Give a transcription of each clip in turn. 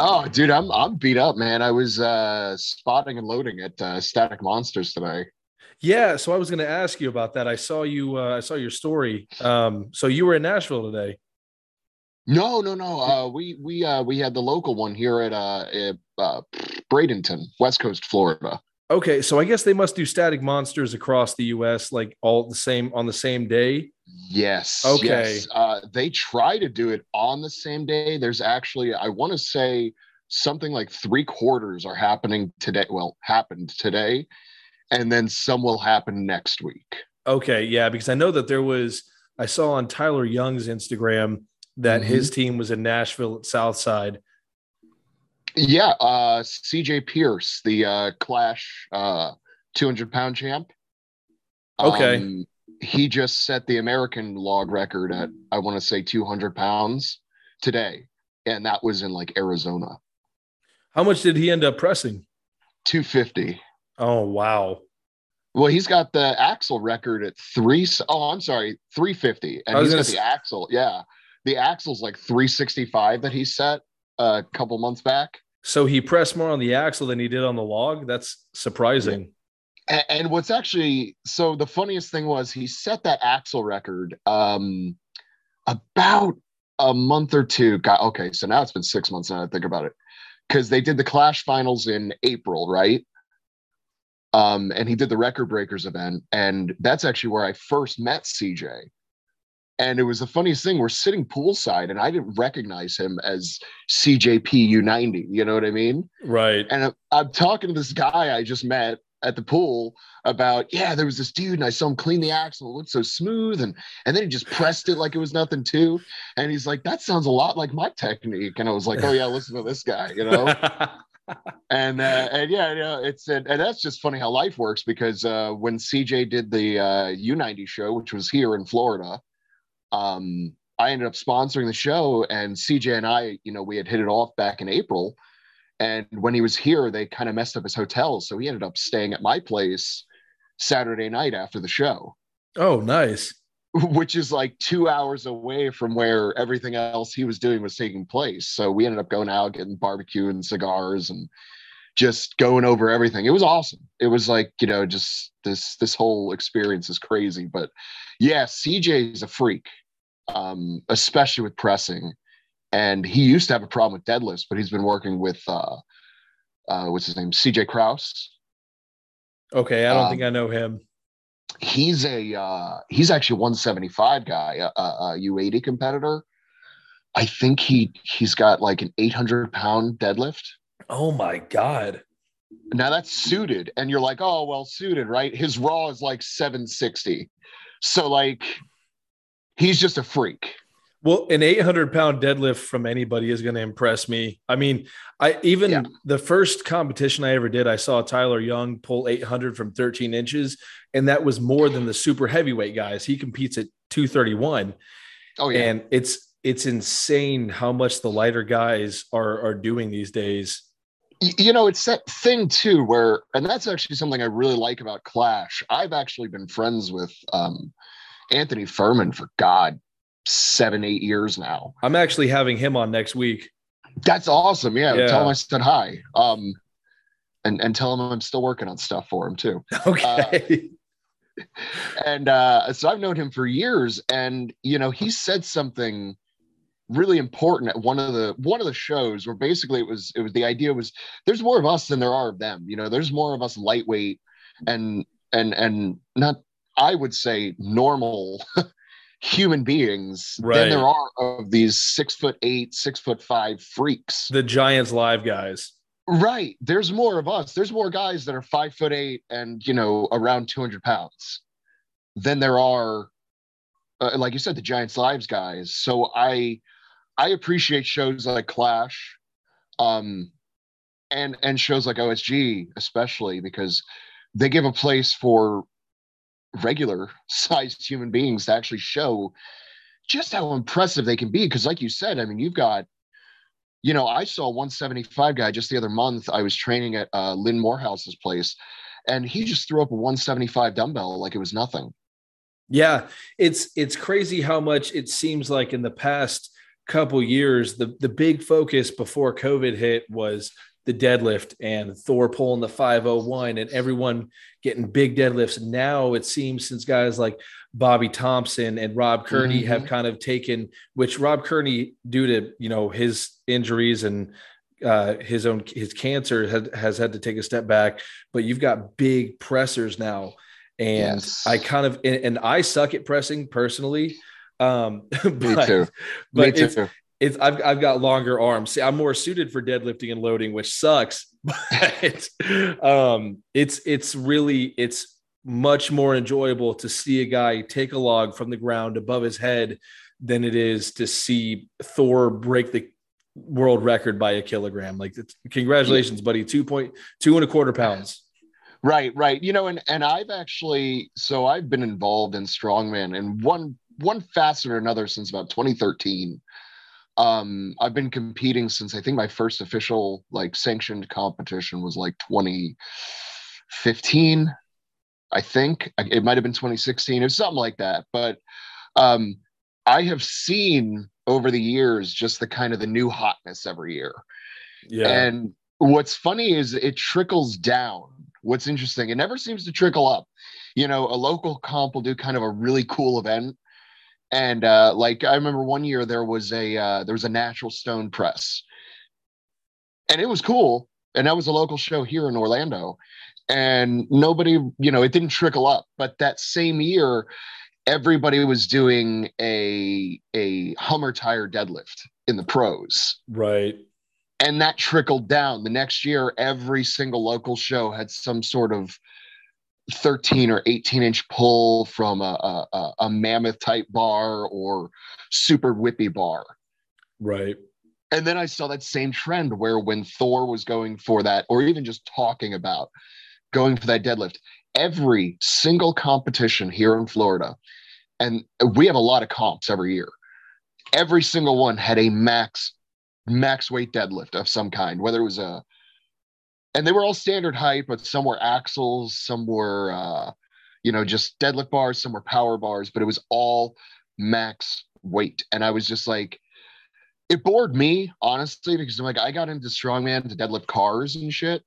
Oh, dude, I'm I'm beat up, man. I was uh, spotting and loading at uh, Static Monsters today. Yeah, so I was going to ask you about that. I saw you. Uh, I saw your story. Um, so you were in Nashville today. No, no, no. Uh, we we uh, we had the local one here at uh, at, uh, Bradenton, West Coast, Florida. Okay, so I guess they must do Static Monsters across the U.S. like all the same on the same day. Yes. Okay. Yes. Uh, they try to do it on the same day. There's actually, I want to say, something like three quarters are happening today. Well, happened today, and then some will happen next week. Okay, yeah, because I know that there was. I saw on Tyler Young's Instagram that Mhm. his team was in Nashville at Southside. Yeah. Uh, CJ Pierce, the uh, Clash uh, 200 pound champ. Okay. Um, he just set the American log record at, I want to say, 200 pounds today. And that was in like Arizona. How much did he end up pressing? 250. Oh wow. Well, he's got the axle record at three. Oh, I'm sorry, 350. And he's got the axle. Yeah. The axle's like 365 that he set a couple months back. So he pressed more on the axle than he did on the log. That's surprising. And, and what's actually so the funniest thing was he set that axle record um about a month or two. Got okay, so now it's been six months now. I think about it because they did the Clash finals in April, right? Um, and he did the record breakers event, and that's actually where I first met CJ. And it was the funniest thing. We're sitting poolside, and I didn't recognize him as CJP U90. You know what I mean? Right. and I'm, I'm talking to this guy I just met at the pool about yeah there was this dude and I saw him clean the axle it looked so smooth and and then he just pressed it like it was nothing too and he's like that sounds a lot like my technique and I was like oh yeah listen to this guy you know and uh, and yeah you know it's and, and that's just funny how life works because uh, when CJ did the uh, U90 show which was here in Florida um I ended up sponsoring the show and CJ and I you know we had hit it off back in April and when he was here, they kind of messed up his hotel. So he ended up staying at my place Saturday night after the show, oh, nice. which is like two hours away from where everything else he was doing was taking place. So we ended up going out, getting barbecue and cigars and just going over everything. It was awesome. It was like, you know, just this this whole experience is crazy. But yeah, CJ is a freak, um, especially with pressing and he used to have a problem with deadlifts, but he's been working with uh, uh, what's his name, CJ Kraus. Okay, I don't Um, think I know him. He's a uh, he's actually a 175 guy, a, a, a U80 competitor. I think he he's got like an 800 pound deadlift. Oh my god. Now that's suited, and you're like, oh well, suited, right? His raw is like 760, so like he's just a freak. Well, an 800 pound deadlift from anybody is going to impress me. I mean, I even Yeah. the first competition I ever did, I saw Tyler Young pull 800 from 13 inches, and that was more than the super heavyweight guys. He competes at 231, Oh yeah, and it's it's insane how much the lighter guys are are doing these days. You know it's that thing too where and that's actually something i really like about clash i've actually been friends with um anthony furman for god seven eight years now I'm actually having him on next week. that's awesome yeah, Yeah. tell him i said hi um and and tell him i'm still working on stuff for him too Okay. and uh so i've known him for years and you know he said something really important at one of the one of the shows where basically it was it was the idea was there's more of us than there are of them you know there's more of us lightweight and and and not i would say normal human beings Right. than there are of these six foot eight six foot five freaks the Giants live guys. Right. There's more of us. There's more guys that are five foot eight and you know around 200 pounds than there are, uh, like you said, the Giants Lives guys. So I, I appreciate shows like Clash, um, and and shows like OSG especially because they give a place for regular sized human beings to actually show just how impressive they can be. Because like you said, I mean, you've got you know, I saw a 175 guy just the other month. I was training at uh, Lynn Morehouse's place, and he just threw up a 175 dumbbell like it was nothing. Yeah, it's it's crazy how much it seems like in the past couple years, the the big focus before COVID hit was the deadlift and Thor pulling the 501 and everyone getting big deadlifts. Now it seems since guys like Bobby Thompson and Rob Kearney mm-hmm. have kind of taken, which Rob Kearney, due to you know his injuries and uh, his own his cancer, had, has had to take a step back. But you've got big pressers now, and yes. I kind of and, and, I suck at pressing personally. Um, but, Me too. But Me too it's I've I've got longer arms. See, I'm more suited for deadlifting and loading, which sucks. But um, it's it's really it's much more enjoyable to see a guy take a log from the ground above his head than it is to see Thor break the world record by a kilogram. Like, congratulations, buddy! Two point two and a quarter pounds. Right, right. You know, and and I've actually so I've been involved in strongman and one one facet or another since about 2013 um i've been competing since i think my first official like sanctioned competition was like 2015 i think. It might have been 2016 it was something like that. But um i have seen over the years just the kind of the new hotness every year. Yeah. And what's funny is it trickles down. What's interesting it never seems to trickle up. You know a local comp will do kind of a really cool event and uh, like I remember one year there was a uh, there was a natural stone press, and it was cool. And that was a local show here in Orlando, and nobody, you know, it didn't trickle up. But that same year, everybody was doing a a Hummer tire deadlift in the pros, right? And that trickled down. The next year, every single local show had some sort of 13 or 18 inch pull from a, a, a mammoth type bar or super whippy bar. Right. And then I saw that same trend where when Thor was going for that, or even just talking about going for that deadlift, every single competition here in Florida, and we have a lot of comps every year, every single one had a max max weight deadlift of some kind, whether it was a and they were all standard height, but some were axles, some were, uh, you know, just deadlift bars, some were power bars, but it was all max weight. And I was just like, it bored me, honestly, because I'm like, I got into strongman to deadlift cars and shit,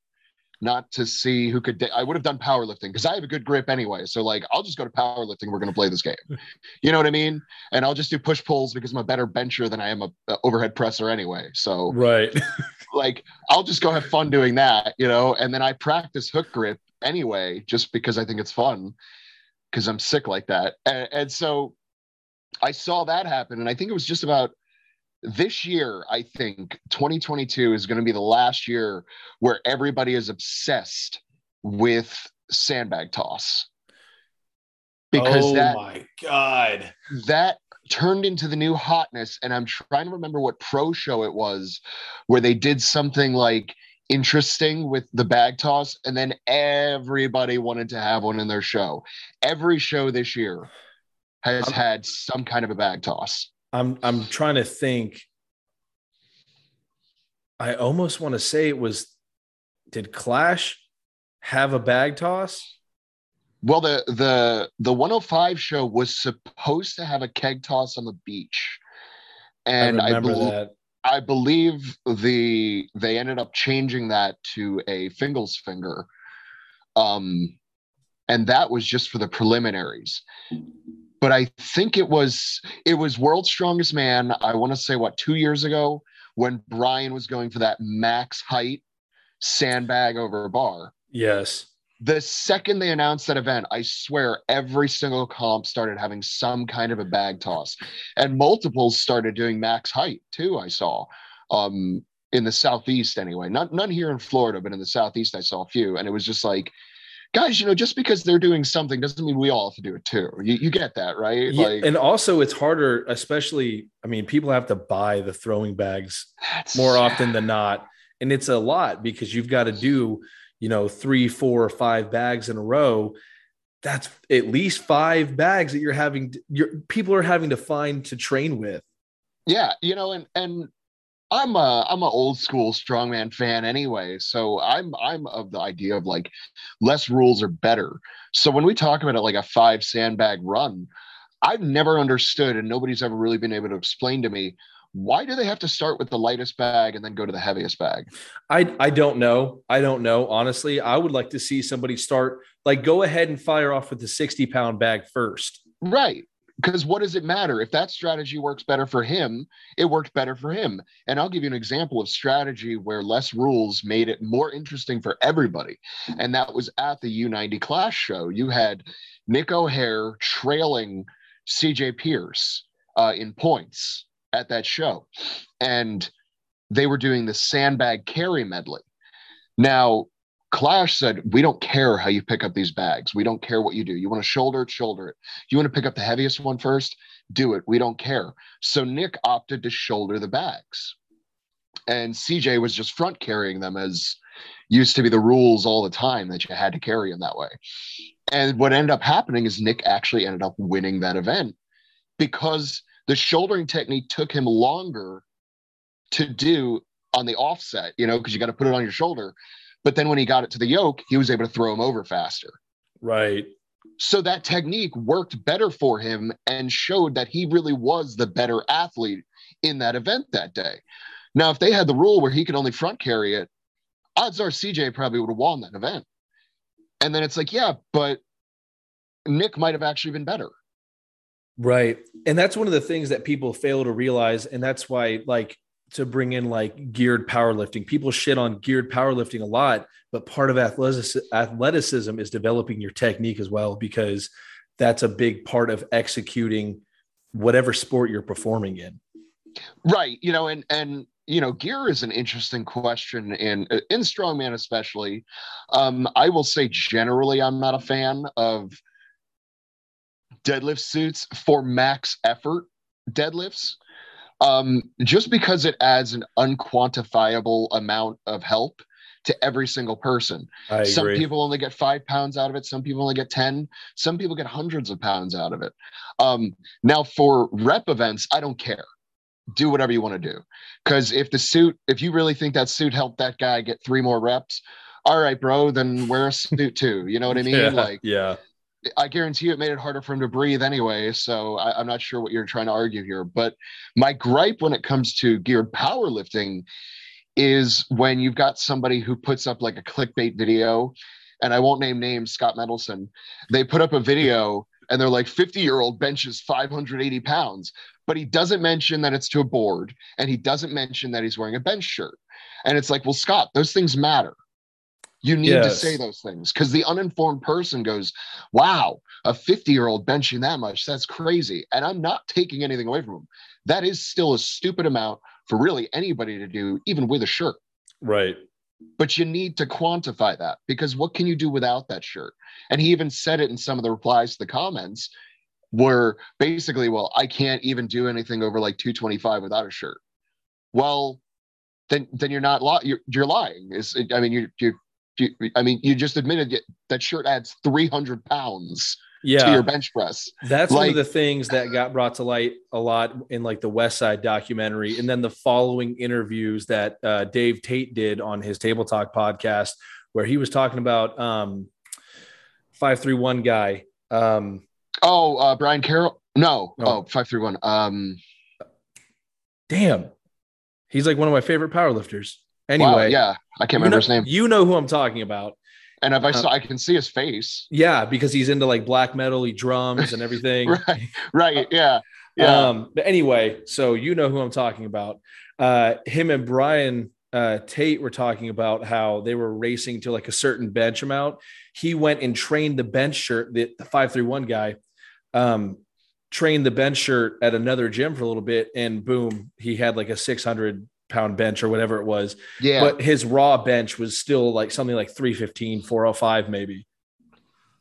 not to see who could. De- I would have done powerlifting because I have a good grip anyway. So, like, I'll just go to powerlifting. We're going to play this game. You know what I mean? And I'll just do push pulls because I'm a better bencher than I am a, a overhead presser anyway. So, right. like I'll just go have fun doing that, you know, and then I practice hook grip anyway, just because I think it's fun because I'm sick like that. And, and, so I saw that happen. And I think it was just about this year, I think 2022 is going to be the last year where everybody is obsessed with sandbag toss. Because oh that, my God. That turned into the new hotness. And I'm trying to remember what pro show it was where they did something like interesting with the bag toss. And then everybody wanted to have one in their show. Every show this year has I'm, had some kind of a bag toss. I'm I'm trying to think. I almost want to say it was did Clash have a bag toss? Well, the the the 105 show was supposed to have a keg toss on the beach, and I, I believe I believe the they ended up changing that to a Fingal's finger, um, and that was just for the preliminaries. But I think it was it was World's Strongest Man. I want to say what two years ago when Brian was going for that max height sandbag over a bar. Yes the second they announced that event, I swear every single comp started having some kind of a bag toss, and multiples started doing max height too. I saw um, in the southeast anyway, not none here in Florida, but in the southeast I saw a few, and it was just like, guys, you know, just because they're doing something doesn't mean we all have to do it too. You, you get that, right? Yeah, like, and also it's harder, especially. I mean, people have to buy the throwing bags more often than not, and it's a lot because you've got to do you know, three, four, or five bags in a row, that's at least five bags that you're having, your people are having to find to train with. Yeah, you know, and and I'm a I'm an old school strongman fan anyway, so I'm I'm of the idea of like less rules are better. So when we talk about it like a five sandbag run, I've never understood, and nobody's ever really been able to explain to me why do they have to start with the lightest bag and then go to the heaviest bag? I I don't know. I don't know. Honestly, I would like to see somebody start like go ahead and fire off with the 60 pound bag first. Right. Because what does it matter? If that strategy works better for him, it worked better for him. And I'll give you an example of strategy where less rules made it more interesting for everybody. And that was at the U90 Clash show. You had Nick O'Hare trailing CJ Pierce uh, in points at that show. And they were doing the sandbag carry medley. Now, Clash said, We don't care how you pick up these bags. We don't care what you do. You want to shoulder it, shoulder it. You want to pick up the heaviest one first? Do it. We don't care. So Nick opted to shoulder the bags. And CJ was just front carrying them as used to be the rules all the time that you had to carry them that way. And what ended up happening is Nick actually ended up winning that event because the shouldering technique took him longer to do on the offset, you know, because you got to put it on your shoulder. But then when he got it to the yoke, he was able to throw him over faster. Right. So that technique worked better for him and showed that he really was the better athlete in that event that day. Now, if they had the rule where he could only front carry it, odds are CJ probably would have won that event. And then it's like, yeah, but Nick might have actually been better. Right. And that's one of the things that people fail to realize. And that's why, like, to bring in like geared powerlifting, people shit on geared powerlifting a lot, but part of athleticism is developing your technique as well, because that's a big part of executing whatever sport you're performing in. Right. You know, and, and, you know, gear is an interesting question in in strongman, especially. Um, I will say generally, I'm not a fan of deadlift suits for max effort deadlifts um, just because it adds an unquantifiable amount of help to every single person. Some people only get five pounds out of it. Some people only get 10. Some people get hundreds of pounds out of it. Um, now, for rep events, I don't care. Do whatever you want to do. Because if the suit, if you really think that suit helped that guy get three more reps, all right, bro, then wear a suit too. You know what I mean? yeah, like, yeah. I guarantee you it made it harder for him to breathe anyway. So I, am not sure what you're trying to argue here. But my gripe when it comes to geared powerlifting is when you've got somebody who puts up like a clickbait video, and I won't name names, Scott Mendelson. They put up a video and they're like 50 year old benches 580 pounds, but he doesn't mention that it's to a board and he doesn't mention that he's wearing a bench shirt. And it's like, well, Scott, those things matter. You need yes. to say those things because the uninformed person goes, Wow, a 50 year old benching that much, that's crazy. And I'm not taking anything away from him. That is still a stupid amount for really anybody to do, even with a shirt. Right. But you need to quantify that because what can you do without that shirt? And he even said it in some of the replies to the comments where basically, well, I can't even do anything over like 225 without a shirt. Well, then then you're not li- you're, you're lying. Is I mean you you I mean, you just admitted that shirt adds 300 pounds yeah. to your bench press. That's like, one of the things that got brought to light a lot in like the West Side documentary. And then the following interviews that uh, Dave Tate did on his Table Talk podcast, where he was talking about um, 531 guy. Um, oh, uh, Brian Carroll. No. no. Oh, 531. Um, damn. He's like one of my favorite powerlifters. Anyway, wow, yeah, I can't remember know, his name. You know who I'm talking about. And if I saw, uh, I can see his face. Yeah, because he's into like black metal, he drums and everything. right, right, yeah, yeah. Um, but anyway, so you know who I'm talking about. Uh, him and Brian uh, Tate were talking about how they were racing to like a certain bench amount. He went and trained the bench shirt, the, the 531 guy, um, trained the bench shirt at another gym for a little bit, and boom, he had like a 600 pound bench or whatever it was. Yeah. But his raw bench was still like something like 315, 405 maybe.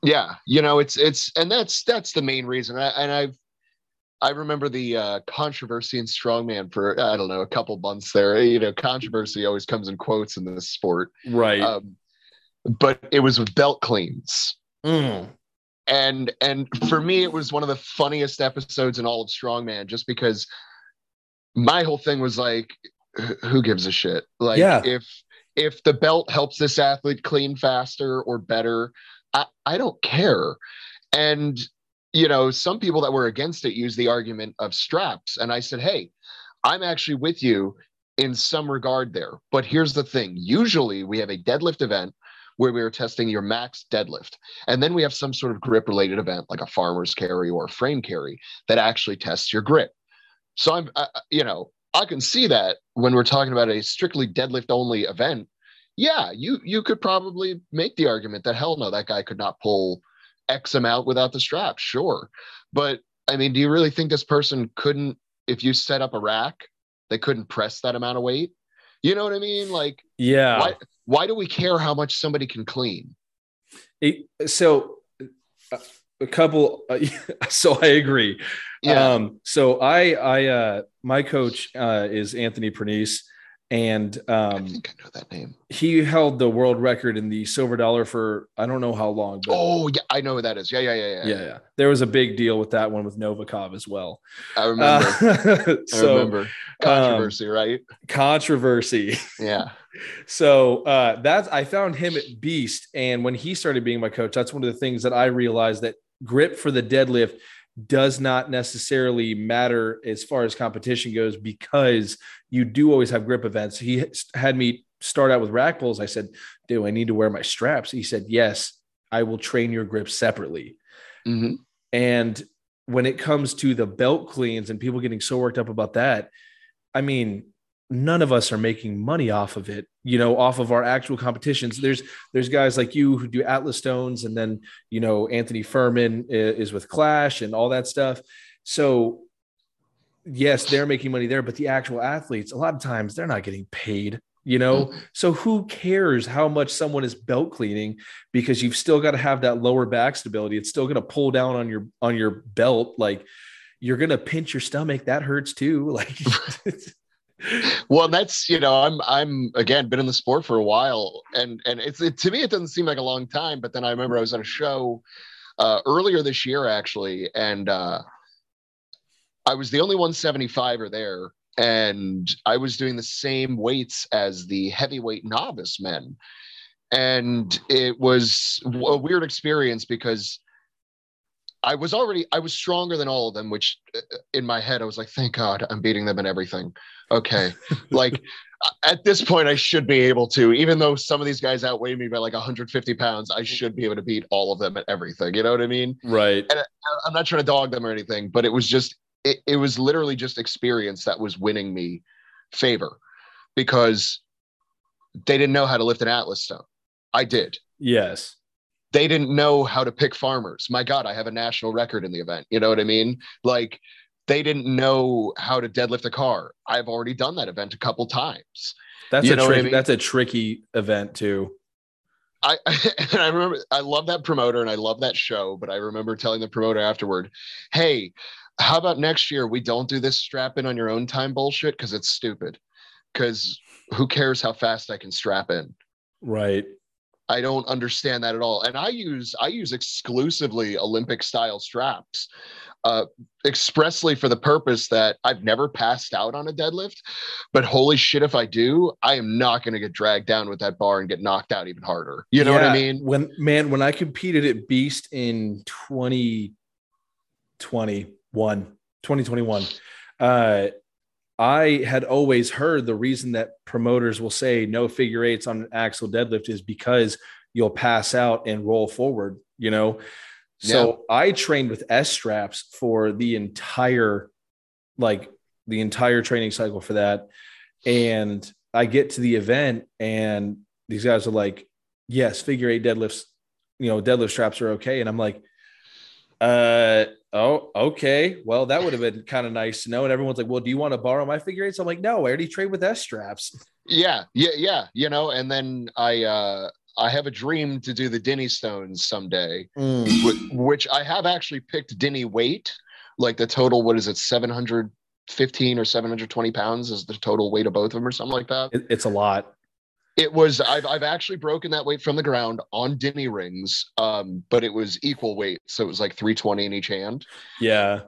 Yeah. You know, it's, it's, and that's, that's the main reason. I, and I've, I remember the uh, controversy in strongman for I don't know a couple months there. You know, controversy always comes in quotes in this sport, right? Um, but it was with belt cleans, mm. and and for me, it was one of the funniest episodes in all of strongman, just because my whole thing was like, who gives a shit? Like yeah. if if the belt helps this athlete clean faster or better, I, I don't care. And you know, some people that were against it use the argument of straps. And I said, hey, I'm actually with you in some regard there. But here's the thing usually we have a deadlift event where we are testing your max deadlift. And then we have some sort of grip related event like a farmer's carry or a frame carry that actually tests your grip. So I'm, uh, you know, I can see that when we're talking about a strictly deadlift only event. Yeah, you you could probably make the argument that hell no, that guy could not pull X amount without the strap. Sure, but I mean, do you really think this person couldn't, if you set up a rack, they couldn't press that amount of weight? You know what I mean? Like, yeah. Why, why do we care how much somebody can clean? It, so, uh, a couple. Uh, so I agree. Yeah. Um, so I, I, uh, my coach uh, is Anthony Pernice, and um, I think I know that name. He held the world record in the silver dollar for I don't know how long. But oh yeah, I know who that is. Yeah, yeah, yeah, yeah. Yeah, yeah. There was a big deal with that one with Novikov as well. I remember. Uh, so, I remember controversy, um, right? Controversy. Yeah. so uh, that's I found him at Beast, and when he started being my coach, that's one of the things that I realized that grip for the deadlift does not necessarily matter as far as competition goes because you do always have grip events. He had me start out with rack pulls. I said, Do I need to wear my straps? He said, Yes, I will train your grip separately. Mm-hmm. And when it comes to the belt cleans and people getting so worked up about that, I mean, none of us are making money off of it you know off of our actual competitions. There's there's guys like you who do atlas stones and then you know anthony furman is with clash and all that stuff. So yes they're making money there but the actual athletes a lot of times they're not getting paid you know? Mm-hmm. so who cares how much someone is belt cleaning because you've still got to have that lower back stability. It's still going to pull down on your on your belt. Like you're going to pinch your stomach. That hurts too. Like well that's you know i'm i'm again been in the sport for a while and and it's it, to me it doesn't seem like a long time but then i remember i was on a show uh, earlier this year actually and uh, i was the only 175er there and i was doing the same weights as the heavyweight novice men. And it was a weird experience because I was already I was stronger than all of them, which uh, uh, in my head I was like, thank God I'm beating them in everything. Okay, like at this point I should be able to, even though some of these guys outweigh me by like 150 pounds, I mm. should be able to beat all of them at everything. You know what I mean? Right. And I, I'm not trying to dog them or anything, but it was just it, it was literally just experience that was winning me favor because they didn't know how to lift an Atlas stone. I did. Yes they didn't know how to pick farmers. My God, I have a national record in the event. You know what I mean? Like they didn't know how to deadlift a car. I've already done that event a couple times. That's you a trick, I mean? that's a tricky event too. I and I remember I love that promoter and I love that show, but I remember telling the promoter afterward, "Hey, how about next year we don't do this strap in on your own time bullshit because it's stupid. Because who cares how fast I can strap in? Right. I don't understand that at all. And I use I use exclusively Olympic style straps, uh, expressly for the purpose that I've never passed out on a deadlift. But holy shit, if I do, I am not going to get dragged down with that bar and get knocked out even harder. You know yeah, what I mean? When man, when I competed at Beast in 2021, 2021, uh, I had always heard the reason that promoters will say no figure eights on an axle deadlift is because you'll pass out and roll forward, you know. So yeah. I trained with S straps for the entire like the entire training cycle for that. And I get to the event and these guys are like, yes, figure eight deadlifts, you know, deadlift straps are okay. And I'm like, uh, oh, okay. Well, that would have been kind of nice to know. And everyone's like, well, do you want to borrow my figure eights? I'm like, no, I already trade with S straps. Yeah, yeah, yeah. You know, and then I, uh, I have a dream to do the Dinnie stones someday, mm. which I have actually picked Dinnie weight, like the total. What is it, seven hundred fifteen or seven hundred twenty pounds is the total weight of both of them, or something like that. It's a lot. It was I've I've actually broken that weight from the ground on Dinnie rings, um, but it was equal weight, so it was like 320 in each hand. Yeah.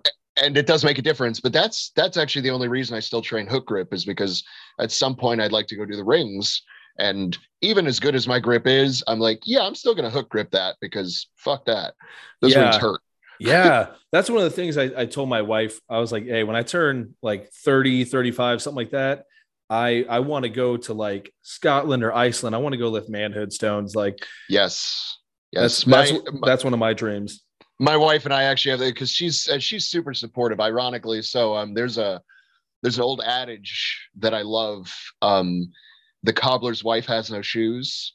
And it does make a difference, but that's that's actually the only reason I still train hook grip is because at some point I'd like to go do the rings. And even as good as my grip is, I'm like, yeah, I'm still gonna hook grip that because fuck that. Those yeah. rings hurt. yeah, that's one of the things I, I told my wife. I was like, hey, when I turn like 30, 35, something like that, I I want to go to like Scotland or Iceland. I want to go lift manhood stones. Like, yes, yes, that's my, that's, that's one of my dreams. My wife and I actually have that because she's uh, she's super supportive. Ironically, so um, there's a there's an old adage that I love. Um, the cobbler's wife has no shoes.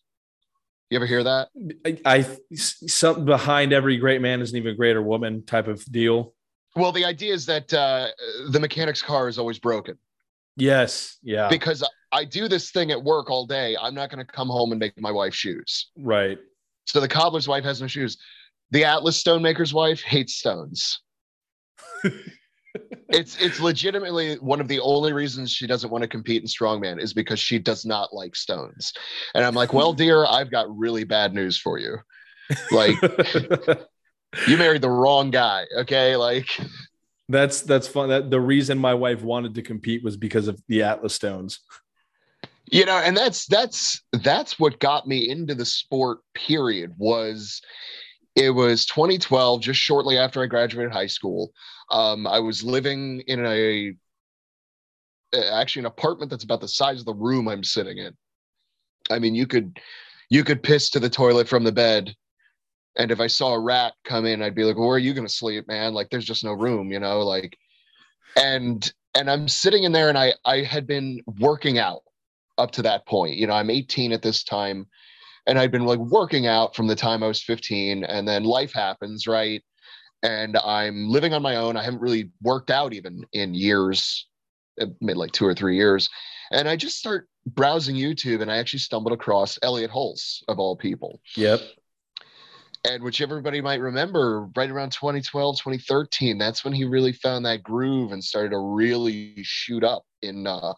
You ever hear that? I, I something behind every great man is an even greater woman type of deal. Well, the idea is that uh, the mechanic's car is always broken. Yes. Yeah. Because I do this thing at work all day. I'm not going to come home and make my wife shoes. Right. So the cobbler's wife has no shoes. The Atlas stonemaker's wife hates stones. it's it's legitimately one of the only reasons she doesn't want to compete in strongman is because she does not like stones. And I'm like, well, dear, I've got really bad news for you. Like you married the wrong guy. Okay. Like that's that's fun. That the reason my wife wanted to compete was because of the Atlas stones. You know, and that's that's that's what got me into the sport, period, was it was 2012, just shortly after I graduated high school. Um, I was living in a actually an apartment that's about the size of the room I'm sitting in. I mean, you could you could piss to the toilet from the bed, and if I saw a rat come in, I'd be like, well, "Where are you going to sleep, man? Like, there's just no room, you know." Like, and and I'm sitting in there, and I I had been working out up to that point. You know, I'm 18 at this time and I'd been like working out from the time I was 15 and then life happens, right? And I'm living on my own. I haven't really worked out even in years, uh, maybe like two or three years. And I just start browsing YouTube and I actually stumbled across Elliot Hulse of all people. Yep. And which everybody might remember right around 2012, 2013, that's when he really found that groove and started to really shoot up in uh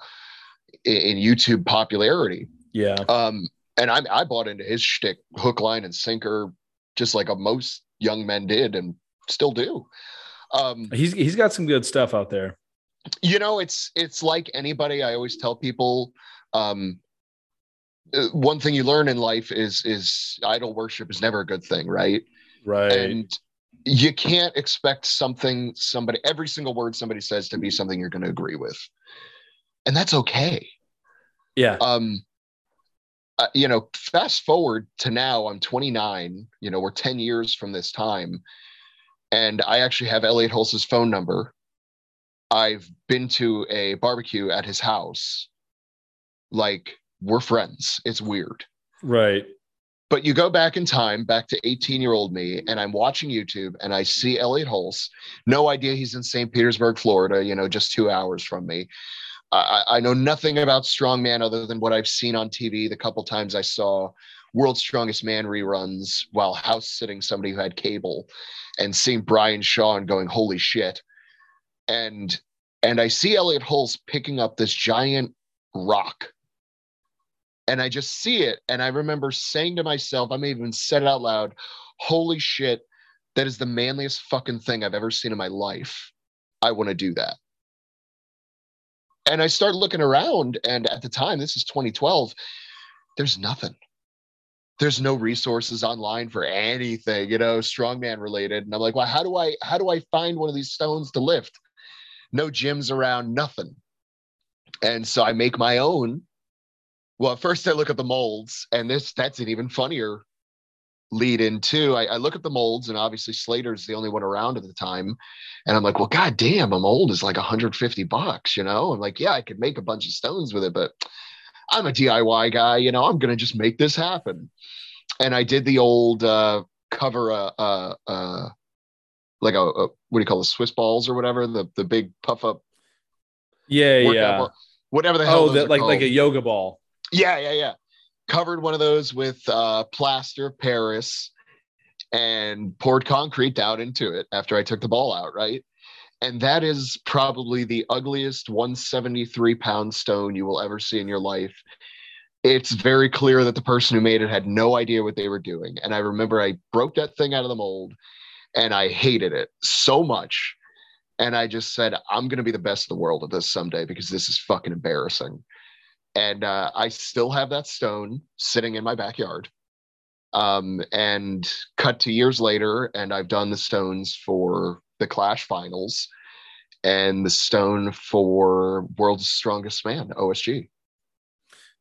in YouTube popularity. Yeah. Um, and I, I bought into his shtick, hook, line, and sinker, just like a, most young men did, and still do. Um, he's he's got some good stuff out there. You know, it's it's like anybody. I always tell people, um, one thing you learn in life is is idol worship is never a good thing, right? Right. And you can't expect something somebody every single word somebody says to be something you're going to agree with, and that's okay. Yeah. Um, uh, you know, fast forward to now, I'm 29. You know, we're 10 years from this time, and I actually have Elliot Hulse's phone number. I've been to a barbecue at his house. Like we're friends. It's weird, right? But you go back in time, back to 18 year old me, and I'm watching YouTube and I see Elliot Hulse. No idea he's in St. Petersburg, Florida, you know, just two hours from me. I, I know nothing about strongman other than what I've seen on TV the couple times I saw World's Strongest Man reruns while house sitting somebody who had cable and seeing Brian Shaw and going, holy shit. And and I see Elliot Hulse picking up this giant rock. And I just see it. And I remember saying to myself, I may even said it out loud, holy shit, that is the manliest fucking thing I've ever seen in my life. I want to do that and I started looking around, and at the time, this is 2012, there's nothing. There's no resources online for anything, you know, strongman related. And I'm like, well, how do I how do I find one of these stones to lift? No gyms around, nothing. And so I make my own. Well, first I look at the molds, and this that's an even funnier lead into I, I, look at the molds and obviously slater's the only one around at the time and i'm like well god damn a mold is like 150 bucks you know? I'm like yeah i could make a bunch of stones with it but i'm a diy guy you know? I'm gonna just make this happen. And i did the old uh cover uh uh, uh like a, a, what do you call the swiss balls or whatever the the big puff up yeah. yeah whatever the hell oh the, like called. like a yoga ball yeah yeah yeah covered one of those with uh, plaster of Paris and poured concrete down into it after I took the ball out, right? And that is probably the ugliest 173 pound stone you will ever see in your life. It's very clear that the person who made it had no idea what they were doing. And I remember I broke that thing out of the mold and I hated it so much. And I just said, I'm going to be the best in the world at this someday because this is fucking embarrassing and uh, I still have that stone sitting in my backyard. Um, and cut to years later, and I've done the stones for the Clash finals and the stone for World's Strongest Man, OSG.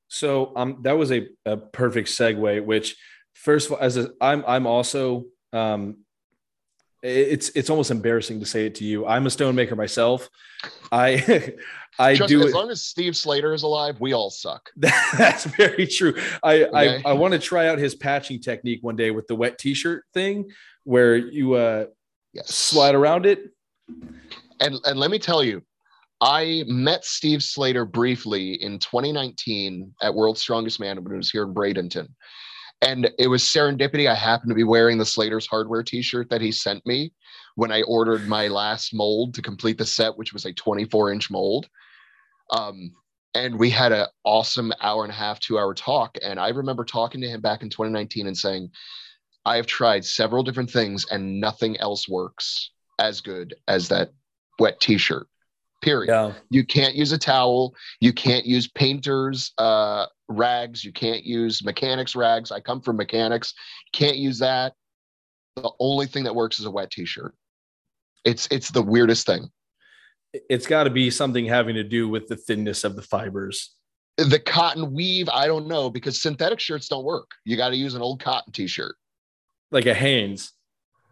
So um, that was a, a perfect segue. Which, first of all, as a, I'm I'm also um, it's it's almost embarrassing to say it to you. I'm a stonemaker myself. I I Trust do me, it. as long as Steve Slater is alive, we all suck. That's very true. I Okay. I, I want to try out his patching technique one day with the wet t-shirt thing, where you uh, Yes. slide around it. And and let me tell you, I met Steve Slater briefly in 2019 at World's Strongest Man when it was here in Bradenton. And it was serendipity. I happened to be wearing the Slater's hardware t-shirt that he sent me when I ordered my last mold to complete the set, which was a 24 inch mold. Um, and we had an awesome hour and a half, two hour talk. And I remember talking to him back in 2019 and saying, I have tried several different things and nothing else works as good as that wet t-shirt. Period. Yeah. You can't use a towel. You can't use painters uh, rags. You can't use mechanics rags. I come from mechanics. Can't use that. The only thing that works is a wet t-shirt. It's it's the weirdest thing. It's got to be something having to do with the thinness of the fibers. The cotton weave, I don't know because synthetic shirts don't work. You got to use an old cotton t-shirt. Like a Hanes.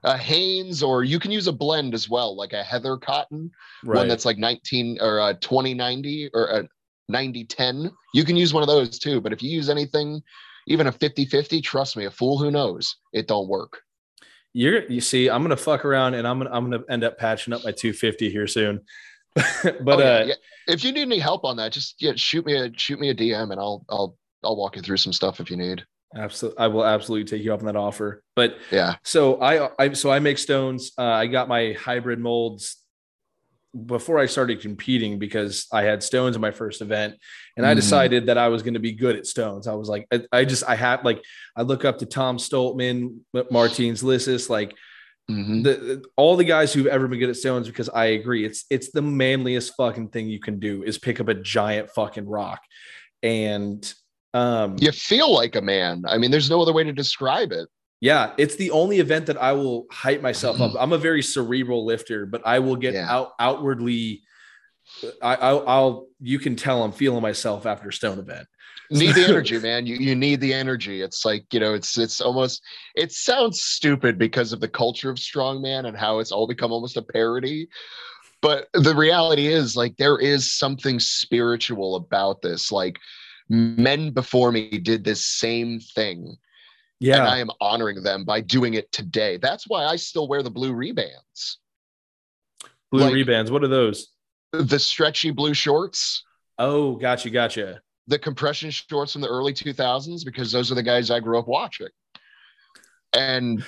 A Hanes, or you can use a blend as well, like a Heather cotton. Right. one that's like 19 or uh, 2090 or a 9010 you can use one of those too but if you use anything even a 50-50 trust me a fool who knows it don't work You're you see, I'm gonna fuck around and I'm gonna I'm gonna end up patching up my 250 here soon. but Oh, yeah, uh yeah. if you need any help on that just yeah, shoot me a shoot me a dm and i'll i'll i'll walk you through some stuff if you need absolutely I will absolutely take you up on that offer. But yeah so I I so I make stones. Uh, I got my hybrid molds before I started competing because I had stones in my first event and I Mhm. decided that I was going to be good at stones. I was like, I, I just, I had like, I look up to Tom Stoltman, Martins Licis, like Mhm. the, the- all the guys who've ever been good at stones because I agree. It's, it's the manliest fucking thing you can do is pick up a giant fucking rock. And, um, you feel like a man i mean there's no other way to describe it Yeah, it's the only event that I will hype myself up. Mm-hmm. I'm a very cerebral lifter, but I will get Yeah. out outwardly. I, I'll, I'll, you can tell I'm feeling myself after stone event. need the energy man you, you need the energy it's like you know it's it's almost it sounds stupid because of the culture of strongman and how it's all become almost a parody but the reality is like there is something spiritual about this like men before me did this same thing and Yeah, i am honoring them by doing it today that's why i still wear the blue Rehbands blue like- Rehbands. What are those? the stretchy blue shorts Oh, gotcha, gotcha. the compression shorts from the early 2000s because those are the guys I grew up watching. And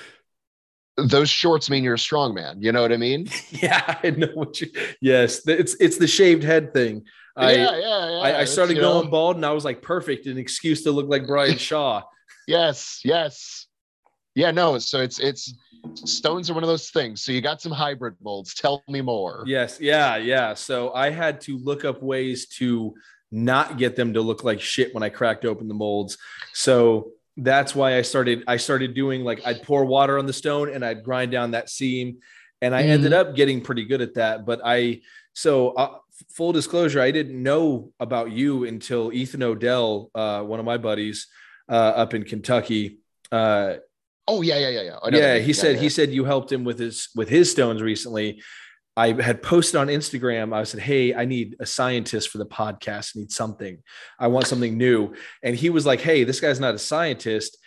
those shorts mean you're a strong man. You know what I mean? Yeah, I know what you. Yes, it's it's the shaved head thing. I yeah, yeah, yeah. I, I started you know, going bald, and I was like, perfect, an excuse to look like Brian Shaw. Yes, yes. Yeah, no. So it's it's stones are one of those things. So you got some hybrid molds. Tell me more. Yes, yeah, yeah. So I had to look up ways to not get them to look like shit when I cracked open the molds. So that's why I started I started doing like I'd pour water on the stone and I'd grind down that seam and I ended up getting pretty good at that, but I so uh, full disclosure, I didn't know about you until Ethan Odell, uh, one of my buddies uh, up in Kentucky, uh, Oh yeah, yeah, yeah, yeah. I know yeah, he said yeah. he said you helped him with his with his stones recently. I had posted on Instagram. I said, "Hey, I need a scientist for the podcast. I need something. I want something new." And he was like, "Hey, this guy's not a scientist,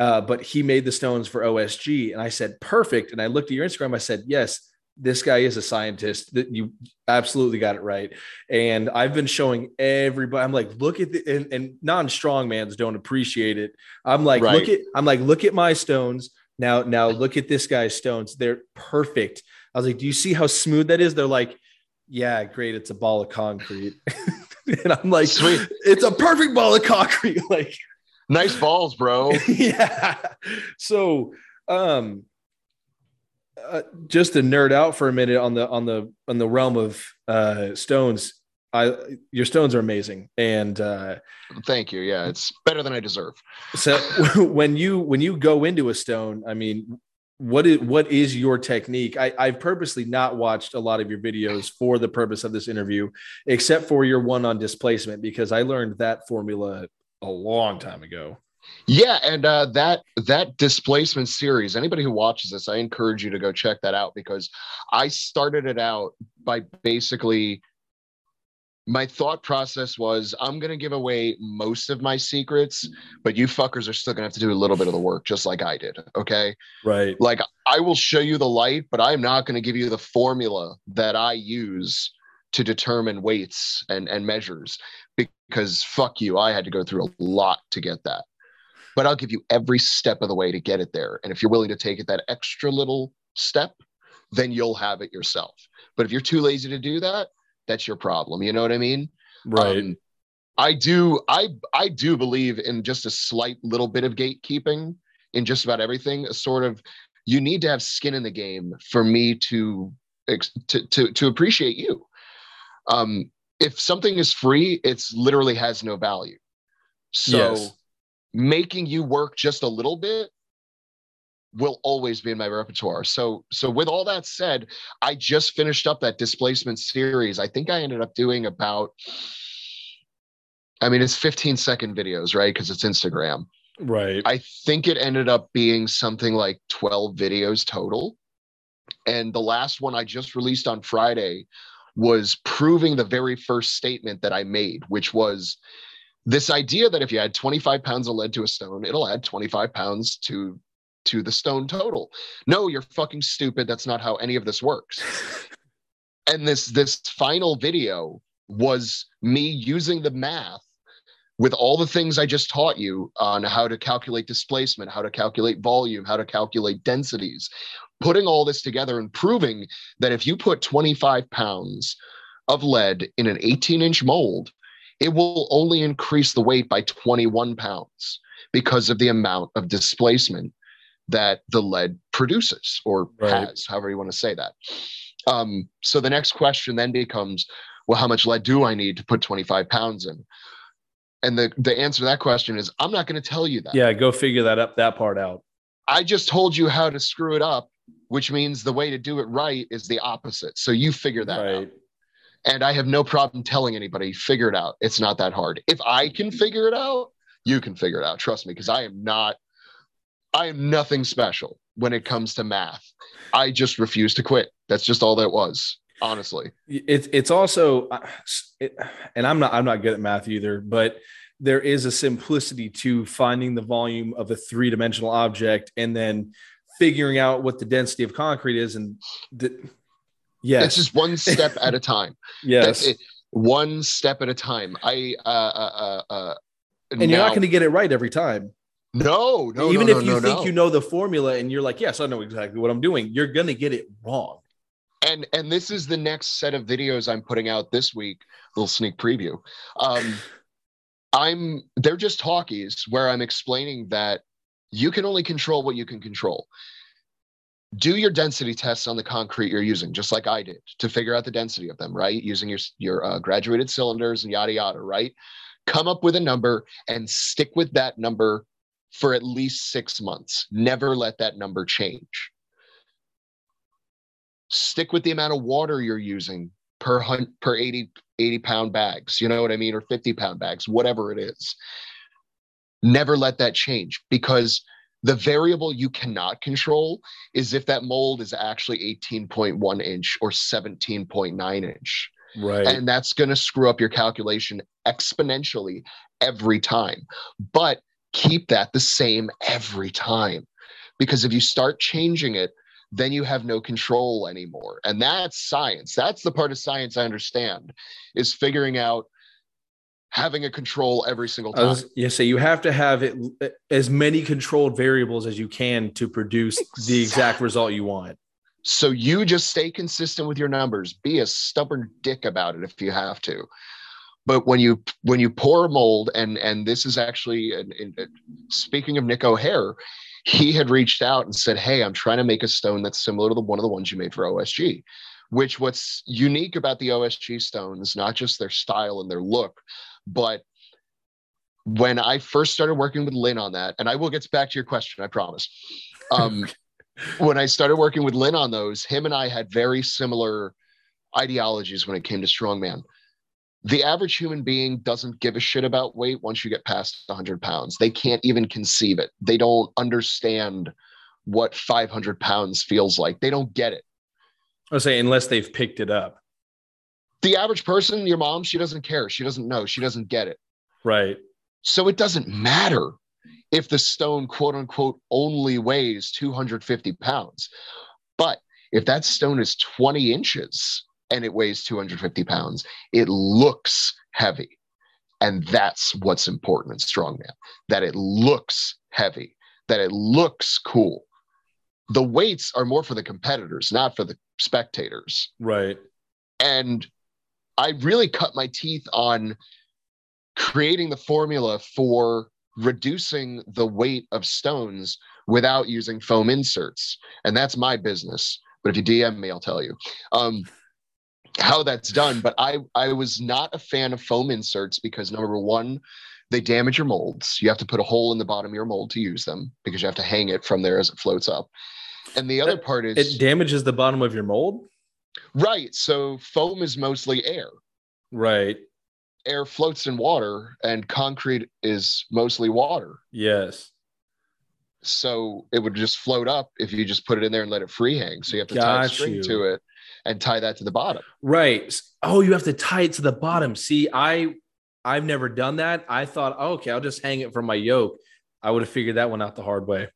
uh, but he made the stones for OSG." And I said, "Perfect." And I looked at your Instagram. I said, "Yes, this guy is a scientist. That you absolutely got it right." And I've been showing everybody. I'm like, "Look at the," and, and non-strongmans don't appreciate it. I'm like, Right. "Look at," I'm like, "Look at my stones." Now, now look at this guy's stones. They're perfect. I was like, do you see how smooth that is? They're like, yeah, great. It's a ball of concrete. and I'm like, Sweet. it's a perfect ball of concrete. like, nice balls, bro. yeah. So, um, uh, just to nerd out for a minute on the on the on the realm of uh, stones. I your stones are amazing, and uh, thank you. Yeah, it's better than I deserve. So when you when you go into a stone, I mean, what is what is your technique? I, I've purposely not watched a lot of your videos for the purpose of this interview, except for your one on displacement, because I learned that formula a long time ago. Yeah, and uh, that that displacement series. Anybody who watches this, I encourage you to go check that out because I started it out by basically my thought process was I'm going to give away most of my secrets, but you fuckers are still going to have to do a little bit of the work, just like I did. Okay. Right. Like I will show you the light, but I'm not going to give you the formula that I use to determine weights and, and measures because fuck you. I had to go through a lot to get that. But I'll give you every step of the way to get it there. And if you're willing to take it that extra little step, then you'll have it yourself. But if you're too lazy to do that, that's your problem. You know what I mean? Right. Um, I do. I I do believe in just a slight little bit of gatekeeping in just about everything. A sort of you need to have skin in the game for me to to to, to appreciate you. Um, if something is free, it's literally has no value. So yes. Making you work just a little bit will always be in my repertoire. So so with all that said, I just finished up that displacement series. I think I ended up doing about I mean it's 15 second videos, right? Because it's Instagram. Right. I think it ended up being something like 12 videos total. And the last one I just released on Friday was proving the very first statement that I made, which was this idea that if you add 25 pounds of lead to a stone, it'll add 25 pounds to to the stone total. No, you're fucking stupid. That's not how any of this works. and this this final video was me using the math with all the things I just taught you on how to calculate displacement, how to calculate volume, how to calculate densities, putting all this together and proving that if you put 25 pounds of lead in an 18 inch mold, it will only increase the weight by 21 pounds because of the amount of displacement that the lead produces or right. has, however you want to say that. Um, so the next question then becomes, well, how much lead do I need to put 25 pounds in? And the, the answer to that question is, I'm not going to tell you that. Yeah, go figure that up, that part out. I just told you how to screw it up, which means the way to do it right is the opposite. So you figure that right. out. And I have no problem telling anybody, figure it out. It's not that hard. If I can mm-hmm. figure it out, you can figure it out. Trust me, because I am not I am nothing special when it comes to math. I just refuse to quit. That's just all that was, honestly. It's it's also, uh, it, and I'm not I'm not good at math either, but there is a simplicity to finding the volume of a three dimensional object and then figuring out what the density of concrete is, and the, yes, it's just one step at a time. yes, one step at a time. I uh uh uh. uh and now, you're not going to get it right every time. No, no, even no, if no, you no, think you know the formula and you're like, yes, I know exactly what I'm doing, you're gonna get it wrong. And and this is the next set of videos I'm putting out this week. Little sneak preview. Um, I'm they're just talkies where I'm explaining that you can only control what you can control. Do your density tests on the concrete you're using, just like I did, to figure out the density of them. Right, using your your uh, graduated cylinders and yada yada. Right, come up with a number and stick with that number for at least six months. Never let that number change. Stick with the amount of water you're using per per 80, 80 pound bags, you know what I mean, or 50 pound bags, whatever it is. Never let that change because the variable you cannot control is if that mold is actually 18.1 inch or 17.9 inch. Right. And that's going to screw up your calculation exponentially every time. But keep that the same every time. Because if you start changing it, then you have no control anymore. And that's science. That's the part of science I understand is figuring out having a control every single time. Was, yeah, so you have to have it as many controlled variables as you can to produce exactly. the exact result you want. So you just stay consistent with your numbers. Be a stubborn dick about it if you have to but when you when you pour a mold and and this is actually in, in, speaking of nick o'hare he had reached out and said hey i'm trying to make a stone that's similar to the one of the ones you made for osg which what's unique about the OSG stones, not just their style and their look, but when I first started working with Lynn on that, and I will get back to your question, I promise. Um, when I started working with Lynn on those, him and I had very similar ideologies when it came to strongman. The average human being doesn't give a shit about weight once you get past 100 pounds. They can't even conceive it. They don't understand what 500 pounds feels like. They don't get it. I was saying, unless they've picked it up. The average person, your mom, she doesn't care. She doesn't know. She doesn't get it. Right. So it doesn't matter if the stone, quote unquote, only weighs 250 pounds. But if that stone is 20 inches and it weighs 250 pounds, it looks heavy. And that's what's important in strongman that it looks heavy, that it looks cool. The weights are more for the competitors, not for the spectators. Right. And I really cut my teeth on creating the formula for reducing the weight of stones without using foam inserts. And that's my business. But if you DM me, I'll tell you um, how that's done. But I, I was not a fan of foam inserts because number one, they damage your molds. You have to put a hole in the bottom of your mold to use them because you have to hang it from there as it floats up. And the other part is it damages the bottom of your mold. Right. So foam is mostly air. Right air floats in water and concrete is mostly water. Yes. So it would just float up if you just put it in there and let it free hang. So you have to Got tie a string you. to it and tie that to the bottom. Right. Oh, you have to tie it to the bottom. See, I I've never done that. I thought, oh, okay, I'll just hang it from my yoke. I would have figured that one out the hard way.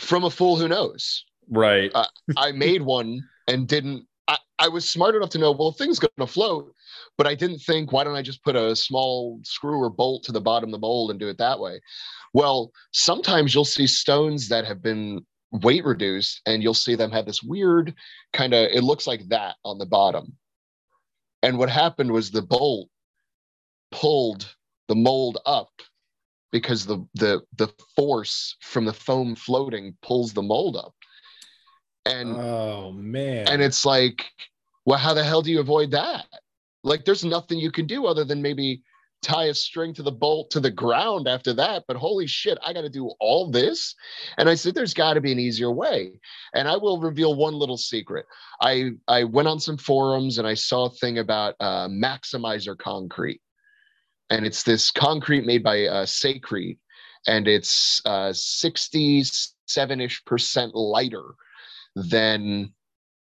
From a fool who knows. Right. Uh, I made one and didn't. I, I was smart enough to know, well, thing's going to float, but I didn't think, why don't I just put a small screw or bolt to the bottom of the mold and do it that way? Well, sometimes you'll see stones that have been weight reduced and you'll see them have this weird kind of, it looks like that on the bottom. And what happened was the bolt pulled the mold up because the the the force from the foam floating pulls the mold up. And oh man. and it's like well how the hell do you avoid that? Like there's nothing you can do other than maybe tie a string to the bolt to the ground after that but holy shit i got to do all this? And i said there's got to be an easier way. And i will reveal one little secret. I i went on some forums and i saw a thing about uh, maximizer concrete and it's this concrete made by uh, Sakrete, and it's uh, 67-ish percent lighter than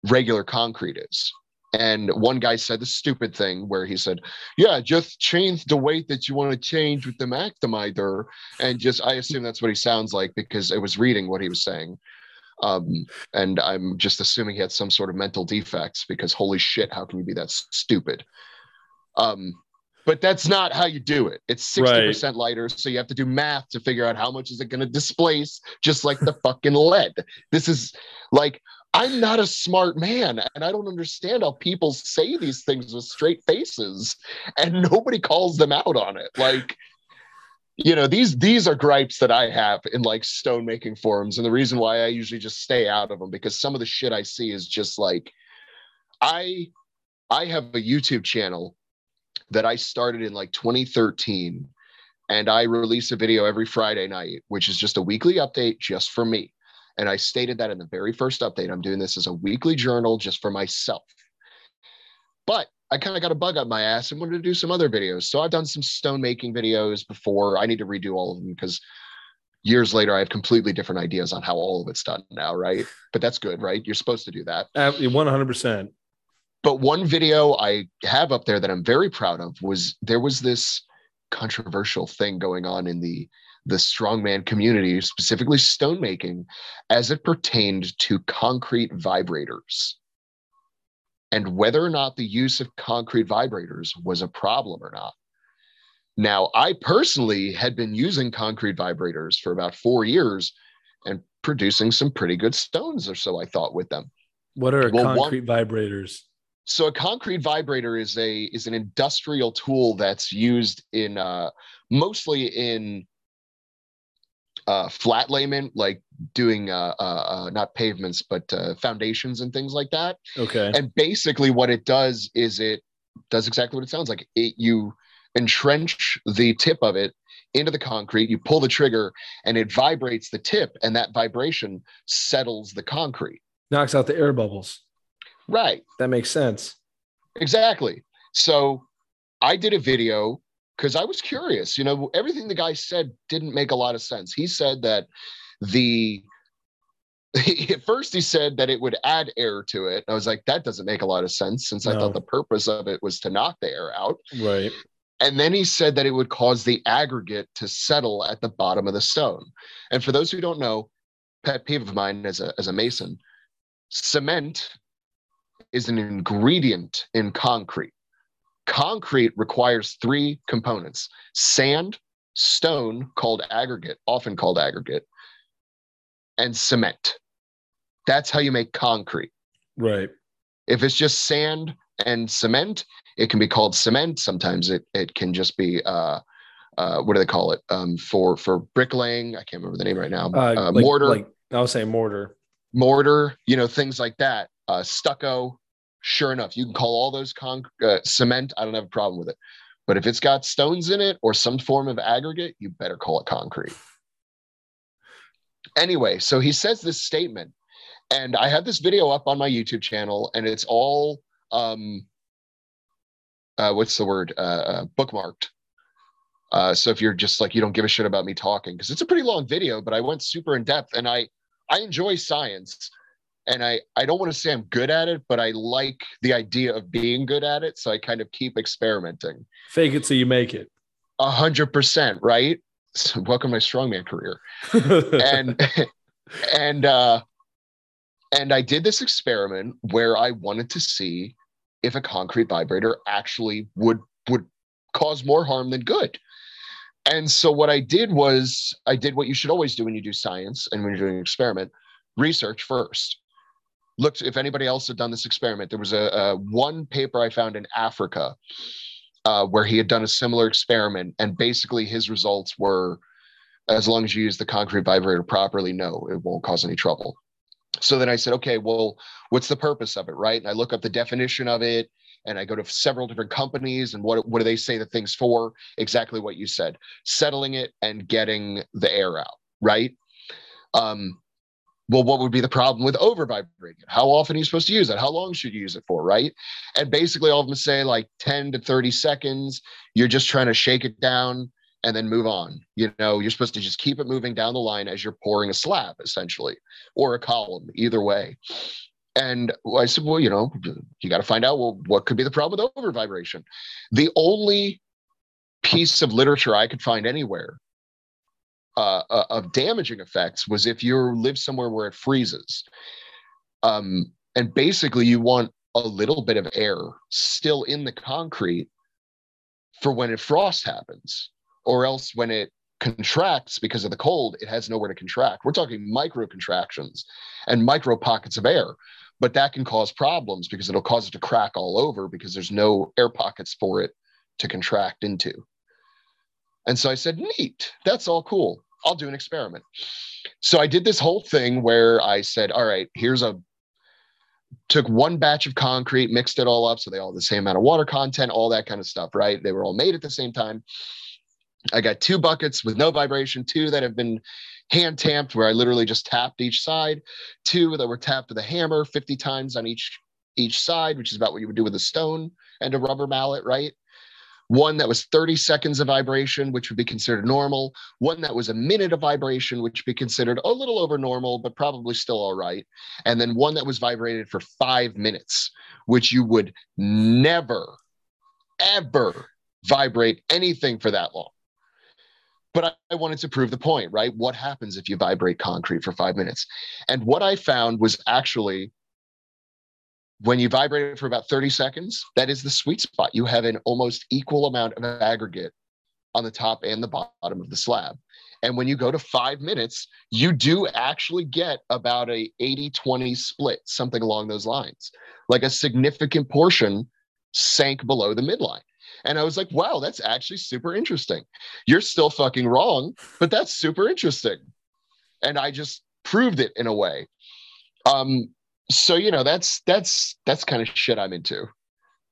regular concrete is. And one guy said the stupid thing where he said, "Yeah, just change the weight that you want to change with the maximizer." And just, I assume that's what he sounds like because I was reading what he was saying, um, and I'm just assuming he had some sort of mental defects because holy shit, how can you be that stupid? Um, but that's not how you do it. It's 60% lighter. So you have to do math to figure out how much is it going to displace, just like the fucking lead. This is like, I'm not a smart man and I don't understand how people say these things with straight faces and mm-hmm. nobody calls them out on it. Like, you know, these these are gripes that I have in like stone making forums. And the reason why I usually just stay out of them because some of the shit I see is just like I I have a YouTube channel that I started in like 2013. And I release a video every Friday night, which is just a weekly update just for me. And I stated that in the very first update. I'm doing this as a weekly journal just for myself. But I kind of got a bug up my ass and wanted to do some other videos. So I've done some stone making videos before. I need to redo all of them because years later I have completely different ideas on how all of it's done now, right? But that's good, right? You're supposed to do that. Uh, 100%. But one video I have up there that I'm very proud of was there was this controversial thing going on in the the strongman community, specifically stonemaking, as it pertained to concrete vibrators and whether or not the use of concrete vibrators was a problem or not. Now, I personally had been using concrete vibrators for about four years and producing some pretty good stones, or so I thought with them. What are Well, one- concrete vibrators? So a concrete vibrator is a is an industrial tool that's used in uh, mostly in uh, flat layment, like doing uh, uh, uh, not pavements but uh, foundations and things like that. Okay. And basically, what it does is it does exactly what it sounds like. It, you entrench the tip of it into the concrete, you pull the trigger, and it vibrates the tip, and that vibration settles the concrete. Knocks out the air bubbles. Right. That makes sense. Exactly. So I did a video because I was curious. You know, everything the guy said didn't make a lot of sense. He said that the at first he said that it would add air to it. I was like, that doesn't make a lot of sense since I thought the purpose of it was to knock the air out. Right. And then he said that it would cause the aggregate to settle at the bottom of the stone. And for those who don't know, pet peeve of mine as a, as a mason, cement is an ingredient in concrete. Concrete requires three components sand, stone, called aggregate, often called aggregate, and cement. That's how you make concrete. Right. If it's just sand and cement, it can be called cement. Sometimes it, it can just be uh, uh, what do they call it um, for for bricklaying? I can't remember the name right now. Uh, Uh, like- mortar, Like I'll say mortar. mortar, you know, things like that. Uh, stucco. Sure enough, you can call all those con- uh, cement. I don't have a problem with it. But if it's got stones in it or some form of aggregate, you better call it concrete. Anyway, so he says this statement, and I have this video up on my YouTube channel, and it's all um, uh, what's the word? Uh, uh, bookmarked. Uh, so if you're just like you don't give a shit about me talking, because it's a pretty long video, but I went super in depth, and I I enjoy science, and I I don't want to say I'm good at it, but I like the idea of being good at it, so I kind of keep experimenting. Fake it so you make it. A hundred percent, right? So welcome to my strongman career and and uh and I did this experiment where I wanted to see if a concrete vibrator actually would would cause more harm than good. And so what I did was I did what you should always do when you do science and when you're doing an experiment, research first. Looked if anybody else had done this experiment. There was a, a one paper I found in Africa uh, where he had done a similar experiment, and basically his results were as long as you use the concrete vibrator properly, no, it won't cause any trouble. So then I said, okay, well, what's the purpose of it, right? And I look up the definition of it, and I go to several different companies, and what what do they say the thing's for? Exactly what you said, settling it and getting the air out, right? Um, well, what would be the problem with over vibrating it? How often are you supposed to use it? How long should you use it for, right? And basically, all of them say like 10 to 30 seconds. You're just trying to shake it down and then move on. You know, you're supposed to just keep it moving down the line as you're pouring a slab, essentially, or a column, either way. And I said, well, you know, you got to find out, well, what could be the problem with over vibration? The only piece of literature I could find anywhere uh, uh, of damaging effects was if you live somewhere where it freezes. Um, and basically, you want a little bit of air still in the concrete for when it frost happens or else when it contracts because of the cold, it has nowhere to contract. We're talking micro contractions and micro pockets of air, but that can cause problems because it'll cause it to crack all over because there's no air pockets for it to contract into. And so I said, neat, that's all cool. I'll do an experiment. So I did this whole thing where I said, all right, here's a took one batch of concrete, mixed it all up so they all have the same amount of water content, all that kind of stuff, right? They were all made at the same time. I got two buckets with no vibration, two that have been hand tamped where I literally just tapped each side, two that were tapped with a hammer 50 times on each each side, which is about what you would do with a stone and a rubber mallet, right? One that was 30 seconds of vibration, which would be considered normal. One that was a minute of vibration, which would be considered a little over normal, but probably still all right. And then one that was vibrated for five minutes, which you would never, ever vibrate anything for that long. But I, I wanted to prove the point, right? What happens if you vibrate concrete for five minutes? And what I found was actually when you vibrate it for about 30 seconds, that is the sweet spot. You have an almost equal amount of aggregate on the top and the bottom of the slab. And when you go to five minutes, you do actually get about a 80 20 split, something along those lines. Like a significant portion sank below the midline. And I was like, wow, that's actually super interesting. You're still fucking wrong, but that's super interesting. And I just proved it in a way. Um, so you know that's that's that's kind of shit I'm into.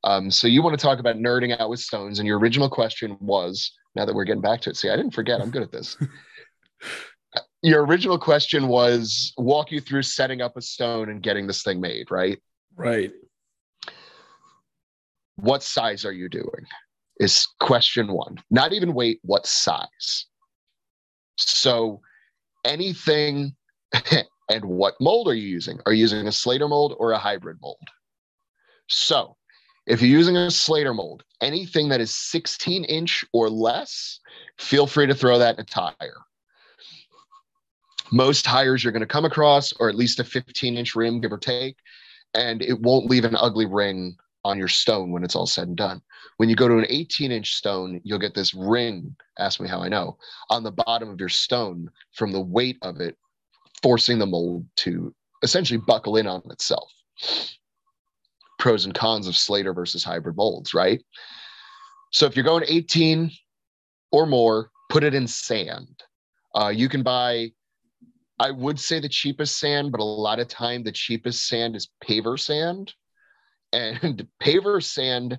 Um, so you want to talk about nerding out with stones, and your original question was now that we're getting back to it. See, I didn't forget. I'm good at this. your original question was walk you through setting up a stone and getting this thing made, right? Right. What size are you doing? Is question one. Not even weight, what size? So anything and what mold are you using? Are you using a Slater mold or a hybrid mold? So if you're using a Slater mold, anything that is 16 inch or less, feel free to throw that in a tire. Most tires you're going to come across, or at least a 15 inch rim, give or take, and it won't leave an ugly ring on your stone when it's all said and done. When you go to an 18 inch stone, you'll get this ring, ask me how I know, on the bottom of your stone from the weight of it, forcing the mold to essentially buckle in on itself. Pros and cons of Slater versus hybrid molds, right? So if you're going 18 or more, put it in sand. Uh, you can buy, I would say the cheapest sand, but a lot of time the cheapest sand is paver sand and paver sand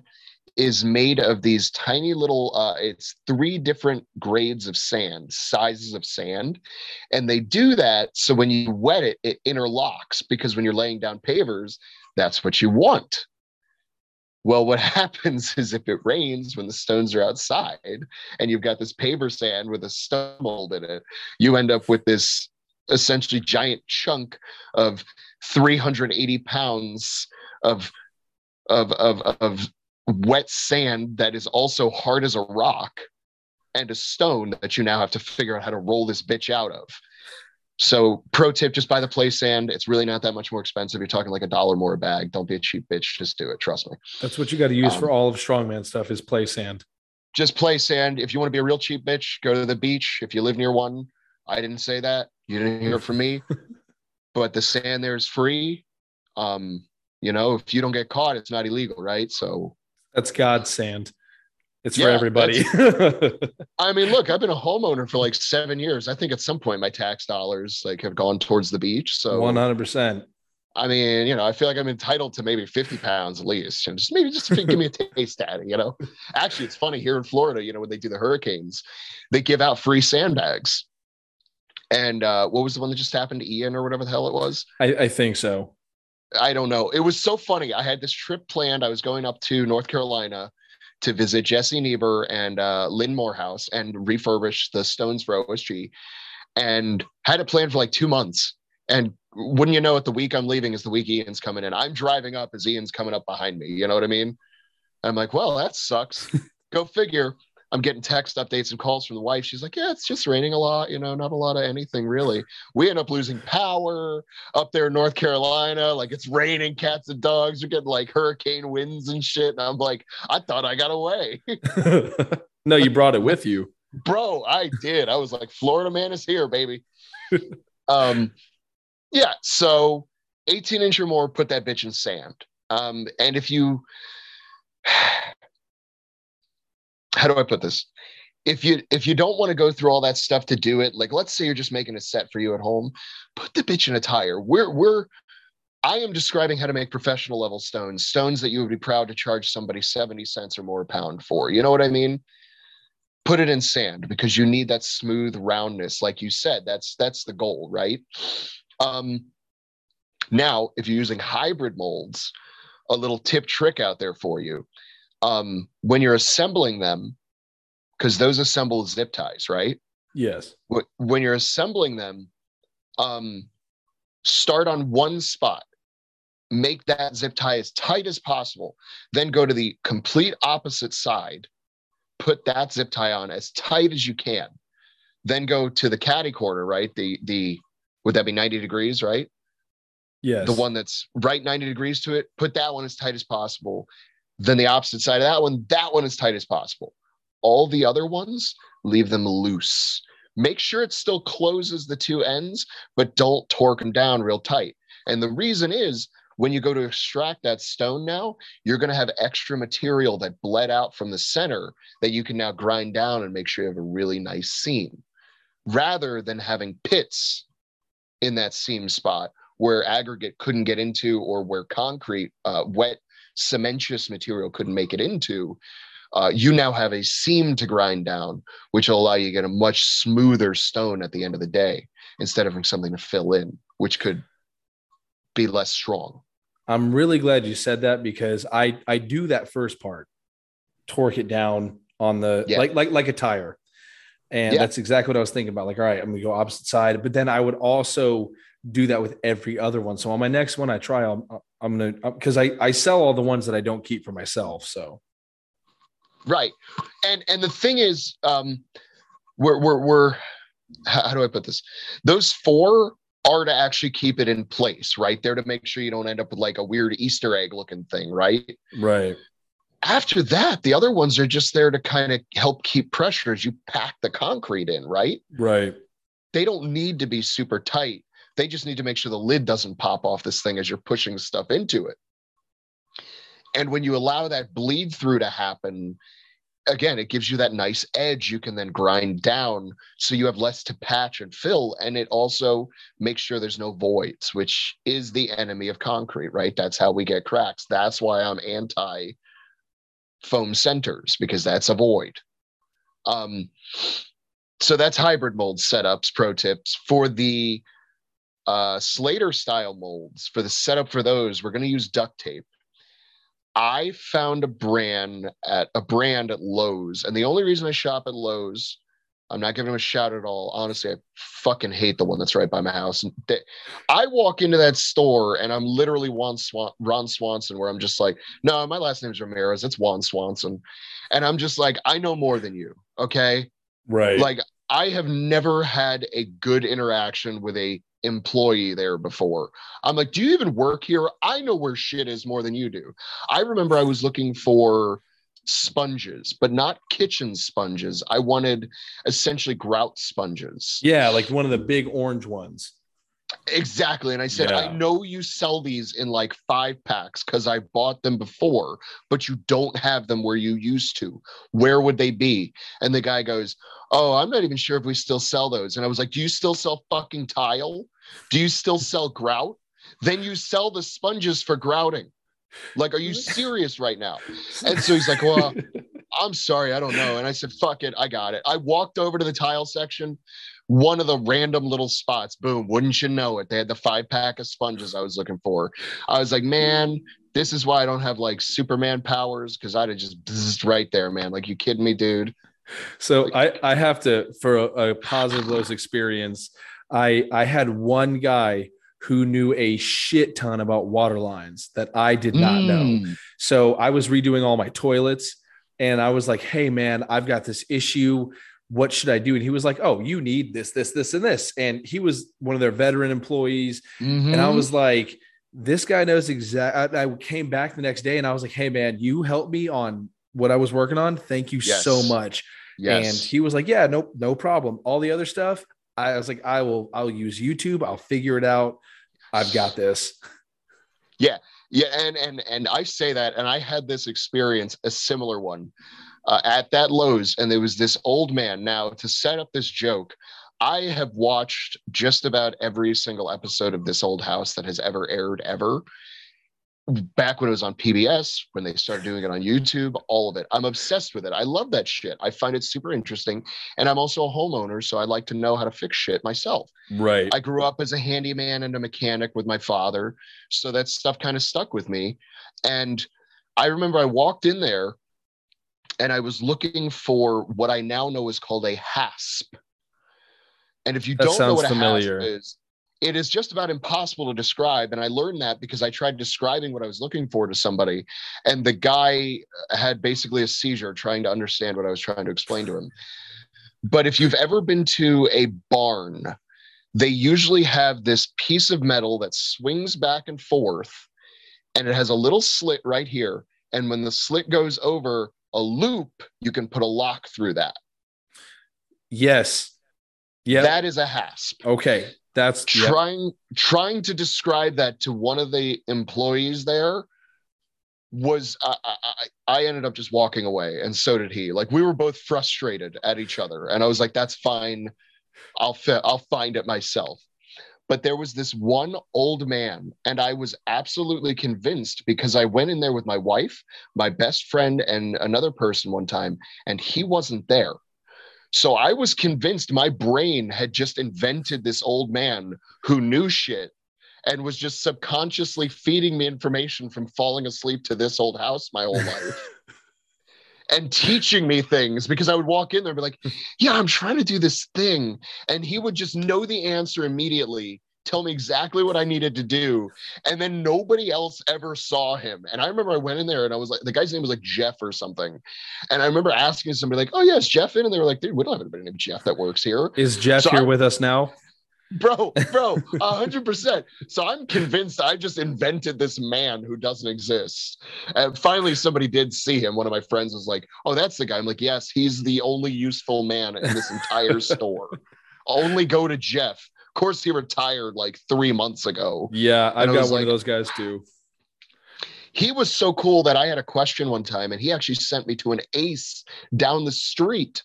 is made of these tiny little uh, it's three different grades of sand sizes of sand. And they do that so when you wet it it interlocks because when you're laying down pavers that's what you want. Well what happens is if it rains when the stones are outside and you've got this paver sand with a stone mold in it you end up with this essentially giant chunk of 380 pounds of of of of wet sand that is also hard as a rock and a stone that you now have to figure out how to roll this bitch out of. So, pro tip: just buy the play sand. It's really not that much more expensive. You're talking like a dollar more a bag. Don't be a cheap bitch. Just do it. Trust me. That's what you got to use um, for all of strongman stuff is play sand. Just play sand. If you want to be a real cheap bitch, go to the beach. If you live near one, I didn't say that. You didn't hear from me. but the sand there is free. Um, you know, if you don't get caught, it's not illegal, right? So that's God's sand. It's yeah, for everybody. I mean, look, I've been a homeowner for like seven years. I think at some point my tax dollars like have gone towards the beach. So one hundred percent. I mean, you know, I feel like I'm entitled to maybe 50 pounds at least. And just maybe just to give me a taste at it, you know. Actually, it's funny here in Florida, you know, when they do the hurricanes, they give out free sandbags. And uh, what was the one that just happened to Ian or whatever the hell it was? I, I think so. I don't know. It was so funny. I had this trip planned. I was going up to North Carolina to visit Jesse Niebuhr and uh, Lynn Morehouse and refurbish the stones for OSG, and had it planned for like two months. And wouldn't you know it, the week I'm leaving is the week Ian's coming in. I'm driving up as Ian's coming up behind me. You know what I mean? I'm like, well, that sucks. Go figure. I'm getting text updates and calls from the wife. She's like, "Yeah, it's just raining a lot. You know, not a lot of anything really." We end up losing power up there in North Carolina. Like it's raining, cats and dogs are getting like hurricane winds and shit. And I'm like, I thought I got away. no, you brought it with you, bro. I did. I was like, Florida man is here, baby. um, yeah. So 18 inch or more, put that bitch in sand. Um, and if you how do I put this? If you if you don't want to go through all that stuff to do it, like let's say you're just making a set for you at home, put the bitch in a tire. We're we're I am describing how to make professional level stones, stones that you would be proud to charge somebody 70 cents or more a pound for. You know what I mean? Put it in sand because you need that smooth roundness. Like you said, that's that's the goal, right? Um, now, if you're using hybrid molds, a little tip trick out there for you um, when you're assembling them, because those assemble zip ties, right? Yes. When you're assembling them, um, start on one spot, make that zip tie as tight as possible, then go to the complete opposite side, put that zip tie on as tight as you can, then go to the caddy corner, right? The the would that be 90 degrees, right? Yes. The one that's right 90 degrees to it, put that one as tight as possible. Then the opposite side of that one, that one as tight as possible. All the other ones, leave them loose. Make sure it still closes the two ends, but don't torque them down real tight. And the reason is when you go to extract that stone now, you're going to have extra material that bled out from the center that you can now grind down and make sure you have a really nice seam rather than having pits in that seam spot where aggregate couldn't get into or where concrete, uh, wet, cementitious material couldn't make it into. Uh, you now have a seam to grind down, which will allow you to get a much smoother stone at the end of the day instead of something to fill in, which could be less strong. I'm really glad you said that because I I do that first part, torque it down on the yeah. like like like a tire, and yeah. that's exactly what I was thinking about. Like, all right, I'm gonna go opposite side, but then I would also do that with every other one. So on my next one, I try. I'm I'm gonna because I I sell all the ones that I don't keep for myself. So right, and and the thing is, um, we're we're we're how, how do I put this? Those four are to actually keep it in place, right? They're to make sure you don't end up with like a weird Easter egg looking thing, right? Right. After that, the other ones are just there to kind of help keep pressure as you pack the concrete in, right? Right. They don't need to be super tight. They just need to make sure the lid doesn't pop off this thing as you're pushing stuff into it. And when you allow that bleed through to happen, again, it gives you that nice edge you can then grind down so you have less to patch and fill. And it also makes sure there's no voids, which is the enemy of concrete, right? That's how we get cracks. That's why I'm anti foam centers because that's a void. Um, so that's hybrid mold setups, pro tips. For the uh, Slater style molds, for the setup for those, we're going to use duct tape. I found a brand at a brand at Lowe's, and the only reason I shop at Lowe's, I'm not giving them a shout at all. Honestly, I fucking hate the one that's right by my house. And they, I walk into that store, and I'm literally Juan Swan, Ron Swanson, where I'm just like, no, my last name's Ramirez. It's Juan Swanson, and I'm just like, I know more than you. Okay, right? Like I have never had a good interaction with a employee there before. I'm like, do you even work here? I know where shit is more than you do. I remember I was looking for sponges, but not kitchen sponges. I wanted essentially grout sponges. Yeah, like one of the big orange ones. Exactly. And I said, yeah. I know you sell these in like five packs because I bought them before, but you don't have them where you used to. Where would they be? And the guy goes, Oh, I'm not even sure if we still sell those. And I was like, Do you still sell fucking tile? Do you still sell grout? Then you sell the sponges for grouting. Like, are you serious right now? And so he's like, Well, I'm sorry, I don't know. And I said, Fuck it, I got it. I walked over to the tile section, one of the random little spots. Boom, wouldn't you know it? They had the five pack of sponges I was looking for. I was like, Man, this is why I don't have like Superman powers because I'd have just right there, man. Like, you kidding me, dude? So I, I have to, for a, a positive Lowe's experience, I I had one guy who knew a shit ton about water lines that I did not mm. know. So I was redoing all my toilets and I was like, "Hey man, I've got this issue. What should I do?" And he was like, "Oh, you need this, this, this, and this." And he was one of their veteran employees, mm-hmm. and I mm-hmm. was like, "This guy knows exactly." I came back the next day and I was like, "Hey man, you helped me on what I was working on. Thank you yes. so much." Yes. And he was like, "Yeah, no, no problem. All the other stuff, I was like, I will, I'll use YouTube. I'll figure it out. I've got this. Yeah. Yeah. And, and, and I say that, and I had this experience, a similar one uh, at that Lowe's. And there was this old man. Now, to set up this joke, I have watched just about every single episode of This Old House that has ever aired ever back when it was on PBS, when they started doing it on YouTube, all of it. I'm obsessed with it. I love that shit. I find it super interesting. And I'm also a homeowner, so I like to know how to fix shit myself. Right. I grew up as a handyman and a mechanic with my father. So that stuff kind of stuck with me. And I remember I walked in there and I was looking for what I now know is called a hasp. And if you that don't know what a familiar. hasp is, it is just about impossible to describe. And I learned that because I tried describing what I was looking for to somebody, and the guy had basically a seizure trying to understand what I was trying to explain to him. But if you've ever been to a barn, they usually have this piece of metal that swings back and forth, and it has a little slit right here. And when the slit goes over a loop, you can put a lock through that. Yes. Yeah. That is a hasp. Okay. That's trying yep. trying to describe that to one of the employees there was I, I, I ended up just walking away and so did he like we were both frustrated at each other and i was like that's fine i'll fi- i'll find it myself But there was this one old man, and I was absolutely convinced because I went in there with my wife, my best friend, and another person one time, and he wasn't there. So I was convinced my brain had just invented this old man who knew shit and was just subconsciously feeding me information from falling asleep to this old house my whole life. and teaching me things because I would walk in there and be like, Yeah, I'm trying to do this thing. And he would just know the answer immediately, tell me exactly what I needed to do. And then nobody else ever saw him. And I remember I went in there and I was like, the guy's name was like Jeff or something. And I remember asking somebody, like, Oh, yes, Jeff in. And they were like, Dude, we don't have anybody named Jeff that works here. Is Jeff so here I, with us now? bro, bro, hundred percent. So I'm convinced I just invented this man who doesn't exist. And finally, somebody did see him. One of my friends was like, "Oh, that's the guy." I'm like, "Yes, he's the only useful man in this entire store. Only go to Jeff." Of course, he retired like three months ago. Yeah, I've got one like, of those guys too. He was so cool that I had a question one time, and he actually sent me to an ace down the street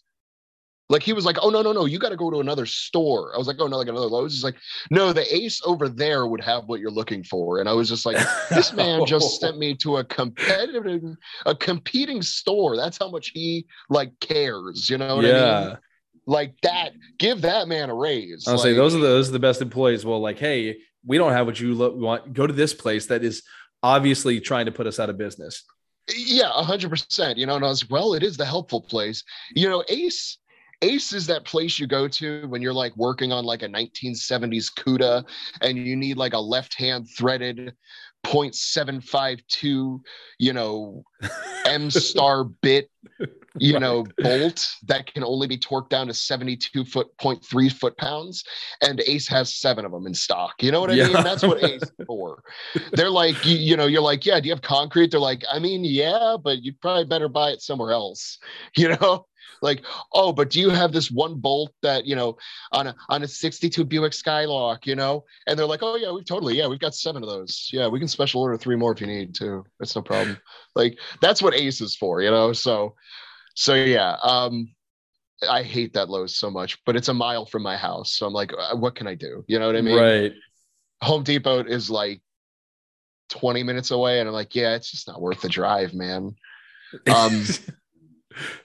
like he was like, oh no, no, no, you got to go to another store. I was like, oh no, like another Lowe's. He's like, no, the Ace over there would have what you're looking for. And I was just like, this man just oh. sent me to a competitive, a competing store. That's how much he like cares. You know what yeah. I mean? Like that, give that man a raise. I'll like, say those are the, those are the best employees. Well, like, hey, we don't have what you lo- want. Go to this place that is obviously trying to put us out of business. Yeah, hundred percent. You know, and I was well, it is the helpful place. You know, Ace Ace is that place you go to when you're like working on like a 1970s CUDA and you need like a left hand threaded 0.752, you know, M star bit, you right. know, bolt that can only be torqued down to 72 foot, 0.3 foot pounds. And Ace has seven of them in stock. You know what I yeah. mean? That's what Ace for. They're like, you, you know, you're like, yeah, do you have concrete? They're like, I mean, yeah, but you'd probably better buy it somewhere else, you know? Like oh but do you have this one bolt that you know on a on a 62 buick skylark you know? And they're like oh yeah we've totally yeah we've got seven of those. Yeah we can special order three more if you need to. It's no problem. Like that's what ace is for you know? So so yeah um i hate that Lowe's so much but it's a mile from my house. So i'm like uh, what can i do? You know what i mean? Right. Home depot is like 20 minutes away and i'm like yeah it's just not worth the drive man. Um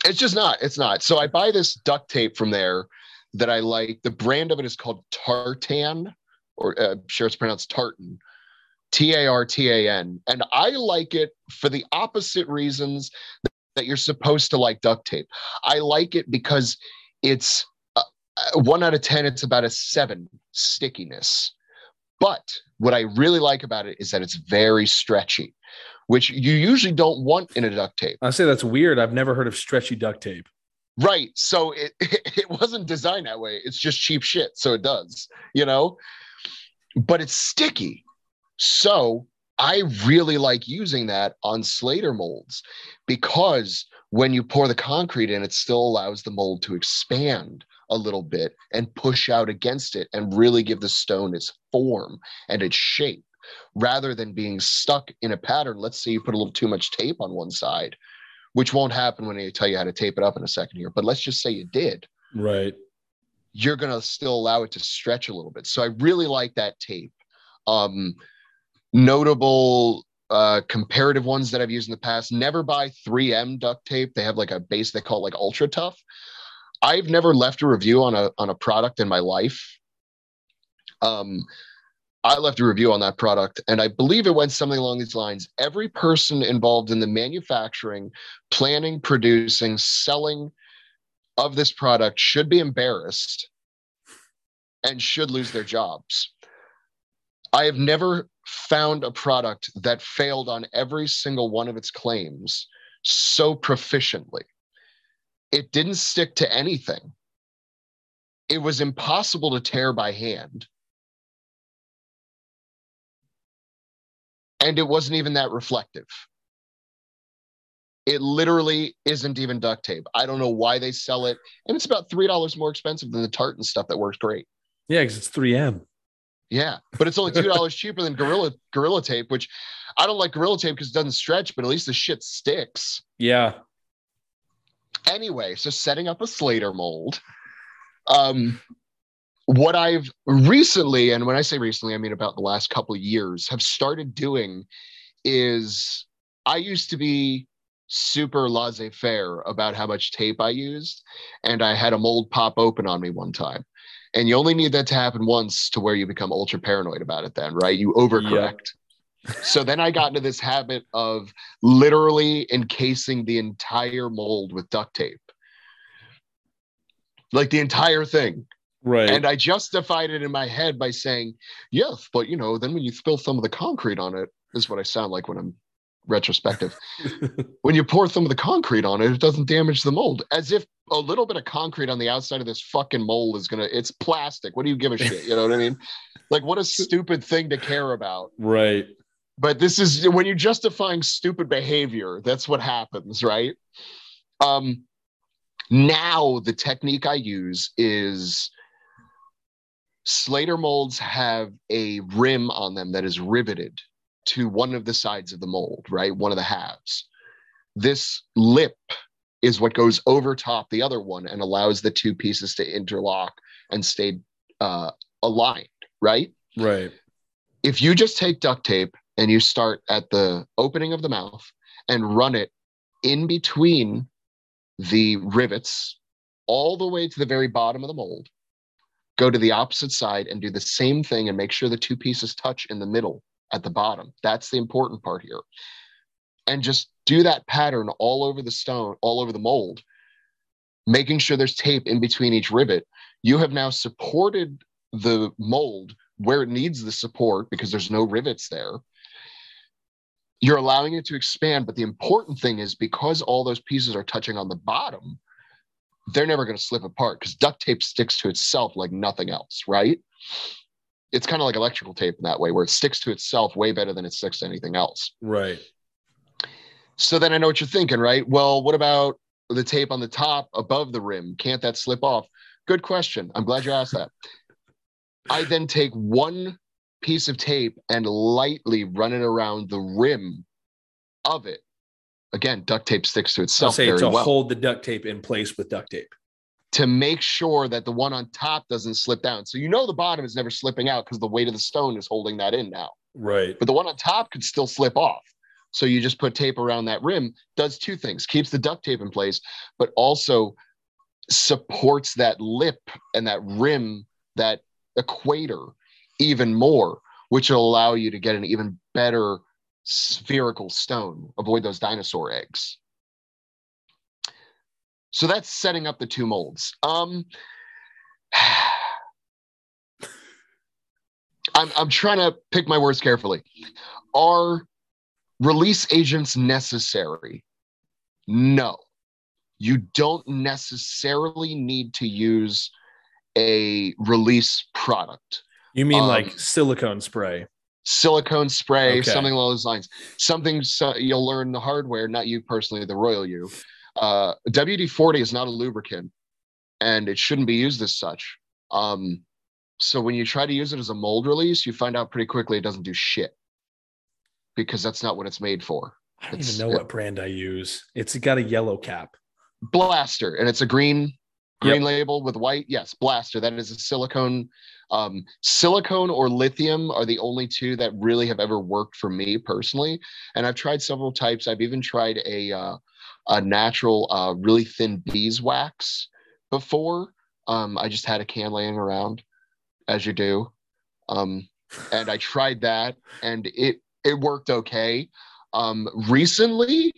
It's just not. It's not. So I buy this duct tape from there that I like. The brand of it is called Tartan, or uh, I'm sure it's pronounced Tartan, T A R T A N. And I like it for the opposite reasons that you're supposed to like duct tape. I like it because it's uh, uh one out of 10, it's about a seven stickiness. But what I really like about it is that it's very stretchy which you usually don't want in a duct tape. I say that's weird. I've never heard of stretchy duct tape. Right. So it, it wasn't designed that way. It's just cheap shit. So it does, you know, but it's sticky. So I really like using that on Slater molds because when you pour the concrete in, it still allows the mold to expand a little bit and push out against it and really give the stone its form and its shape rather than being stuck in a pattern. Let's say you put a little too much tape on one side, which won't happen when I tell you how to tape it up in a second here. But let's just say you did. Right. You're going to still allow it to stretch a little bit. So I really like that tape. Um, notable uh, comparative ones that I've used in the past. Never buy 3M duct tape. They have like a base they call like ultra tough. I've never left a review on a on a product in my life. Um, I left a review on that product, and I believe it went something along these lines. Every person involved in the manufacturing, planning, producing, selling of this product should be embarrassed and should lose their jobs. I have never found a product that failed on every single one of its claims so proficiently. It didn't stick to anything. It was impossible to tear by hand and it wasn't even that reflective. It literally isn't even duct tape. I don't know why they sell it, and it's about three dollars more expensive than the tartan stuff that works great. Yeah, because it's 3M. Yeah, but it's only two dollars cheaper than Gorilla Gorilla Tape, which I don't like Gorilla Tape because it doesn't stretch, but at least the shit sticks. Yeah. Anyway, so setting up a Slater mold. Um, what I've recently, and when I say recently, I mean about the last couple of years, have started doing is I used to be super laissez faire about how much tape I used. And I had a mold pop open on me one time. And you only need that to happen once to where you become ultra paranoid about it, then, right? You overcorrect. Yep. so then I got into this habit of literally encasing the entire mold with duct tape. Like the entire thing. Right. And I justified it in my head by saying, yes, but you know, then when you spill some of the concrete on it, is what I sound like when I'm retrospective. when you pour some of the concrete on it, it doesn't damage the mold. As if a little bit of concrete on the outside of this fucking mold is gonna, it's plastic. What do you give a shit? You know what I mean? Like, what a stupid thing to care about. Right. But this is when you're justifying stupid behavior, that's what happens, right? Um, now the technique I use is Slater molds have a rim on them that is riveted to one of the sides of the mold, right? One of the halves. This lip is what goes over top the other one and allows the two pieces to interlock and stay uh, aligned, right? Right. If you just take duct tape and you start at the opening of the mouth and run it in between the rivets all the way to the very bottom of the mold, go to the opposite side and do the same thing and make sure the two pieces touch in the middle at the bottom. That's the important part here. And just do that pattern all over the stone, all over the mold, making sure there's tape in between each rivet. You have now supported the mold where it needs the support because there's no rivets there. You're allowing it to expand, but the important thing is because all those pieces are touching on the bottom, they're never going to slip apart because duct tape sticks to itself like nothing else, right? it's kind of like electrical tape in that way, where it sticks to itself way better than it sticks to anything else. Right. So then I know what you're thinking, right? Well, what about the tape on the top above the rim? Can't that slip off? Good question. I'm glad you asked that. I then take one piece of tape and lightly run it around the rim of it. Again, duct tape sticks to itself. I'll say very to well. hold the duct tape in place with duct tape to make sure that the one on top doesn't slip down. So you know the bottom is never slipping out because the weight of the stone is holding that in now. Right. But the one on top could still slip off. So you just put tape around that rim, does two things keeps the duct tape in place, but also supports that lip and that rim, that equator even more, which will allow you to get an even better spherical stone. Avoid those dinosaur eggs. So that's setting up the two molds. Um, I'm, I'm trying to pick my words carefully. Are release agents necessary? No. You don't necessarily need to use a release product. You mean um, like silicone spray? Silicone spray, okay. something along those lines. Something so you'll learn the hardware, not you personally, the royal you. Uh, WD 40 is not a lubricant and it shouldn't be used as such. Um, so when you try to use it as a mold release, you find out pretty quickly it doesn't do shit because that's not what it's made for. I don't it's, even know it, what brand I use. It's got a yellow cap. Blaster, and it's a green green yep. label with white. Yes, Blaster. That is a silicone. Um, silicone or lithium are the only two that really have ever worked for me personally. And I've tried several types. I've even tried a uh, a natural, uh, really thin beeswax before. Um, I just had a can laying around, as you do, um, and I tried that, and it it worked okay. Um, recently,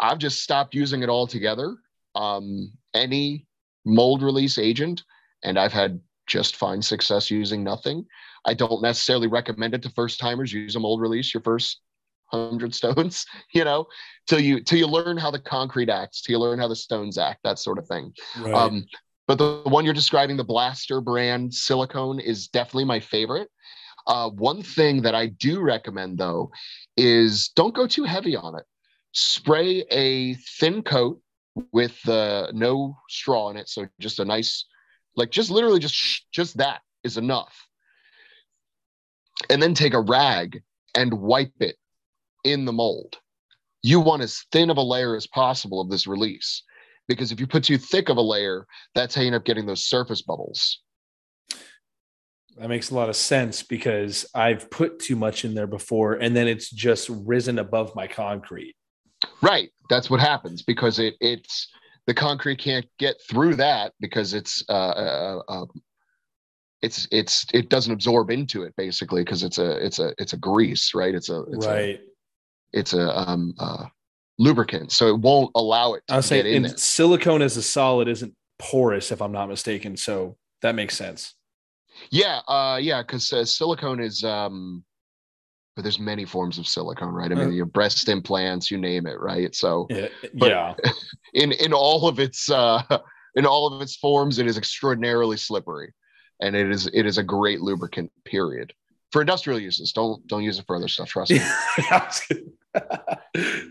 I've just stopped using it altogether. Um, any mold release agent, and I've had just fine success using nothing. I don't necessarily recommend it to first timers. Use a mold release your first hundred stones, you know, till you till you learn how the concrete acts, till you learn how the stones act, that sort of thing. Right. Um, but the, the one you're describing, the Blaster brand silicone, is definitely my favorite. Uh, one thing that I do recommend though is don't go too heavy on it. Spray a thin coat with uh, no straw in it, so just a nice, like just literally just just that is enough. And then take a rag and wipe it in the mold. You want as thin of a layer as possible of this release because if you put too thick of a layer, that's how you end up getting those surface bubbles. That makes a lot of sense because I've put too much in there before and then it's just risen above my concrete. Right. That's what happens because it it's the concrete can't get through that because it's uh, uh, uh it's it's it doesn't absorb into it basically because it's a it's a it's a grease right? It's a it's right. a, it's a um uh lubricant. So it won't allow it to I'll say in silicone as a solid isn't porous if I'm not mistaken. So that makes sense. Yeah uh yeah because uh, silicone is um but there's many forms of silicone, right? I mean, uh, your breast implants, you name it, right? So, yeah, in in all of its uh, in all of its forms, it is extraordinarily slippery, and it is it is a great lubricant. Period. For industrial uses, don't don't use it for other stuff. Trust me.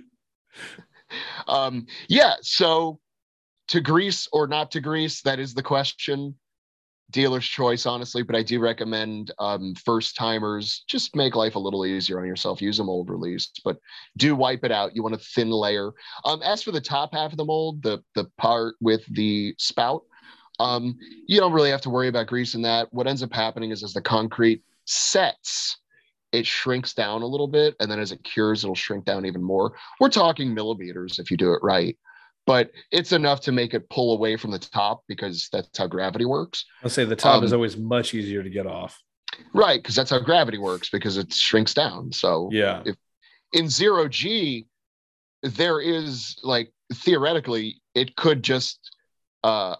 um, yeah. So, to grease or not to grease, that is the question dealer's choice, honestly, but I do recommend um, first timers just make life a little easier on yourself. Use a mold release, but do wipe it out. You want a thin layer. Um, as for the top half of the mold, the the part with the spout, um, you don't really have to worry about greasing that. What ends up happening is as the concrete sets, it shrinks down a little bit, and then as it cures, it'll shrink down even more. We're talking millimeters if you do it right but it's enough to make it pull away from the top because that's how gravity works. I'll say the top um, is always much easier to get off. Right, because that's how gravity works because it shrinks down. So yeah, if in zero G, there is like theoretically it could just uh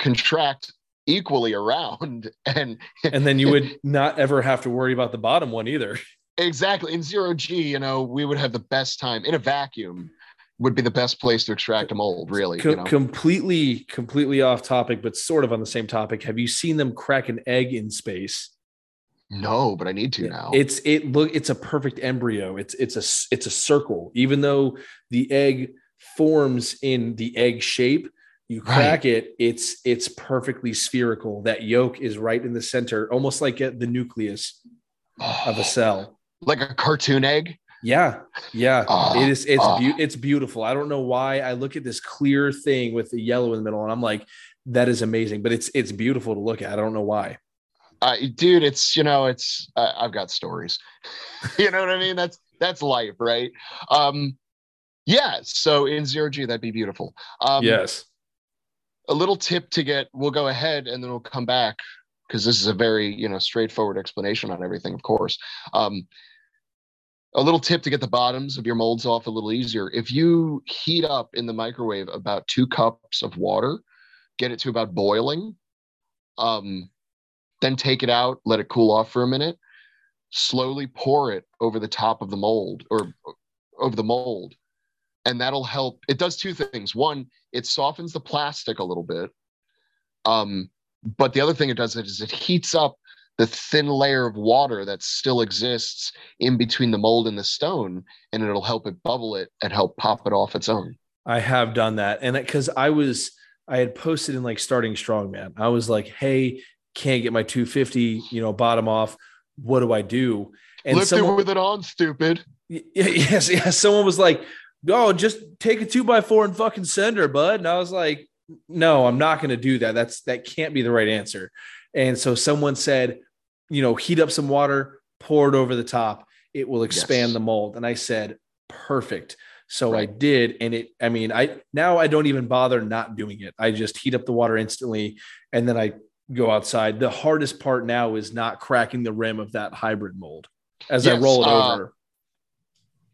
contract equally around and and then you would not ever have to worry about the bottom one either. Exactly. In zero G, you know, we would have the best time in a vacuum would be the best place to extract a mold, really. Co- you know? Completely, completely off topic, but sort of on the same topic. Have you seen them crack an egg in space? No, but I need to now. It's it look it's a perfect embryo. It's it's a it's a circle. Even though the egg forms in the egg shape, you crack right. it, it's it's perfectly spherical. That yolk is right in the center, almost like uh, the nucleus oh, of a oh. cell. Like a cartoon egg? Yeah, yeah, uh, it is. It's uh, be- it's beautiful. I don't know why. I look at this clear thing with the yellow in the middle, and I'm like, that is amazing. But it's it's beautiful to look at. I don't know why. Uh, dude, it's you know, it's uh, I've got stories. you know what I mean? That's that's life, right? Um, yeah. So in zero G, that'd be beautiful. Um, yes. A little tip to get. We'll go ahead, and then we'll come back because this is a very you know straightforward explanation on everything. Of course. Um, a little tip to get the bottoms of your molds off a little easier. If you heat up in the microwave about two cups of water, get it to about boiling, um, then take it out, let it cool off for a minute, slowly pour it over the top of the mold or over the mold. And that'll help. It does two things. One, it softens the plastic a little bit. Um, but the other thing it does is it heats up the thin layer of water that still exists in between the mold and the stone and it'll help it bubble it and help pop it off its own. I have done that. And because i was i had posted in like starting strongman. I was like hey can't get my 250 you know bottom off. What do i do? And Lift someone, it with it on stupid. Yes yes. Someone was like oh just take a two by four and fucking send her bud. And i was like no i'm not going to do that. That's that can't be the right answer. And so someone said you know, heat up some water, pour it over the top. It will expand yes. the mold. And I said, perfect. So right. I did. And it, I mean, I now I don't even bother not doing it. I just heat up the water instantly and then I go outside. The hardest part now is not cracking the rim of that hybrid mold as yes, I roll it uh, over.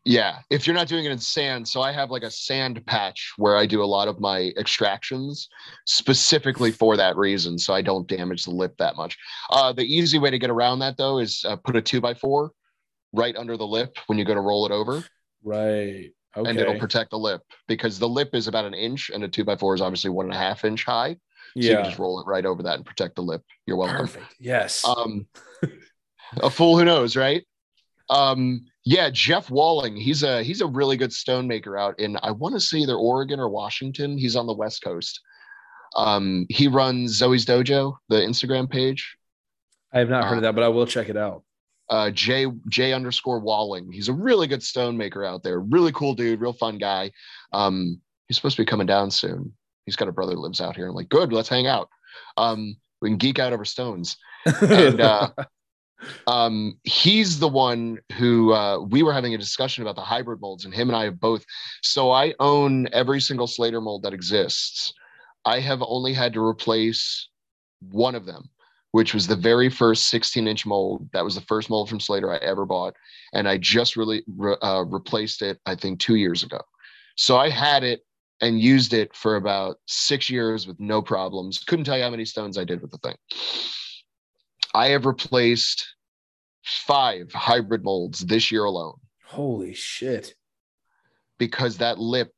Yeah, if you're not doing it in sand, so I have like a sand patch where I do a lot of my extractions specifically for that reason, so I don't damage the lip that much. Uh, the easy way to get around that though is uh, put a two by four right under the lip when you go to roll it over. Right. Okay. And it'll protect the lip because the lip is about an inch and a two by four is obviously one and a half inch high. So yeah. you can just roll it right over that and protect the lip. You're welcome. Perfect. Yes. Um, a fool who knows, right? Um, yeah, Jeff Walling. He's a he's a really good stonemaker out in I want to say either Oregon or Washington. He's on the West Coast. Um, he runs Zoe's Dojo, the Instagram page. I have not heard uh, of that, but I will check it out. Uh, J J underscore Walling. He's a really good stonemaker out there. Really cool dude, real fun guy. Um, he's supposed to be coming down soon. He's got a brother lives out here. I'm like, good, let's hang out. Um, We can geek out over stones. And uh, um, he's the one who uh, we were having a discussion about the hybrid molds, and him and I have both. So I own every single Slater mold that exists. I have only had to replace one of them, which was the very first 16 inch mold. That was the first mold from Slater I ever bought. And I just really re- uh, replaced it, I think, two years ago. So I had it and used it for about six years with no problems. Couldn't tell you how many stones I did with the thing. I have replaced five hybrid molds this year alone. Holy shit. Because that lip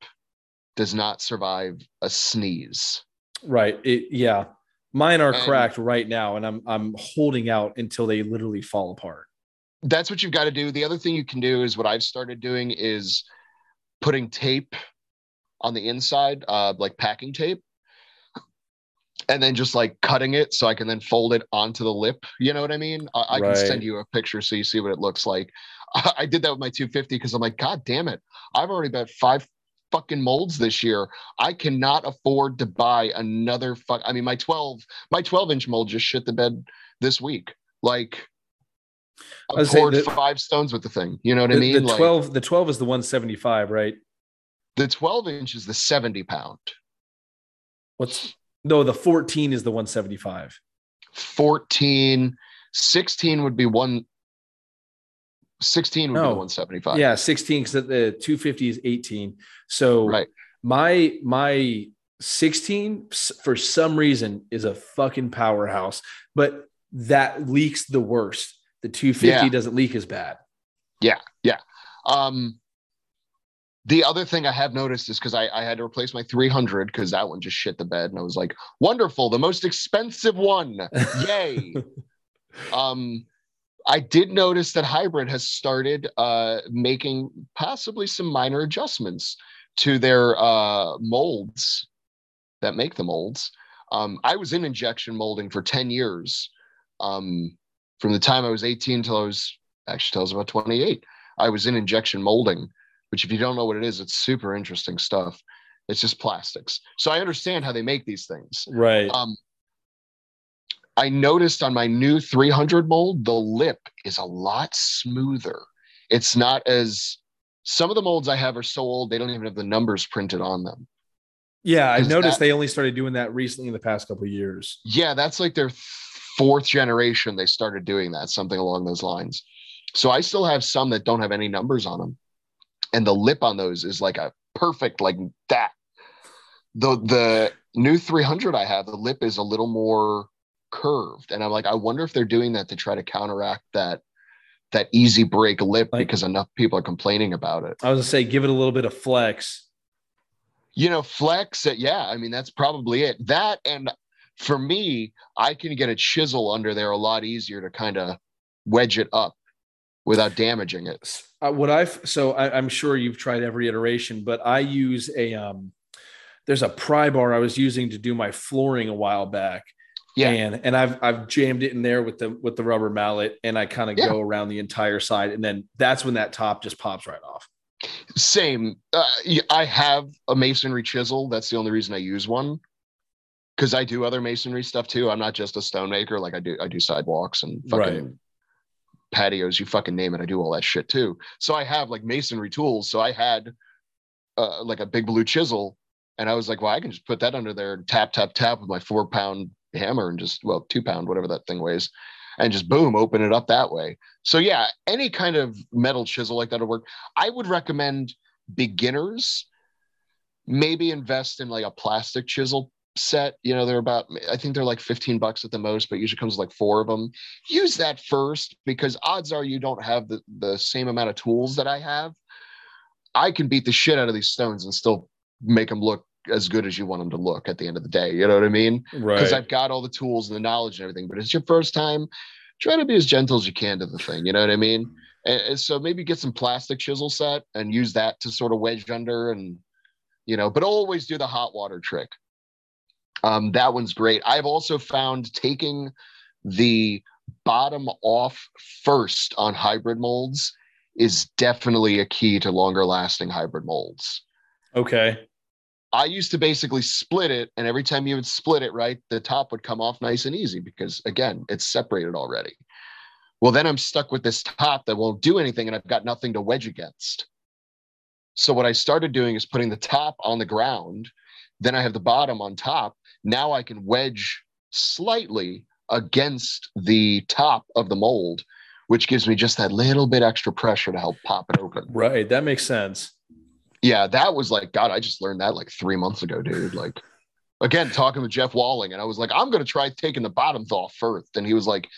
does not survive a sneeze. Right. It, yeah. Mine are and cracked right now, and I'm I'm holding out until they literally fall apart. That's what you've got to do. The other thing you can do is what I've started doing is putting tape on the inside, uh, like packing tape, and then just like cutting it so I can then fold it onto the lip. You know what I mean? I, I right. can send you a picture so you see what it looks like. I, I did that with my 250 because I'm like, God damn it. I've already bought five fucking molds this year. I cannot afford to buy another fuck. I mean, my 12, my 12 inch mold just shit the bed this week. Like, I poured that, five stones with the thing. You know what the, I mean? The 12, like, the 12 is the 175, right? The 12 inch is the 70 pound. What's no, the 14 is the 175. 14, 16 would be one. 16 would no. be the 175. Yeah, 16 because the 250 is 18. So right. my my 16 for some reason is a fucking powerhouse, but that leaks the worst. The 250 yeah. doesn't leak as bad. Yeah, yeah. Um, the other thing I have noticed is because I, I, had to replace my 300 because that one just shit the bed, and I was like, "Wonderful, the most expensive one, yay!" um, I did notice that Hybrid has started uh, making possibly some minor adjustments to their uh, molds that make the molds. Um, I was in injection molding for 10 years. Um, from the time I was 18 till I was actually till I was about 28. I was in injection molding which if you don't know what it is, it's super interesting stuff. It's just plastics. So I understand how they make these things. Right. Um, I noticed on my new 300 mold, the lip is a lot smoother. It's not as some of the molds I have are so old they don't even have the numbers printed on them. Yeah, I noticed that, they only started doing that recently in the past couple years. Yeah, that's like their fourth generation. They started doing that, something along those lines. So I still have some that don't have any numbers on them and the lip on those is like a perfect like that. The the new 300 I have, the lip is a little more curved, and I'm like, I wonder if they're doing that to try to counteract that that easy break lip like, because enough people are complaining about it. I was gonna say, give it a little bit of flex. You know, flex. Uh, yeah, I mean that's probably it. That and for me, I can get a chisel under there a lot easier to kind of wedge it up without damaging it. Uh, what I've so I, am sure you've tried every iteration, but I use a um, there's a pry bar I was using to do my flooring a while back. Yeah, and and I've I've jammed it in there with the with the rubber mallet, and I kind of yeah. go around the entire side, and then that's when that top just pops right off. Same. Uh, I have a masonry chisel. That's the only reason I use one because I do other masonry stuff too. I'm not just a stone maker. Like I do, I do sidewalks and fucking right patios, you fucking name it. I do all that shit too. So I have like masonry tools. So I had uh, like a big blue chisel, and I was like, well, I can just put that under there and tap, tap, tap with my four pound hammer and just well, two pound, whatever that thing weighs, and just boom, open it up that way. So yeah, any kind of metal chisel like that would work. I would recommend beginners maybe invest in like a plastic chisel set you know they're about i think they're like 15 bucks at the most but usually comes with like four of them. Use that first because odds are you don't have the, the same amount of tools that i have. I can beat the shit out of these stones and still make them look as good as you want them to look at the end of the day you know what i mean? Right. Because i've got all the tools and the knowledge and everything but it's your first time try to be as gentle as you can to the thing you know what i mean? And, and so maybe get some plastic chisel set and use that to sort of wedge under and you know but always do the hot water trick um, that one's great. I've also found taking the bottom off first on hybrid molds is definitely a key to longer lasting hybrid molds. Okay. I used to basically split it, and every time you would split it, right, the top would come off nice and easy because again, it's separated already. Well, then I'm stuck with this top that won't do anything, and I've got nothing to wedge against. So what I started doing is putting the top on the ground, then I have the bottom on top. Now I can wedge slightly against the top of the mold, which gives me just that little bit extra pressure to help pop it open. Right. That makes sense. Yeah, that was like, God, I just learned that like three months ago, dude. Like, again, talking with Jeff Walling, and I was like, I'm going to try taking the bottoms off first. And he was like,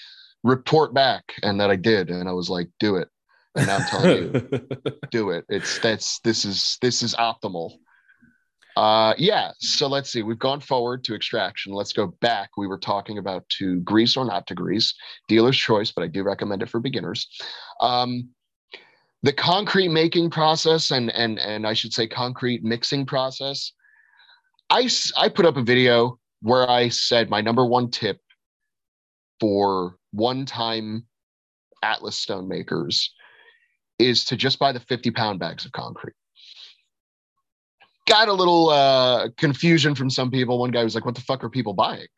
report back. And that I did. And I was like, do it. And I'm telling you, do it. It's that's this is this is optimal. Uh, yeah. So let's see. We've gone forward to extraction. Let's go back. We were talking about to grease or not to grease, dealer's choice, but I do recommend it for beginners. Um, the concrete making process and and and I should say concrete mixing process. I I put up a video where I said my number one tip for one-time Atlas stone makers is to just buy the 50 pound bags of concrete got a little uh, confusion from some people. One guy was like, "What the fuck are people buying?"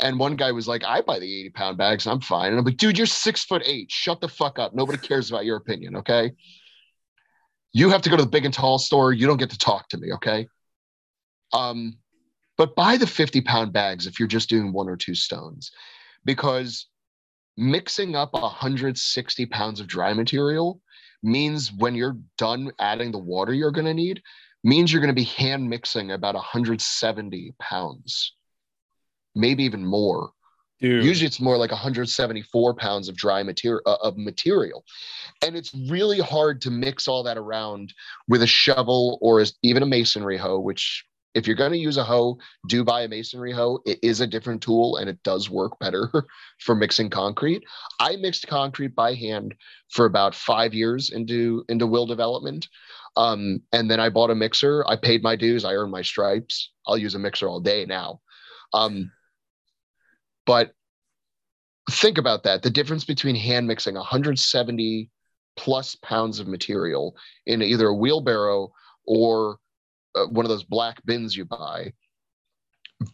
And one guy was like, "I buy the eighty pound bags. I'm fine." And I'm like, "Dude, you're six foot eight. Shut the fuck up. Nobody cares about your opinion. Okay." You have to go to the big and tall store. You don't get to talk to me. Okay. Um, but buy the 50 pound bags if you're just doing one or two stones because mixing up 160 pounds of dry material means when you're done adding the water you're going to need, means you're going to be hand mixing about 170 pounds, maybe even more. Dude. Usually it's more like 174 pounds of dry material uh, of material. And it's really hard to mix all that around with a shovel or as, even a masonry hoe, which if you're going to use a hoe, do buy a masonry hoe. It is a different tool and it does work better for mixing concrete. I mixed concrete by hand for about five years into into will development. Um, and then I bought a mixer. I paid my dues. I earned my stripes. I'll use a mixer all day now. Um, but think about that the difference between hand mixing 170 plus pounds of material in either a wheelbarrow or uh, one of those black bins you buy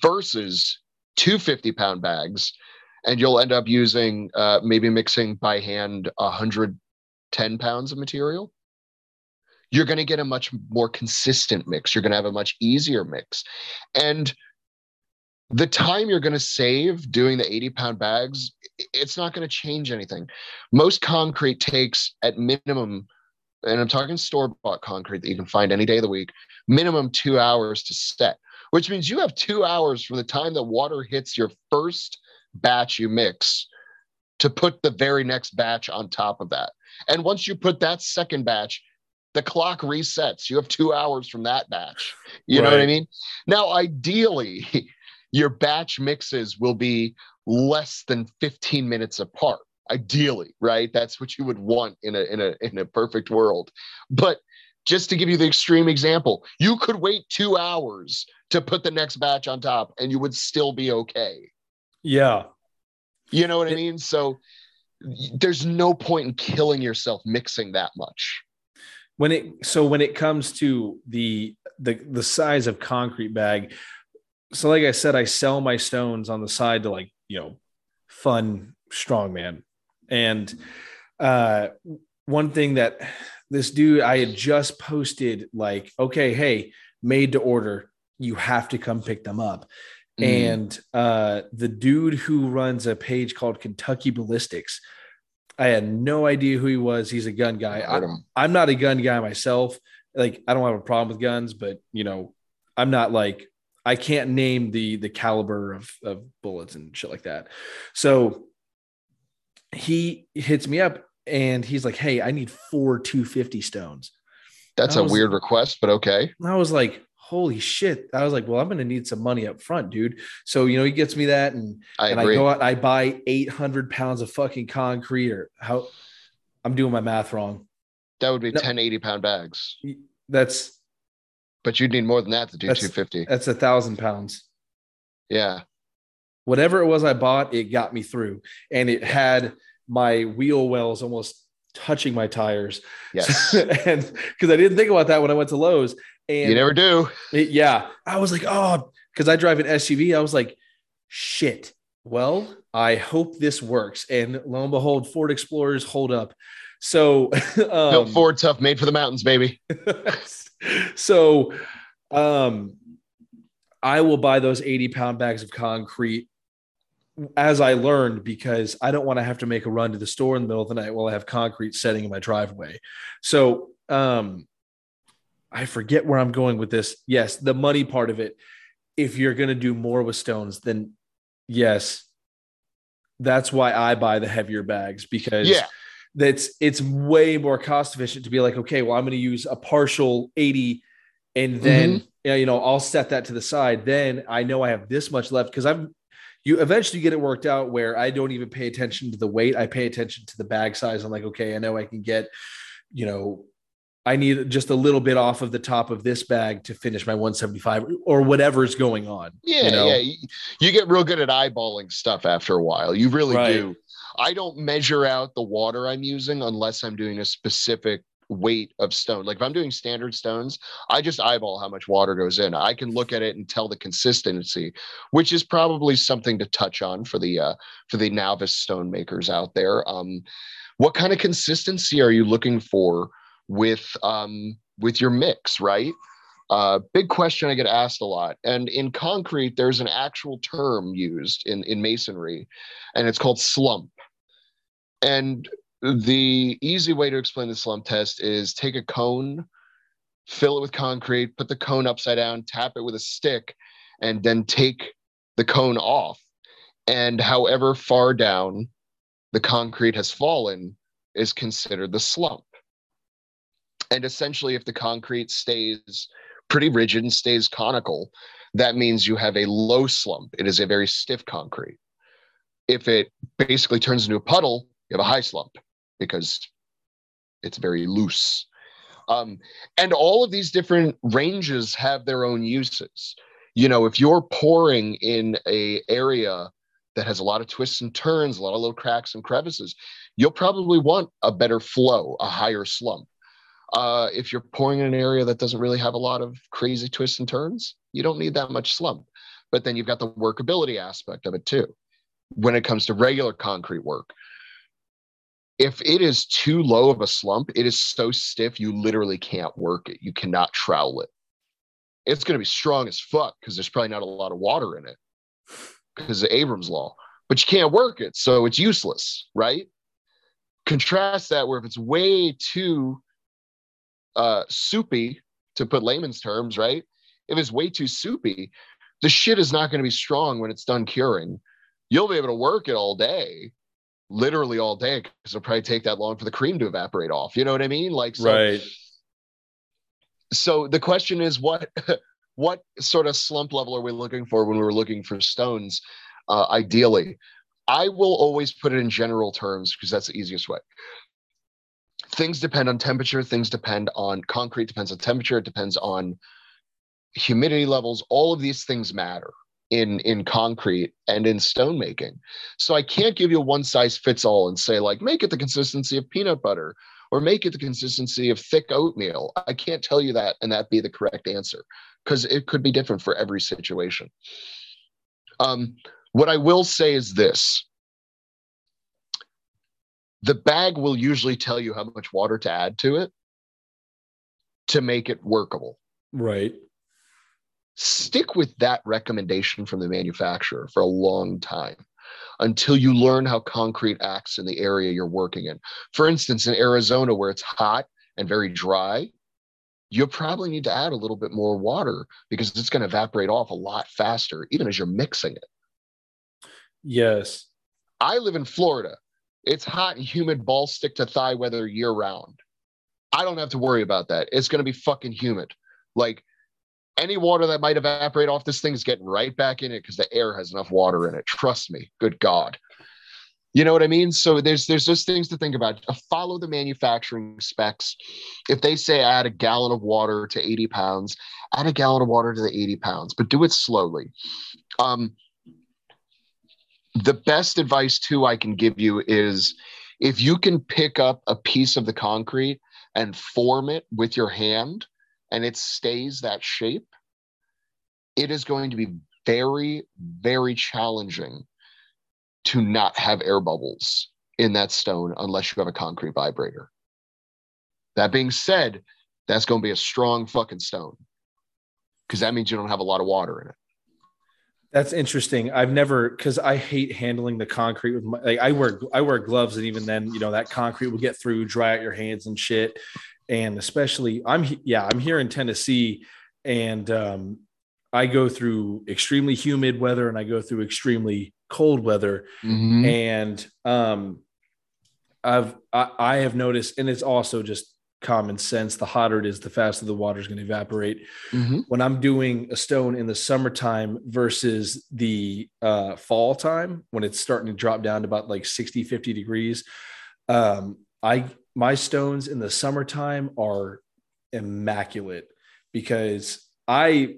versus 250 pound bags and you'll end up using uh, maybe mixing by hand 110 pounds of material you're going to get a much more consistent mix. You're going to have a much easier mix. And the time you're going to save doing the 80 pound bags, it's not going to change anything. Most concrete takes at minimum, and I'm talking store bought concrete that you can find any day of the week, minimum two hours to set, which means you have two hours from the time that water hits your first batch you mix to put the very next batch on top of that. And once you put that second batch, the clock resets. You have two hours from that batch. You right. know what I mean? Now, ideally, your batch mixes will be less than 15 minutes apart. Ideally, right? That's what you would want in a in a in a perfect world. But just to give you the extreme example, you could wait two hours to put the next batch on top and you would still be okay. Yeah. You know what it, I mean? So there's no point in killing yourself mixing that much when it so when it comes to the the the size of concrete bag so like i said i sell my stones on the side to like you know fun strongman and uh one thing that this dude i had just posted like okay hey made to order. You have to come pick them up. Mm. and uh the dude who runs a page called kentucky ballistics I had no idea who he was. He's a gun guy. I, am not a gun guy myself. Like I don't have a problem with guns, but you know, I'm not like I can't name the the caliber of, of bullets and shit like that. So he hits me up and he's like, Hey, I need four 250 stones. That's a weird request, but okay. I was like, holy shit. I was like, well, I'm going to need some money up front, dude. So, you know, he gets me that. And I, and I go out, I buy 800 pounds of fucking concrete or how I'm doing my math wrong. That would be no, 10, 80 pound bags. That's, but you'd need more than that to do that's, 250. That's a thousand pounds. Yeah. Whatever it was I bought, it got me through. And it had my wheel wells almost touching my tires. Yes. and because I didn't think about that when I went to Lowe's And you never do. it- yeah, I was like, oh, because I drive an SUV. I was like, shit. Well, I hope this works. And lo and behold, Ford Explorers hold up. So, um, Ford tough, made for the mountains, baby. so um I will buy those 80 pound bags of concrete as I learned because I don't want to have to make a run to the store in the middle of the night while I have concrete setting in my driveway. So um I forget where I'm going with this. Yes, the money part of it. If you're going to do more with stones, then yes, that's why I buy the heavier bags because Yeah. that's it's way more cost efficient to be like, okay, well, I'm going to use a partial 80 and mm-hmm. then yeah, you know, I'll set that to the side. Then I know I have this much left because I'm you eventually get it worked out where I don't even pay attention to the weight. I pay attention to the bag size. I'm like, okay, I know I can get, you know, I need just a little bit off of the top of this bag to finish my 175 or whatever's going on. Yeah, you know? yeah. You, get real good at eyeballing stuff after a while. You really Right. do. I don't measure out the water I'm using unless I'm doing a specific weight of stone. Like if I'm doing standard stones, I just eyeball how much water goes in. I can look at it and tell the consistency, which is probably something to touch on for the uh, for the novice stone makers out there. Um, what kind of consistency are you looking for with um, with your mix? Right. Uh, big question I get asked a lot. And in concrete, there's an actual term used in, in masonry, and it's called slump. And the easy way to explain the slump test is take a cone, fill it with concrete, put the cone upside down, tap it with a stick, and then take the cone off. And however far down the concrete has fallen is considered the slump. And essentially, if the concrete stays pretty rigid and stays conical, that means you have a low slump. It is a very stiff concrete. If it basically turns into a puddle, you have a high slump because it's very loose. Um, and all of these different ranges have their own uses. You know, if you're pouring in a area that has a lot of twists and turns, a lot of little cracks and crevices, you'll probably want a better flow, a higher slump. Uh, if you're pouring in an area that doesn't really have a lot of crazy twists and turns, you don't need that much slump. But then you've got the workability aspect of it too. When it comes to regular concrete work, if it is too low of a slump, it is so stiff you literally can't work it. You cannot trowel it. It's going to be strong as fuck because there's probably not a lot of water in it because of Abrams law, but you can't work it, so it's useless, right? Contrast that where if it's way too uh, soupy, to put layman's terms, right? If it's way too soupy, the shit is not going to be strong when it's done curing. You'll be able to work it all day, literally all day, because it'll probably take that long for the cream to evaporate off. You know what I mean? Like, so, right. so the question is, what what sort of slump level are we looking for when we're looking for stones? Uh, ideally, I will always put it in general terms because that's the easiest way things depend on temperature things depend on concrete depends on temperature it depends on humidity levels. All of these things matter in in concrete and in stone making so i can't give you a one size fits all and say like make it the consistency of peanut butter or make it the consistency of thick oatmeal. I can't tell you that and that be the correct answer because it could be different for every situation. Um, what i will say is this the bag will usually tell you how much water to add to it to make it workable. Right. Stick with that recommendation from the manufacturer for a long time until you learn how concrete acts in the area you're working in. For instance, in Arizona, where it's hot and very dry, you'll probably need to add a little bit more water because it's going to evaporate off a lot faster, even as you're mixing it. Yes. I live in Florida. It's hot and humid, ball stick to thigh weather year round. I don't have to worry about that. It's going to be fucking humid. Like any water that might evaporate off this thing is getting right back in it because the air has enough water in it. Trust me. Good God. You know what I mean? So there's there's just things to think about. Uh, Follow the manufacturing specs. If they say add a gallon of water to 80 pounds, add a gallon of water to the 80 pounds, but do it slowly. Um, the best advice too I can give you is if you can pick up a piece of the concrete and form it with your hand, and it stays that shape, it is going to be very, very challenging to not have air bubbles in that stone unless you have a concrete vibrator. That being said, that's going to be a strong fucking stone because that means you don't have a lot of water in it. That's interesting. I've never because I hate handling the concrete with my like I wear I wear gloves and even then you know that concrete will get through, dry out your hands and shit. And especially I'm yeah I'm here in Tennessee and um, I go through extremely humid weather and I go through extremely cold weather Mhm. and um, I've I, I have noticed and it's also just common sense. The hotter it is, the faster the water is going to evaporate Mhm. when I'm doing a stone in the summertime versus the uh, fall time when it's starting to drop down to about like 60, 50 degrees. Um, I my stones in the summertime are immaculate because I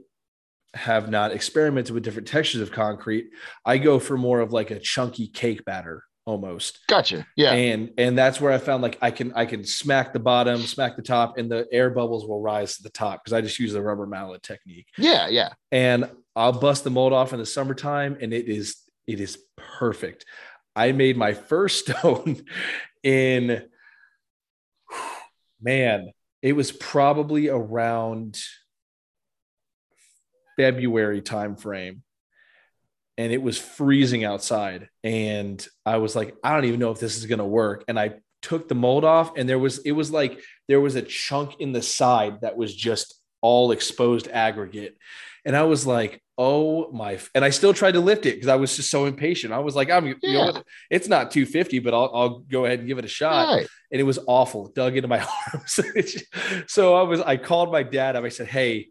have not experimented with different textures of concrete. I go for more of like a chunky cake batter almost Gotcha. Yeah. and and that's where i found like i can i can smack the bottom smack the top and the air bubbles will rise to the top because i just use the rubber mallet technique yeah. Yeah. and i'll bust the mold off in the summertime and it is it is perfect i made my first stone in man it was probably around february time frame and it was freezing outside. And i was like i don't even know if this is going to work. And i took the mold off and there was it was like there was a chunk in the side that was just all exposed aggregate. And i was like oh my and i still tried to lift it because i was just so impatient. I was like i'm you know it's not 250 but I'll, I'll go ahead and give it a shot. Right. and it was awful. It dug into my arms. So i was i called my dad up. I said hey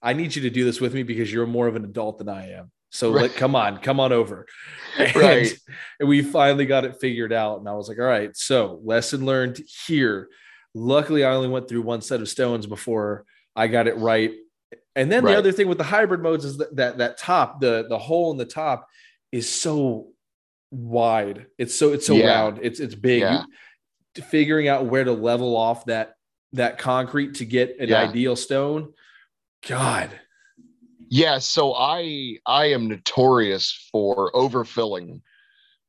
i need you to do this with me because you're more of an adult than i am so Right. like come on come on over and, Right. and we finally got it figured out and i was like all right so lesson learned here luckily i only went through one set of stones before i got it right and then Right. the other thing with the hybrid molds is that, that that top the the hole in the top is so wide it's so it's so Yeah. round it's it's big Yeah. You- figuring out where to level off that that concrete to get an Yeah. ideal stone god Yeah, so I I am notorious for overfilling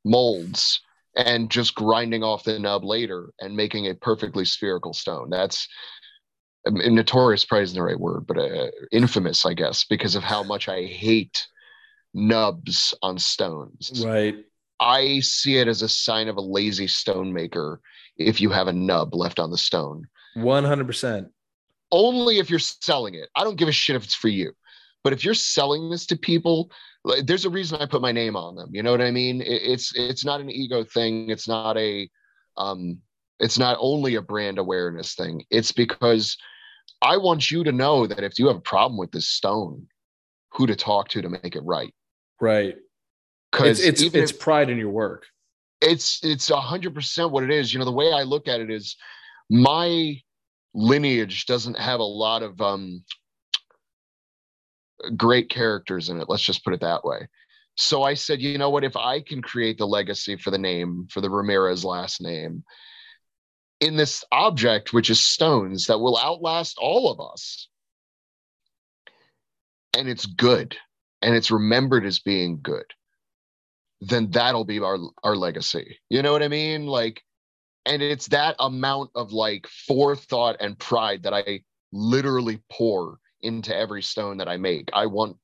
molds and just grinding off the nub later and making a perfectly spherical stone. That's um, notorious, probably isn't the right word, but uh, infamous, I guess, because of how much I hate nubs on stones. right I see it as a sign of a lazy stone maker if you have a nub left on the stone. 100% only if you're selling it. I don't give a shit if it's for you. But if you're selling this to people, like, there's a reason I put my name on them. You know what I mean? It, it's it's not an ego thing. It's not a um it's not only a brand awareness thing. It's because I want you to know that if you have a problem with this stone, who to talk to to make it right. right Because it's it's, it's if- pride in your work it's it's a hundred percent what it is. You know, the way I look at it is my lineage doesn't have a lot of um great characters in it. Let's just put it that way. So I said, you know what, if I can create the legacy for the name, for the Ramirez last name, in this object, which is stones that will outlast all of us, and it's good, and it's remembered as being good, then that'll be our our legacy. You know what I mean? Like, and it's that amount of like forethought and pride that I literally pour into every stone that I make. I want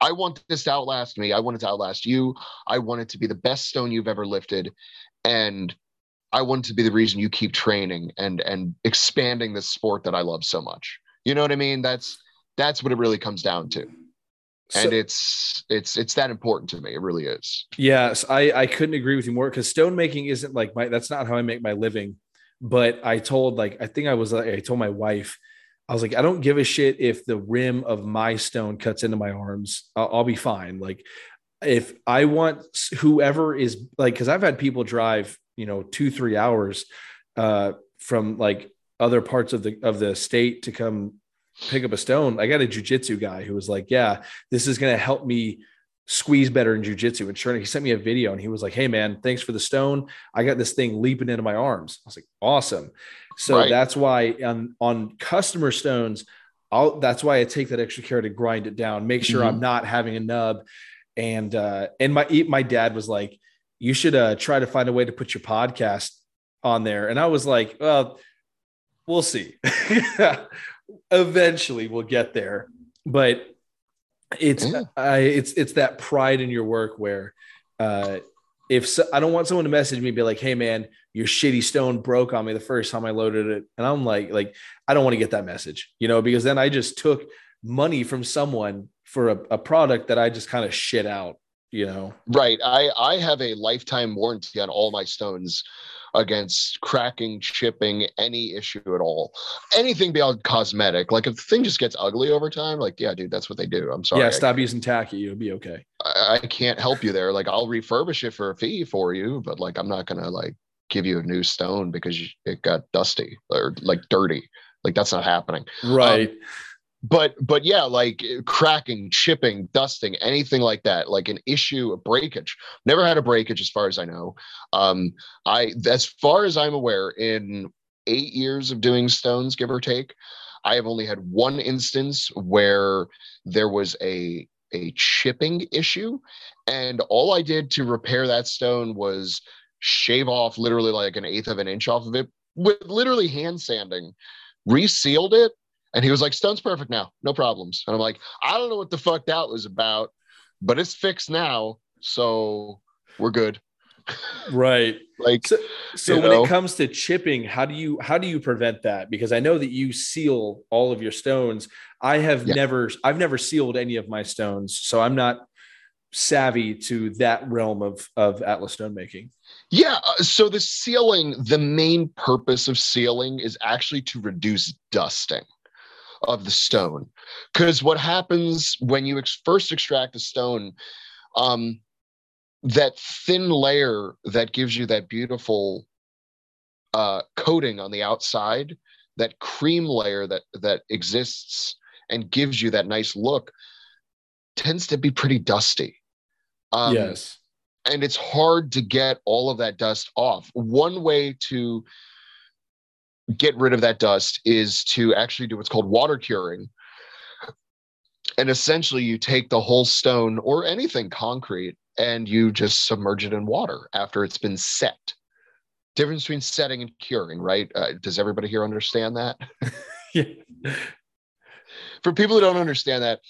I want this to outlast me. I want it to outlast you. I want it to be the best stone you've ever lifted. And I want it to be the reason you keep training and and expanding this sport that I love so much. You know what I mean? That's that's what it really comes down to. So- And it's it's it's that important to me. It really is. Yes, I I couldn't agree with you more because stone making isn't like my that's not how I make my living. But I told like I think I was like I told my wife I was like I don't give a shit if the rim of my stone cuts into my arms. I'll, I'll be fine. Like if I want whoever is like because I've had people drive you know two three hours uh, from like other parts of the of the state to come pick up a stone. I got a jujitsu guy who was like, yeah, this is going to help me squeeze better in jujitsu. And sure, he sent me a video and he was like, Hey man, thanks for the stone. I got this thing leaping into my arms. I was like, awesome. So Right. that's why on, on customer stones, I'll that's why I take that extra care to grind it down, make sure mm-hmm. I'm not having a nub. And uh and my my dad was like, you should uh try to find a way to put your podcast on there. And I was like, well, we'll see. Eventually we'll get there. But it's yeah. I it's it's that pride in your work where uh if so, I don't want someone to message me be like, "Hey man, your shitty stone broke on me the first time I loaded it," and I'm like, like I don't want to get that message, you know, because then I just took money from someone for a, a product that I just kind of shit out, you know. Right. I I have a lifetime warranty on all my stones against cracking, chipping, any issue at all. Anything beyond cosmetic. Like if the thing just gets ugly over time, like, yeah, dude, that's what they do. I'm sorry. Yeah, stop using tacky. You'll be okay. I, I can't help you there. Like I'll refurbish it for a fee for you, but like I'm not gonna like give you a new stone because it got dusty or like dirty. Like that's not happening. Right. Um, but but yeah like cracking chipping dusting anything like that like an issue a breakage never had a breakage as far as i know um i as far as i'm aware in eight years of doing stones give or take i have only had one instance where there was a a chipping issue and all i did to repair that stone was shave off literally like an eighth of an inch off of it with literally hand sanding resealed it and he was like, Stone's perfect now, no problems. And I'm like, I don't know what the fuck that was about, but it's fixed now. So we're good. Right. like so, so when know. it comes to chipping, how do you how do you prevent that? Because I know that you seal all of your stones. I have yeah. never I've never sealed any of my stones, so I'm not savvy to that realm of of Atlas stone making. Yeah, uh, so the sealing, the main purpose of sealing is actually to reduce dusting of the stone. Because what happens when you ex- first extract the stone, um, that thin layer that gives you that beautiful uh, coating on the outside, that cream layer that that exists and gives you that nice look, tends to be pretty dusty. Um, yes, and it's hard to get all of that dust off. One way to get rid of that dust is to actually do what's called water curing. And essentially, you take the whole stone or anything concrete and you just submerge it in water after it's been set. Difference between setting and curing, right? Uh, does everybody here understand that? yeah. For people who don't understand that,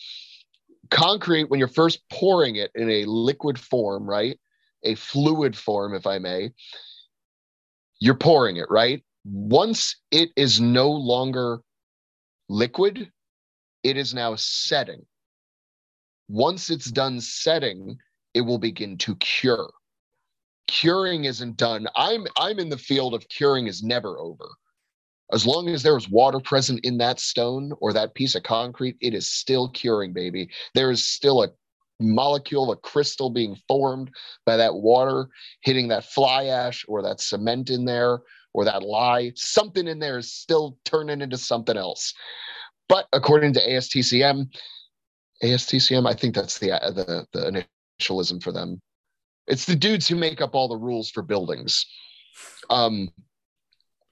concrete, when you're first pouring it in a liquid form, right? A fluid form, if I may, you're pouring it, right? Once it is no longer liquid, it is now setting. Once it's done setting, it will begin to cure. Curing isn't done. I'm I'm in the field of curing is never over. As long as there is water present in that stone or that piece of concrete, it is still curing, baby. There is still a molecule, a crystal being formed by that water hitting that fly ash or that cement in there or that lye, something in there is still turning into something else. But according to ASTCM, ASTCM, I think that's the uh, the the initialism for them. It's the dudes who make up all the rules for buildings. Um,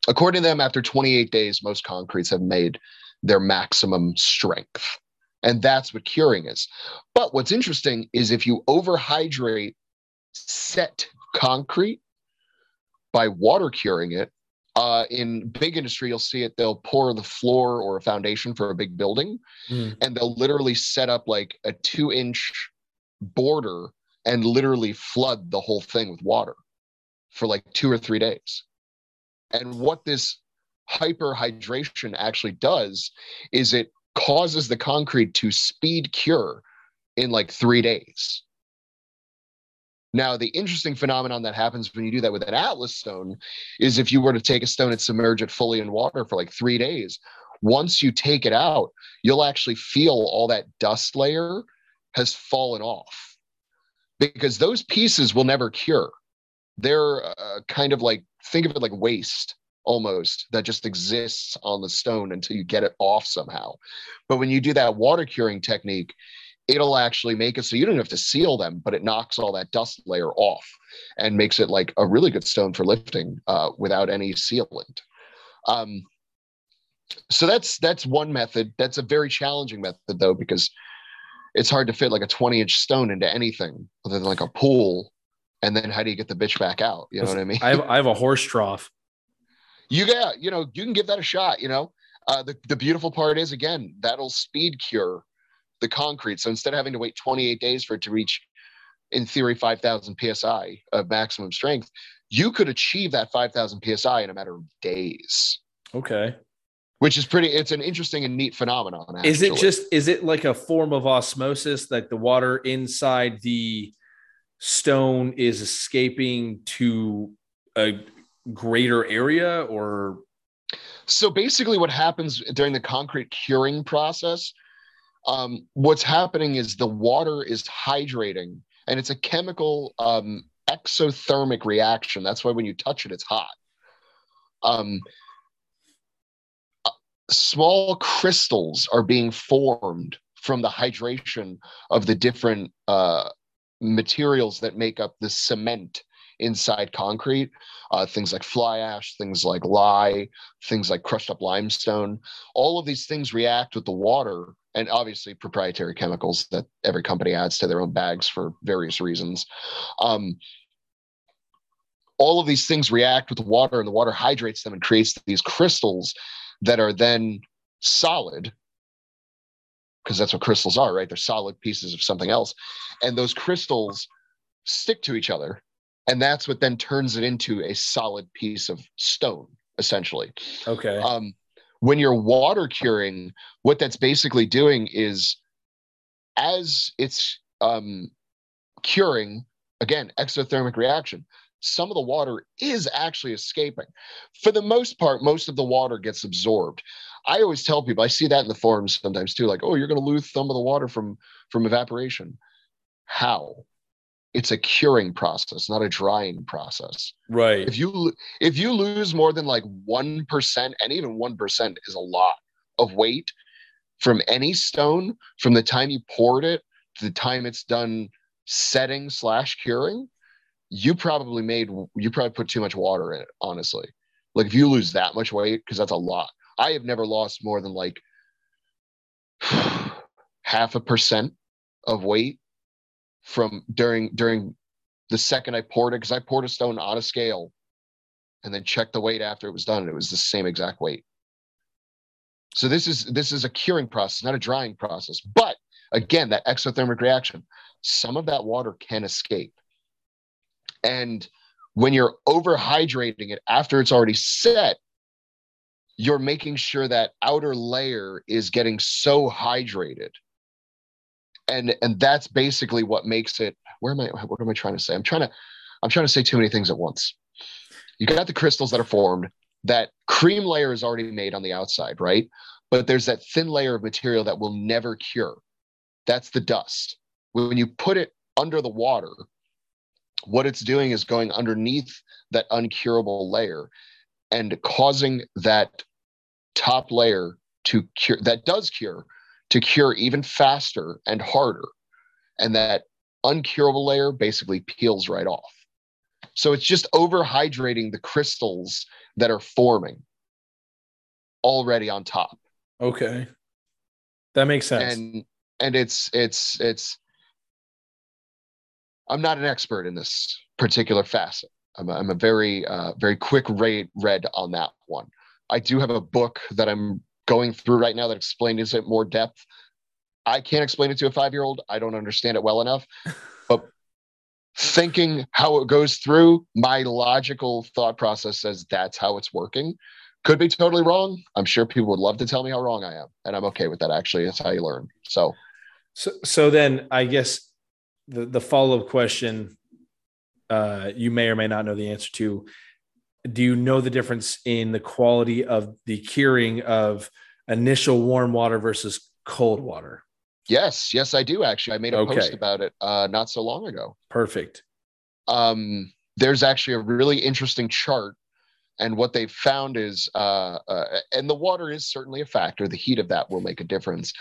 according to them, after 28 days, most concretes have made their maximum strength. And that's what curing is. But what's interesting is if you overhydrate set concrete, by water curing it. Uh, in big industry, you'll see it. They'll pour the floor or a foundation for a big building, mm. and they'll literally set up like a two-inch border and literally flood the whole thing with water for like two or three days. And what this hyperhydration actually does is it causes the concrete to speed cure in like three days. Now, the interesting phenomenon that happens when you do that with an Atlas stone is if you were to take a stone and submerge it fully in water for like three days, once you take it out, you'll actually feel all that dust layer has fallen off because those pieces will never cure. They're uh, kind of like, think of it like waste almost that just exists on the stone until you get it off somehow. But when you do that water curing technique, it'll actually make it so you don't have to seal them, but it knocks all that dust layer off and makes it like a really good stone for lifting uh, without any sealant. Um, so that's that's one method. That's a very challenging method though, because it's hard to fit like a 20 inch stone into anything other than like a pool. And then how do you get the bitch back out? You know what I mean? I have, I have a horse trough. You got, you know, you can give that a shot, you know. Uh, the, the beautiful part is again, that'll speed cure the concrete. So instead of having to wait 28 days for it to reach, in theory, 5,000 psi of maximum strength, you could achieve that 5,000 psi in a matter of days. Okay. Which is pretty. It's an interesting and neat phenomenon. Actually. Is it just? Is it like a form of osmosis that the water inside the stone is escaping to a greater area, or so basically, what happens during the concrete curing process um, what's happening is the water is hydrating and it's a chemical um, exothermic reaction. That's why when you touch it, it's hot. Um, uh, small crystals are being formed from the hydration of the different uh, materials that make up the cement inside concrete. Uh, things like fly ash, things like lye, things like crushed up limestone. All of these things react with the water and obviously proprietary chemicals that every company adds to their own bags for various reasons. Um, all of these things react with the water, and the water hydrates them and creates these crystals that are then solid because that's what crystals are, right? They're solid pieces of something else. And those crystals stick to each other. And that's what then turns it into a solid piece of stone, essentially. Okay. Um, when you're water curing, what that's basically doing is as it's um, curing, again, exothermic reaction, some of the water is actually escaping. For the most part, most of the water gets absorbed. I always tell people, I see that in the forums sometimes too, like, oh, you're going to lose some of the water from from evaporation. How? it's a curing process, not a drying process. Right. If you if you lose more than like 1% and even 1% is a lot of weight from any stone from the time you poured it to the time it's done setting slash curing, you probably made you probably put too much water in it, honestly. Like if you lose that much weight, because that's a lot. I have never lost more than like half a percent of weight from during during the second I poured it because I poured a stone on a scale and then checked the weight after it was done and it was the same exact weight. So this is this is a curing process, not a drying process. But again, that exothermic reaction, some of that water can escape. And when you're overhydrating it after it's already set, you're making sure that outer layer is getting so hydrated. And and that's basically what makes it where am i what am i trying to say? I'm trying to i'm trying to say too many things at once. You got the crystals that are formed that cream layer is already made on the outside right? But there's that thin layer of material that will never cure. That's the dust. When you put it under the water what it's doing is going underneath that uncurable layer and causing that top layer to cure that does cure to cure even faster and harder. And that uncurable layer basically peels right off. So it's just overhydrating the crystals that are forming already on top. Okay. That makes sense. And and it's it's it's I'm not an expert in this particular facet. I'm a, I'm a very uh, very quick rate read on that one. I do have a book that I'm going through right now that explains it more depth. I can't explain it to a five year old. I don't understand it well enough. But thinking how it goes through, my logical thought process says that's how it's working. Could be totally wrong. I'm sure people would love to tell me how wrong I am. And I'm okay with that actually. That's how you learn. So so so then I guess the, the follow-up question uh, you may or may not know the answer to do you know the difference in the quality of the curing of initial warm water versus cold water? Yes, yes, I do actually. I made a okay. post about it uh, not so long ago. Perfect. Um, there's actually a really interesting chart, and what they found is, uh, uh, and the water is certainly a factor. The heat of that will make a difference.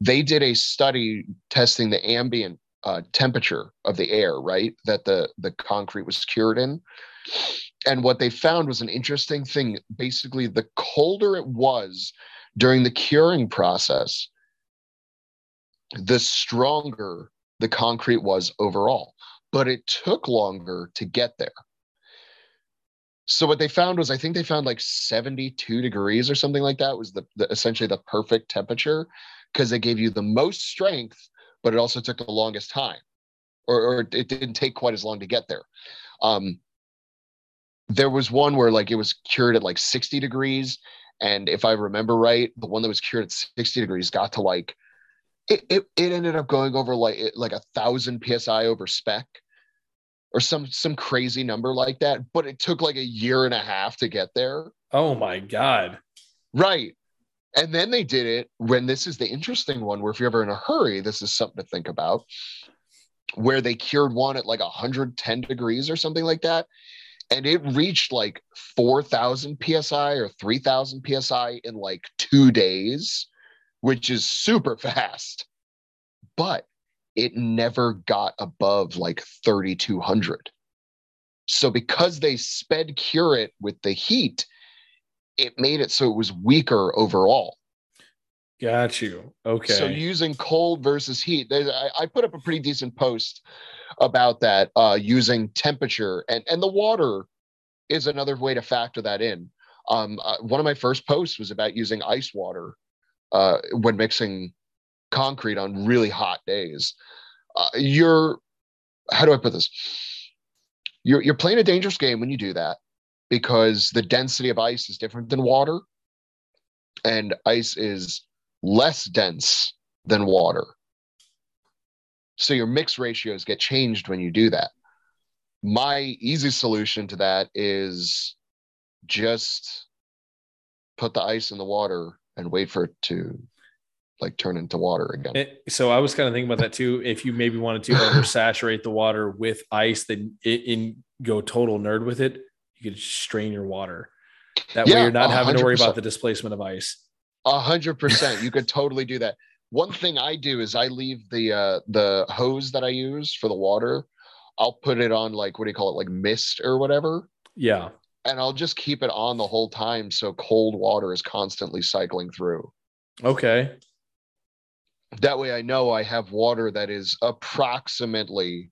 They did a study testing the ambient uh, temperature of the air, right? That the the concrete was cured in. And what they found was an interesting thing. Basically, the colder it was during the curing process, the stronger the concrete was overall. But it took longer to get there. So what they found was, I think they found like 72 degrees or something like that was the, the essentially the perfect temperature because it gave you the most strength, but it also took the longest time, or, or it didn't take quite as long to get there. Um, there was one where like it was cured at like 60 degrees, and if I remember right, the one that was cured at 60 degrees got to like it, it, it ended up going over like like a thousand psi over spec or some some crazy number like that but it took like a year and a half to get there. Oh my god. Right. And then they did it when this is the interesting one where if you're ever in a hurry this is something to think about where they cured one at like 110 degrees or something like that and it reached like 4000 psi or 3000 psi in like 2 days which is super fast. But it never got above like 3200 so because they sped cure it with the heat it made it so it was weaker overall got you okay so using cold versus heat I, I put up a pretty decent post about that uh, using temperature and and the water is another way to factor that in um, uh, one of my first posts was about using ice water uh, when mixing concrete on really hot days. Uh, you're, how do I put this? You're, you're playing a dangerous game when you do that because the density of ice is different than water, and ice is less dense than water. So your mix ratios get changed when you do that. My easy solution to that is just put the ice in the water and wait for it to like turn into water again. It, so I was kind of thinking about that too. If you maybe wanted to oversaturate the water with ice, then it, in go total nerd with it, you could strain your water. That yeah, way you're not 100%. having to worry about the displacement of ice. A hundred percent. You could totally do that. One thing I do is I leave the uh the hose that I use for the water. I'll put it on like what do you call it, like mist or whatever. Yeah. And I'll just keep it on the whole time so cold water is constantly cycling through. Okay that way I know I have water that is approximately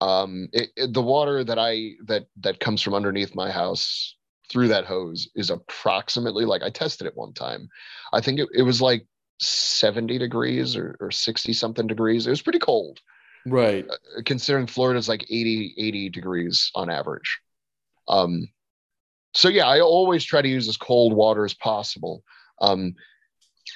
um it, it, the water that I that that comes from underneath my house through that hose is approximately like I tested it one time. I think it, it was like 70 degrees or, or 60 something degrees. It was pretty cold. Right. Uh, considering Florida's like 80 80 degrees on average. Um so yeah, I always try to use as cold water as possible. Um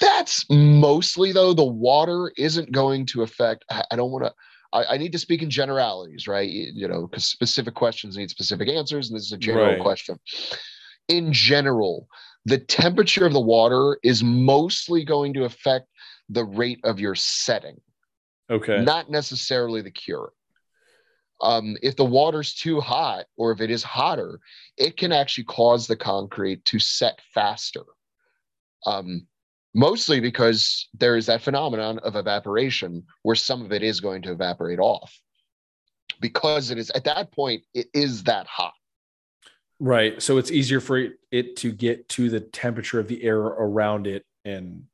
that's mostly though the water isn't going to affect. I don't want to. I, I, need to speak in generalities, right? You know, because specific questions need specific answers, and this is a general right. question. In general, the temperature of the water is mostly going to affect the rate of your setting. Okay. Not necessarily the cure. Um, if the water's too hot or if it is hotter, it can actually cause the concrete to set faster. Um, mostly because there is that phenomenon of evaporation where some of it is going to evaporate off because it is at that point it is that hot. Right. So it's easier for it to get to the temperature of the air around it and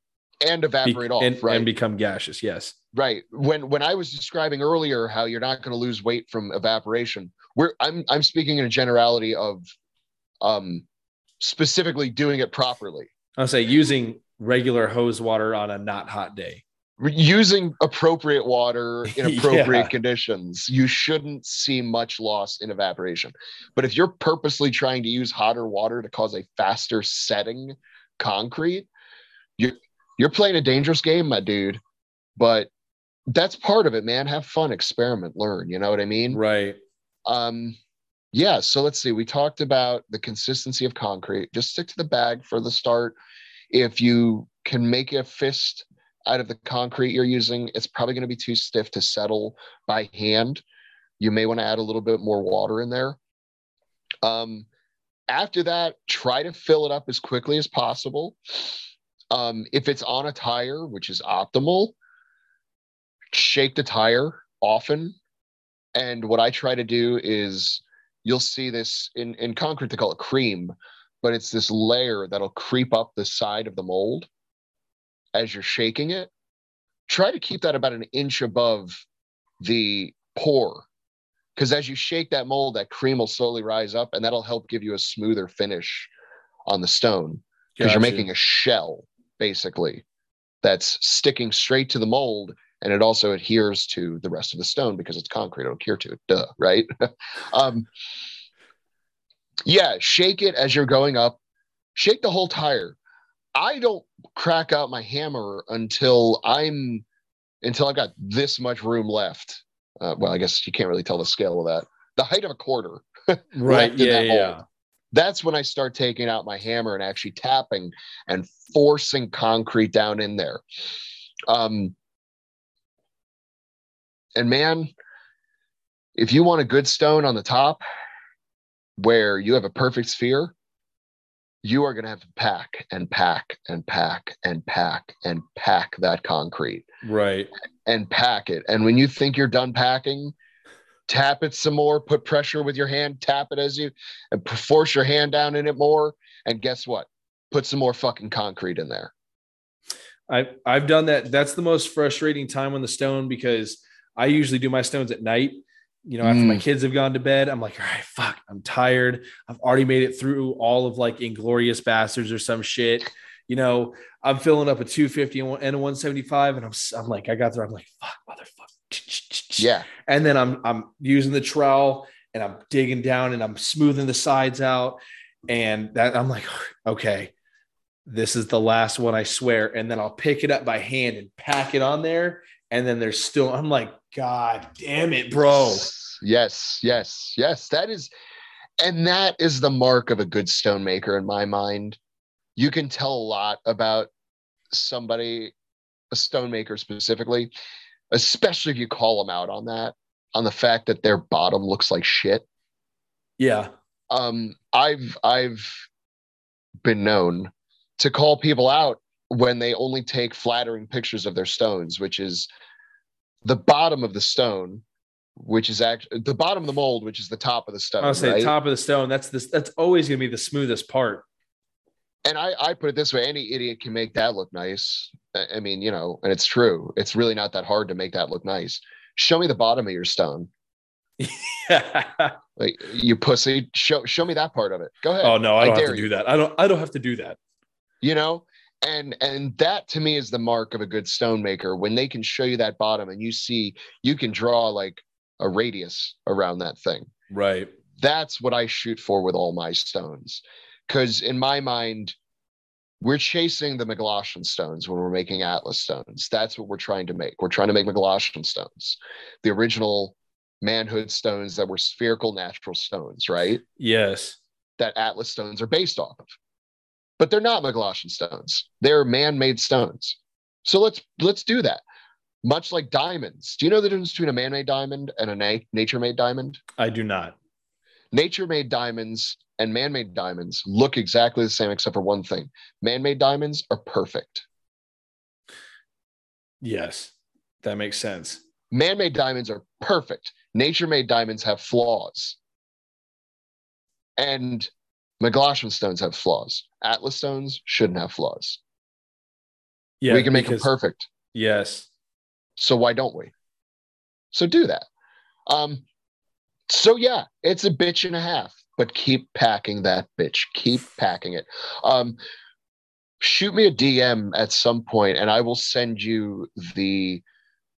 and evaporate be, off and, right. and become gaseous. Yes. Right. When when i was describing earlier how you're not going to lose weight from evaporation we're i'm i'm speaking in a generality of um specifically doing it properly. I'll say using regular hose water on a not hot day. Using appropriate water in appropriate yeah. conditions, you shouldn't see much loss in evaporation. But if you're purposely trying to use hotter water to cause a faster setting concrete, you're you're playing a dangerous game, my dude. But that's part of it, man. Have fun, experiment, learn. You know what I mean? Right. Um, yeah. So let's see. We talked about the consistency of concrete. Just stick to the bag for the start if you can make a fist out of the concrete you're using, it's probably going to be too stiff to settle by hand. You may want to add a little bit more water in there. Um, after that, try to fill it up as quickly as possible. Um, if it's on a tire, which is optimal, shake the tire often. And what I try to do is you'll see this in, in concrete, they call it cream, but it's this layer that'll creep up the side of the mold as you're shaking it. Try to keep that about an inch above the pour. Because as you shake that mold, that cream will slowly rise up and that'll help give you a smoother finish on the stone. Because Gotcha. you're making a shell, basically, that's sticking straight to the mold and it also adheres to the rest of the stone because it's concrete. It'll adhere to it. Duh, right? um, yeah, shake it as you're going up. Shake the whole tire. I don't crack out my hammer until I'm until I've got this much room left. Uh, well, I guess you can't really tell the scale of that. The height of a quarter. right. Yeah. that Yeah. That's when I start taking out my hammer and actually tapping and forcing concrete down in there. Um, and man, if you want a good stone on the top where you have a perfect sphere, you are going to have to pack and pack and pack and pack and pack that concrete Right. and pack it. And when you think you're done packing, tap it some more, put pressure with your hand, tap it as you and force your hand down in it more. And guess what? Put some more fucking concrete in there. I I've done that. That's the most frustrating time on the stone because I usually do my stones at night. You know, after my Mm. kids have gone to bed, I'm like, all right, fuck, I'm tired. I've already made it through all of like Inglourious Basterds or some shit. You know, I'm filling up a 250 and a 175, and I'm I'm like, I got there. I'm like, fuck, motherfucker. Yeah. And then I'm I'm using the trowel and I'm digging down and I'm smoothing the sides out. And that I'm like, okay, this is the last one, I swear. And then I'll pick it up by hand and pack it on there. And then there's still, I'm like, God damn it, bro. Yes, yes, yes. That is, and that is the mark of a good stonemaker in my mind. You can tell a lot about somebody, a stonemaker specifically, especially if you call them out on that, on the fact that their bottom looks like shit. Yeah. Um, I've I've been known to call people out when they only take flattering pictures of their stones, which is the bottom of the stone, which is actually the bottom of the mold, which is the top of the stone. I'll say right? top of the stone. That's this, that's always going to be the smoothest part. and I, I put it this way any idiot can make that look nice i I mean you know and it's true it's really not that hard to make that look nice show me the bottom of your stone like you pussy show show me that part of it go ahead oh no, I I don't have dare to you. do that. I don't, I don't have to do that. you know and and that to me is the mark of a good stonemaker when they can show you that bottom and you see you can draw like a radius around that thing Right. that's what I shoot for with all my stones. Because in my mind, we're chasing the MacGlashen stones when we're making Atlas stones. That's what we're trying to make. We're trying to make MacGlashen stones, the original manhood stones that were spherical natural stones, right? Yes. That Atlas stones are based off of. But they're not MacGlashen stones. They're man-made stones. So let's let's do that. Much like diamonds. Do you know the difference between a man-made diamond and a na- nature-made diamond? I do not. nature made diamonds and man made diamonds look exactly the same except for one thing man made diamonds are perfect. Yes. That makes sense. Man made diamonds are perfect. Nature made diamonds have flaws. And MacGlashen stones have flaws. Atlas stones shouldn't have flaws. Yeah. we can make them perfect. Yes. So why don't we? So do that. Um, so yeah, it's a bitch and a half, but keep packing that bitch. Keep packing it. Um, shoot me a DM at some point, and I will send you the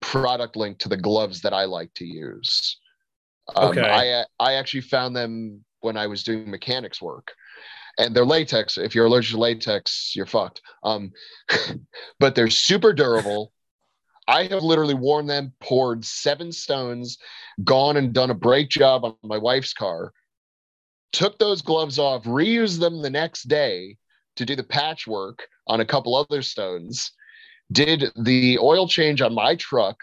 product link to the gloves that I like to use. Um, Okay. I I actually found them when I was doing mechanics work, and they're latex. If you're allergic to latex, you're fucked. Um, but they're super durable. I have literally worn them, poured seven stones, gone and done a brake job on my wife's car, took those gloves off, reused them the next day to do the patchwork on a couple other stones, did the oil change on my truck,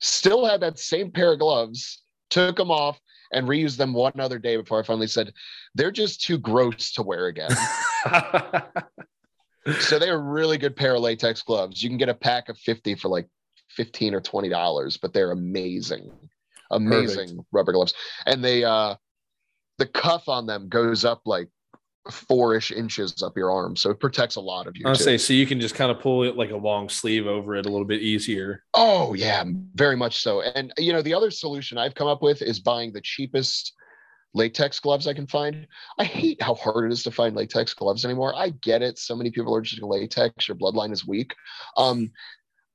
still had that same pair of gloves, took them off, and reused them one other day before I finally said, they're just too gross to wear again. so they're really good pair of latex gloves. You can get a pack of 50 for like 15 or 20 dollars, but they're amazing. Amazing Perfect. rubber gloves. And they uh the cuff on them goes up like four-ish inches up your arm, so it protects a lot of you. I'll say so you can just kind of pull it like a long sleeve over it a little bit easier. Oh yeah, very much so. And you know the other solution I've come up with is buying the cheapest latex gloves I can find. I hate how hard it is to find latex gloves anymore. I get it. So many people are just latex. Your bloodline is weak. Um,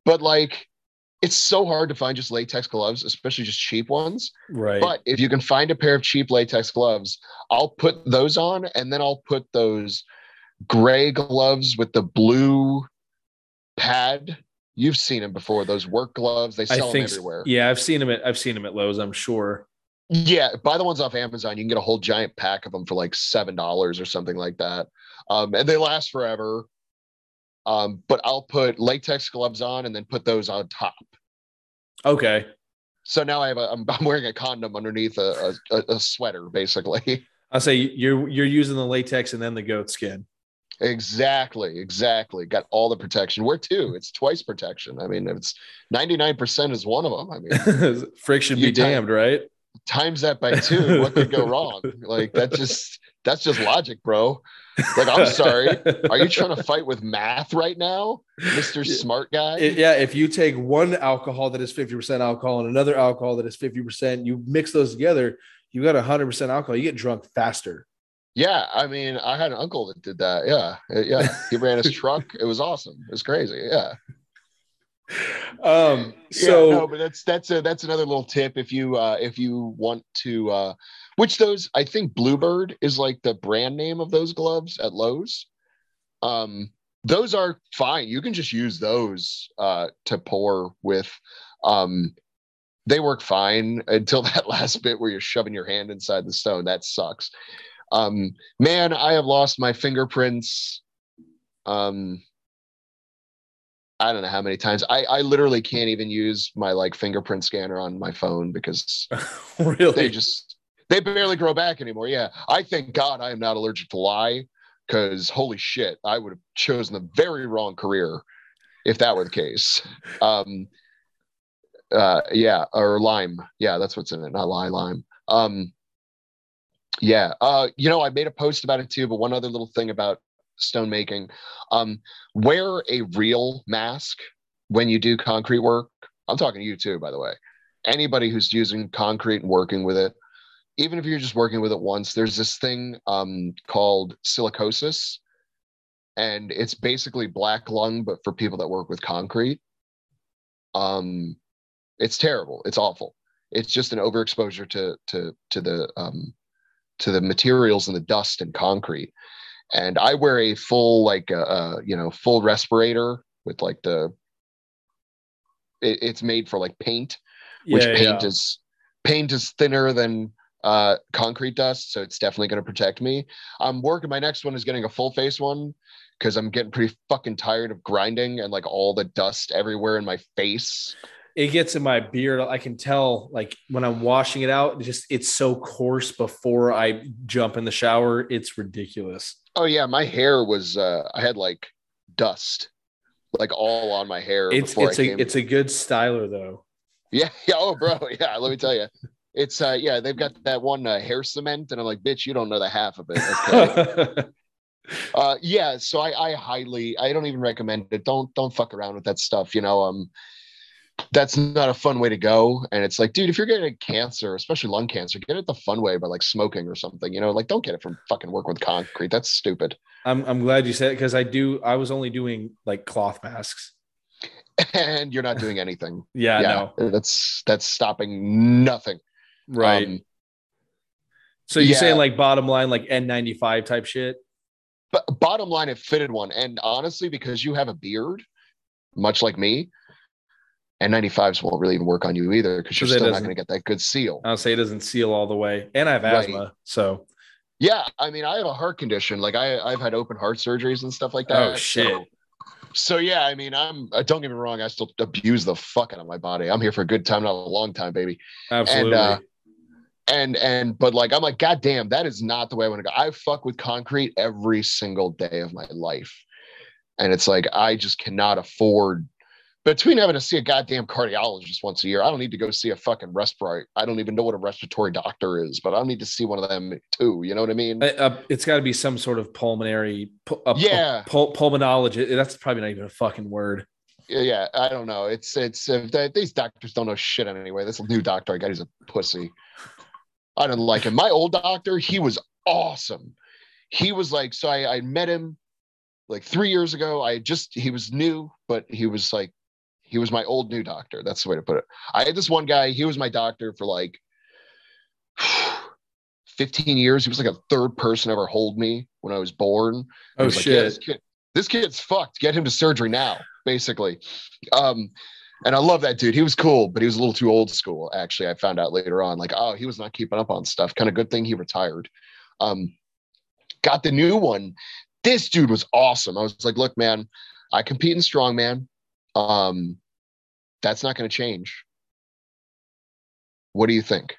but like it's so hard to find just latex gloves, especially just cheap ones. Right. But if you can find a pair of cheap latex gloves, I'll put those on and then I'll put those gray gloves with the blue pad. You've seen them before, those work gloves. They sell them everywhere. Yeah, I've seen them at I've seen them at Lowe's, I'm sure. Yeah, buy the ones off Amazon. You can get a whole giant pack of them for like seven dollars or something like that. Um, and they last forever. Um, but I'll put latex gloves on and then put those on top. Okay. So now I have a I'm, I'm wearing a condom underneath a, a, a sweater, basically. I'll say you're you're using the latex and then the goat skin. Exactly, exactly. Got all the protection. Where two? It's twice protection. I mean, it's 99% is one of them. I mean, friction be damned, right? Times that by two, what could go wrong? Like that just that's just logic, bro. Like, I'm sorry. Are you trying to fight with math right now, Mr. Smart Guy? Yeah. If you take one alcohol that is 50% alcohol and another alcohol that is 50%, you mix those together, you got 100% alcohol. You get drunk faster. Yeah. I mean, I had an uncle that did that. Yeah. Yeah. He ran his truck. It was awesome. It was crazy. Yeah. Um, so yeah, no, but that's that's a that's another little tip if you uh if you want to uh which those I think Bluebird is like the brand name of those gloves at Lowe's. Um, those are fine. You can just use those uh, to pour with. Um, they work fine until that last bit where you're shoving your hand inside the stone. That sucks. Um, man, I have lost my fingerprints. Um, I don't know how many times. I, I literally can't even use my like fingerprint scanner on my phone because really they just they barely grow back anymore. Yeah. I thank God I am not allergic to lye because holy shit, I would have chosen the very wrong career if that were the case. Um, uh, yeah, or lime. Yeah, that's what's in it, not lye, lime. Um, yeah. Uh, you know, I made a post about it too, but one other little thing about stone making. Um, wear a real mask when you do concrete work. I'm talking to you too, by the way. Anybody who's using concrete and working with it, even if you're just working with it once, there's this thing um, called silicosis, and it's basically black lung, but for people that work with concrete. Um, it's terrible. It's awful. It's just an overexposure to to to the um, to the materials and the dust and concrete. And I wear a full like uh, uh you know full respirator with like the it, it's made for like paint, which yeah, paint yeah. is paint is thinner than uh, concrete dust, so it's definitely going to protect me. I'm working. My next one is getting a full face one because I'm getting pretty fucking tired of grinding and like all the dust everywhere in my face. It gets in my beard. I can tell, like when I'm washing it out, just it's so coarse before I jump in the shower. It's ridiculous. Oh yeah, my hair was. uh I had like dust, like all on my hair. It's it's a it's a good styler though. Yeah, yeah. Oh, bro. Yeah. Let me tell you, it's uh yeah, they've got that one uh, hair cement, and I'm like, bitch, you don't know the half of it. Okay. uh yeah, so I I highly I don't even recommend it. Don't don't fuck around with that stuff. You know, um that's not a fun way to go. And it's like, dude, if you're getting cancer, especially lung cancer, get it the fun way by like smoking or something. You know, like don't get it from fucking working with concrete. That's stupid. I'm I'm glad you said it because I do. I was only doing like cloth masks and you're not doing anything. yeah, yeah, no. That's that's stopping nothing. Right. Um, so you're yeah. saying like bottom line, like N95 type shit? But bottom line, it fitted one. And honestly, because you have a beard, much like me, N95s won't really even work on you either because you're still not going to get that good seal. I'll say it doesn't seal all the way. And I have right. asthma. So yeah, I mean, I have a heart condition. Like I, I've had open heart surgeries and stuff like that. Oh shit. So, so yeah, I mean, I'm. Uh, don't get me wrong. I still abuse the fuck out of my body. I'm here for a good time, not a long time, baby. Absolutely. And, uh, and and but like i'm like god damn that is not the way i want to go i fuck with concrete every single day of my life and it's like i just cannot afford between having to see a goddamn cardiologist once a year, I don't need to go see a fucking respiratory. I don't even know what a respiratory doctor is, but I don't need to see one of them too. You know what I mean? Uh, uh, it's got to be some sort of pulmonary, a Yeah. pul- pulmonologist. That's probably not even a fucking word. Yeah, yeah, I don't know. It's it's uh, th- these doctors don't know shit anyway. This new doctor I got, he's a pussy. I didn't like him. My old doctor, he was awesome. He was like, so I, I met him like three years ago. I just he was new, but he was like, he was my old new doctor. That's the way to put it. I had this one guy. He was my doctor for like 15 years. He was like a third person ever hold me when I was born. Oh was like, shit! yeah, this, kid, this kid's fucked. Get him to surgery now, basically. Um, and I love that dude. He was cool, but he was a little too old school. Actually, I found out later on, like, oh, he was not keeping up on stuff. Kind of good thing he retired. Um, got the new one. This dude was awesome. I was like, look, man, I compete in strongman. Um, that's not going to change. What do you think?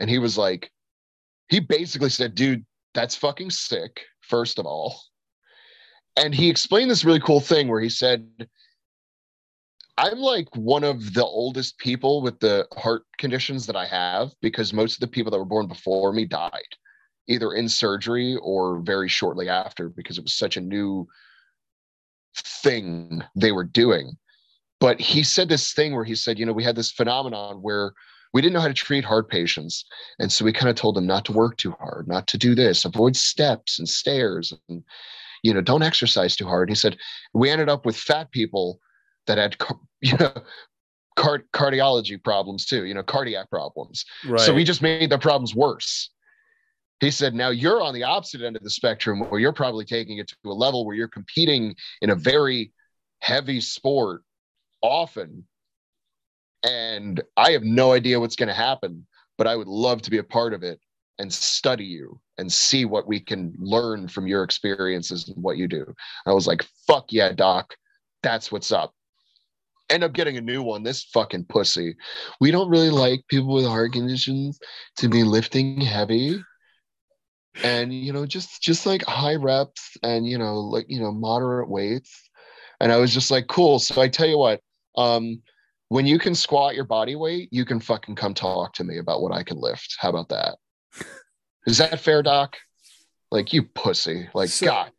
And he was like, he basically said, dude, that's fucking sick, first of all. And he explained this really cool thing where he said, I'm like one of the oldest people with the heart conditions that I have because most of the people that were born before me died either in surgery or very shortly after because it was such a new thing they were doing. But he said this thing where he said, you know, we had this phenomenon where we didn't know how to treat heart patients. And so we kind of told them not to work too hard, not to do this, avoid steps and stairs, and, you know, don't exercise too hard. He said, we ended up with fat people that had, you know, card- cardiology problems too, you know, cardiac problems. Right. So we just made the problems worse. He said, now you're on the opposite end of the spectrum where you're probably taking it to a level where you're competing in a very heavy sport often. And I have no idea what's going to happen, but I would love to be a part of it and study you and see what we can learn from your experiences and what you do. I was like, fuck yeah, doc. That's what's up. End up getting a new one. This fucking pussy. We don't really like people with heart conditions to be lifting heavy. And you know just just like high reps and you know like you know moderate weights. And i was just like cool. So i tell you what um when you can squat your body weight you can fucking come talk to me about what i can lift. How about that? Is that fair doc? Like you pussy. Like So- god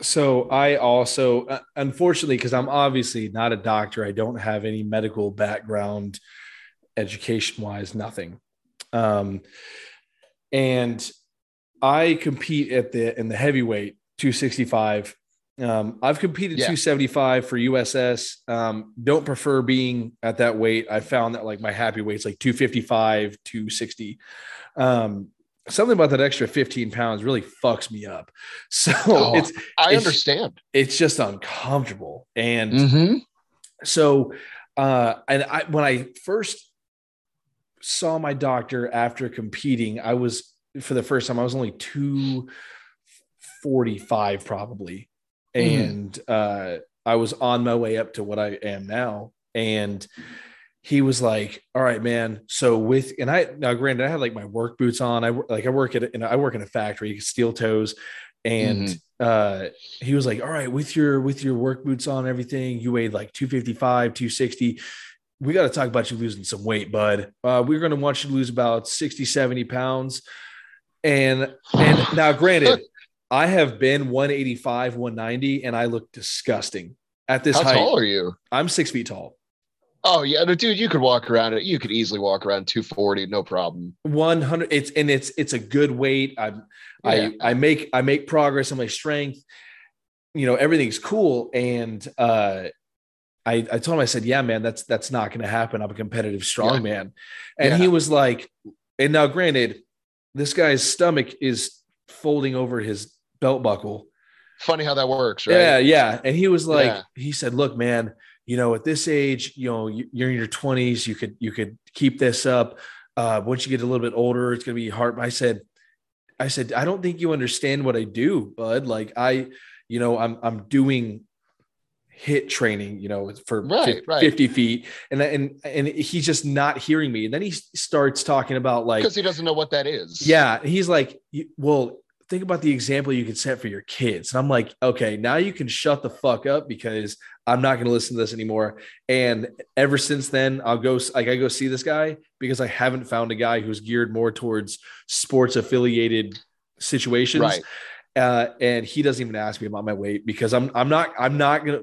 So I also, uh, unfortunately, because I'm obviously not a doctor, I don't have any medical background, education wise, nothing. Um, and I compete at the in the heavyweight 265. Um, I've competed Yeah. 275 for USS. Um, don't prefer being at that weight. I found that like my happy weight's like 255, 260. Um, something about that extra 15 pounds really fucks me up. So Oh, it's i It's- understand it's just uncomfortable. And mm-hmm. so uh and I when I first saw my doctor after competing, I was for the first time, I was only 245 probably. Mhm. And uh I was on my way up to what I am now. And he was like, "All right, man. So with and I now, granted, I had like my work boots on. I like I work at and I work in a factory, steel toes, and uh, he was like, "All right, with your with your work boots on, everything, you weighed like 255, 260. We got to talk about you losing some weight, bud. Uh, we're going to want you to lose about 60, 70 pounds. And and now, granted, I have been 185, 190, and I look disgusting at this how height. How tall are you I'm six feet tall. Oh yeah no, dude you could walk around it. You could easily walk around 240 no problem. 100 it's and it's it's a good weight. I'm Yeah. i i make i make progress on my strength. You know everything's cool. And uh i i told him i said yeah man that's that's not going to happen. I'm a competitive strong man and he was like and now granted this guy's stomach is folding over his belt buckle. Funny how that works right? Yeah, yeah. And he was like, Yeah. he said, "Look, man, you know, at this age, you know, you- you're in your 20s, you could you could keep this up. Uh, once you get a little bit older, it's gonna be hard." I said, I said, I don't think you understand what I do, bud. Like I, you know, I'm I'm doing hit training, you know, for Right, fif- right. 50 feet. And and and he's just not hearing me. And then he starts talking about like because he doesn't know what that is yeah, he's like, well, think about the example you could set for your kids. And I'm like, okay, now you can shut the fuck up because I'm not going to listen to this anymore. And ever since then, I'll go like I go see this guy because I haven't found a guy who's geared more towards sports affiliated situations. Right. Uh, and he doesn't even ask me about my weight because I'm I'm not I'm not gonna.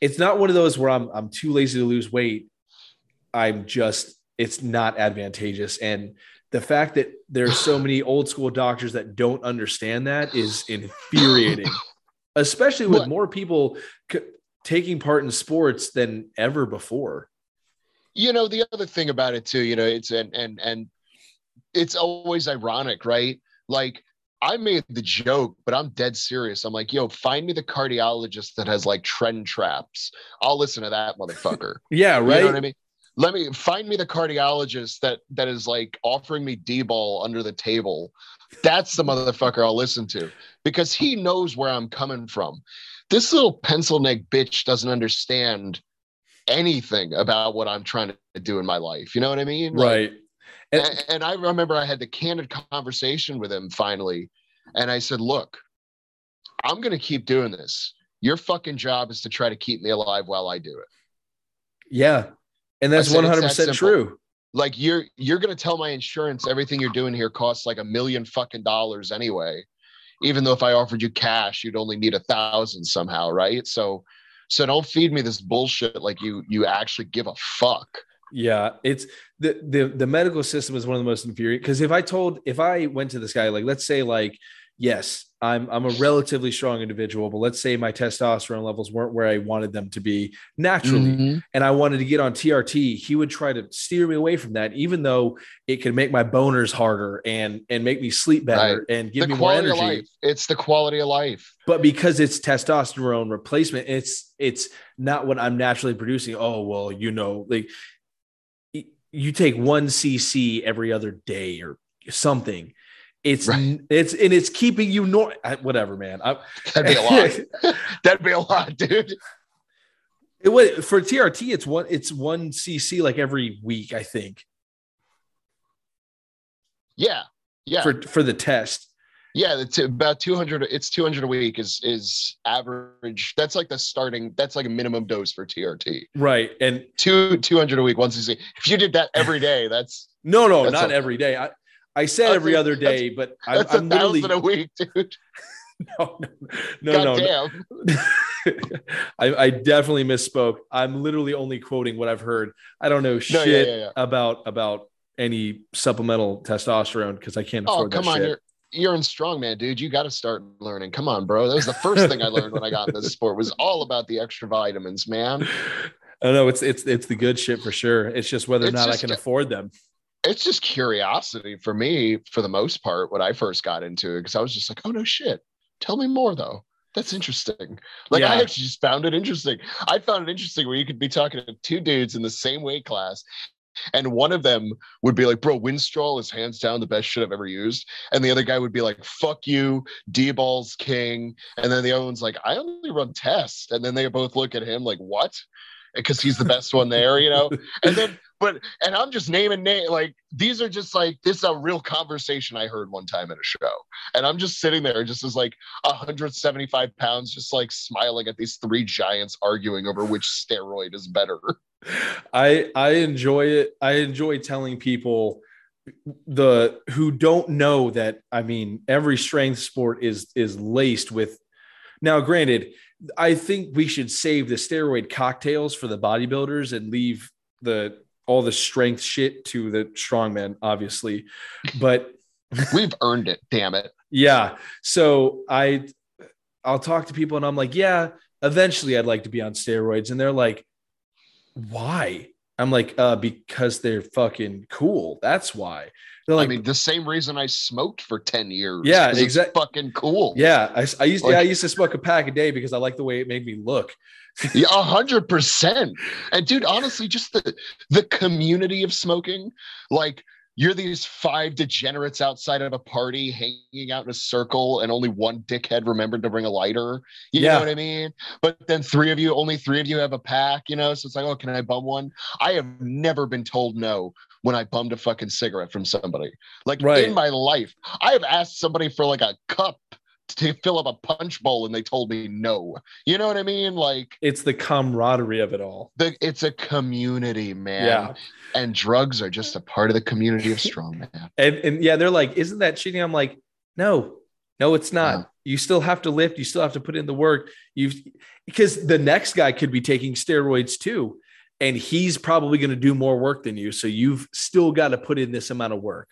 It's not one of those where I'm I'm too lazy to lose weight. I'm just it's not advantageous and the fact that there's so many old school doctors that don't understand that is infuriating especially with more people c- taking part in sports than ever before. You know the other thing about it too you know it's and and and it's always ironic right? Like i made the joke but i'm dead serious. I'm like yo find me the cardiologist that has like tren traps i'll listen to that motherfucker. Yeah you right? know what i mean let me find me the cardiologist that that is like offering me d-ball under the table that's the motherfucker i'll listen to because he knows where i'm coming from this little pencil neck bitch doesn't understand anything about what i'm trying to do in my life you know what i mean Like, right and, and, and I remember I had the candid conversation with him finally. And I said, Look, I'm going to keep doing this. Your fucking job is to try to keep me alive while I do it. yeah and that's it's that 100% true Like you're you're going to tell my insurance everything you're doing here costs like a million fucking dollars anyway. Even though if I offered you cash, you'd only need a thousand somehow, right? So so don't feed me this bullshit like you you actually give a fuck. Yeah, it's the the the medical system is one of the most infuriating because if I told if I went to this guy like let's say like yes I'm I'm a relatively strong individual but let's say my testosterone levels weren't where I wanted them to be naturally Mhm. and I wanted to get on TRT he would try to steer me away from that even though it could make my boners harder and and make me sleep better and give The me more energy life. It's the quality of life. but because it's testosterone replacement it's it's not what i'm naturally producing oh well you know like you take one cc every other day or something it's Right. it's and it's keeping you nor whatever man I, That'd be a lot. That'd be a lot, dude. it was for trt it's one it's one cc like every week i think Yeah. Yeah. for for the test yeah. It's about 200. It's 200 a week is, is average. That's like the starting, that's like a minimum dose for TRT. right and Two, 200 a week. Once you see, if you did that every day, that's, no no That's not every day i i said every a- other day but I'm, that's a I'm literally thousand a week, dude. no no no, no, God no. damn. I, I definitely misspoke. I'm literally only quoting what I've heard. I don't know yeah, shit yeah, yeah. about about any supplemental testosterone because I can't oh, afford. Oh, come that on. shit. You're, you're in strongman, dude. You got to start learning. Come on, bro. That was the first thing I learned when I got into this sport was all about the extra vitamins, man. I know it's it's it's the good shit for sure. It's just whether or It's not I can a- afford them. It's just curiosity for me for the most part when I first got into it because I was just like, oh no shit. Tell me more though. That's interesting. Like I actually just found it interesting. I found it interesting where you could be talking to two dudes in the same weight class. And one of them would be like, bro, Winstrol is hands down the best shit I've ever used. And the other guy would be like, fuck you, Dbol's king. And then the other one's like, I only run tests. And then they both look at him like, what? Because he's the best one there, you know? and then but and i'm just naming name like these are just like this is a real conversation i heard one time at a show and i'm just sitting there just as like 175 pounds just like smiling at these three giants arguing over which steroid is better I I enjoy it. I enjoy telling people the who don't know that I mean every strength sport is is laced with now granted I think we should save the steroid cocktails for the bodybuilders and leave the all the strength shit to the strongmen obviously but we've earned it damn it. Yeah. So I I'll talk to people and I'm like yeah eventually I'd like to be on steroids. And they're like why? I'm like uh because they're fucking cool. That's why. They're like i mean the same reason i smoked for 10 years Yeah, exactly. fucking cool. Yeah, I, I used Like- I used to smoke a pack a day because I like the way it made me look. Yeah, a hundred percent. And dude, honestly, just the the community of smoking, like you're these five degenerates outside of a party hanging out in a circle and only one dickhead remembered to bring a lighter you Yeah. know what i mean but then three of you only three of you have a pack you know so it's like oh can i bum one i have never been told no when i bummed a fucking cigarette from somebody like Right. in my life i have asked somebody for like a cup to fill up a punch bowl and they told me no you know what i mean like It's the camaraderie of it all. the, it's a community man Yeah. and drugs are just a part of the community of strongman And and yeah, they're like, isn't that cheating? I'm like, no, no, it's not. Uh-huh. You still have to lift, you still have to put in the work. You've because the next guy could be taking steroids too. And he's probably going to do more work than you. So you've still got to put in this amount of work.